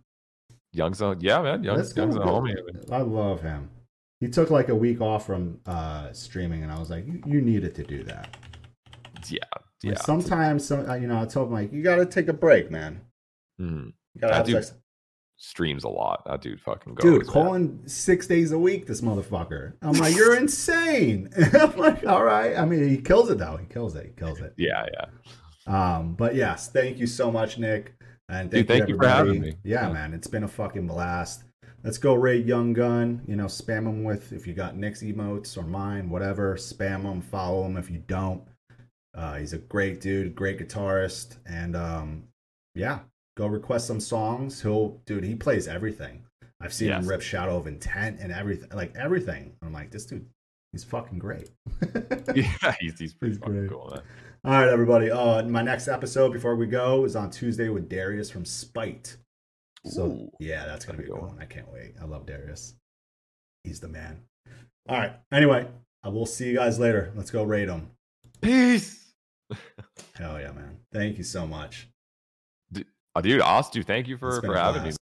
Young's a yeah, man. Young. Young's a homie. I love him. He took like a week off from uh, streaming, and I was like, "You, you needed to do that." Yeah, Like, yeah. sometimes, some, you know, I told him like, "You got to take a break, man. Mhm. You got to I have do sex." Streams a lot. That dude fucking goes. Dude, man. calling six days a week, this motherfucker. I'm like, you're insane. I'm like, all right. I mean, he kills it though. He kills it. He kills it. Yeah, yeah. Um, but yes, thank you so much, Nik. And Dude, thank, thank you, you for having me. Yeah, Yeah. man, it's been a fucking blast. Let's go raid Young Gun. You know, spam him with if you got Nik's emotes or mine, whatever. Spam him, follow him if you don't. Uh, he's a great dude, great guitarist, and um, yeah, go request some songs. He'll, dude, he plays everything. I've seen him rip Shadow of Intent and everything, like everything. I'm like, this dude, he's fucking great. Yeah, he's, he's pretty He's fucking great. cool, man. All right, everybody. Uh, my next episode before we go is on Tuesday with Darius from Spite. So Ooh, yeah, that's gonna be a good one. I can't wait. I love Darius. He's the man. All right. Anyway, I will see you guys later. Let's go raid him. Peace. Hell yeah, man. Thank you so much. Uh, dude, Ostu, thank you for, for having me.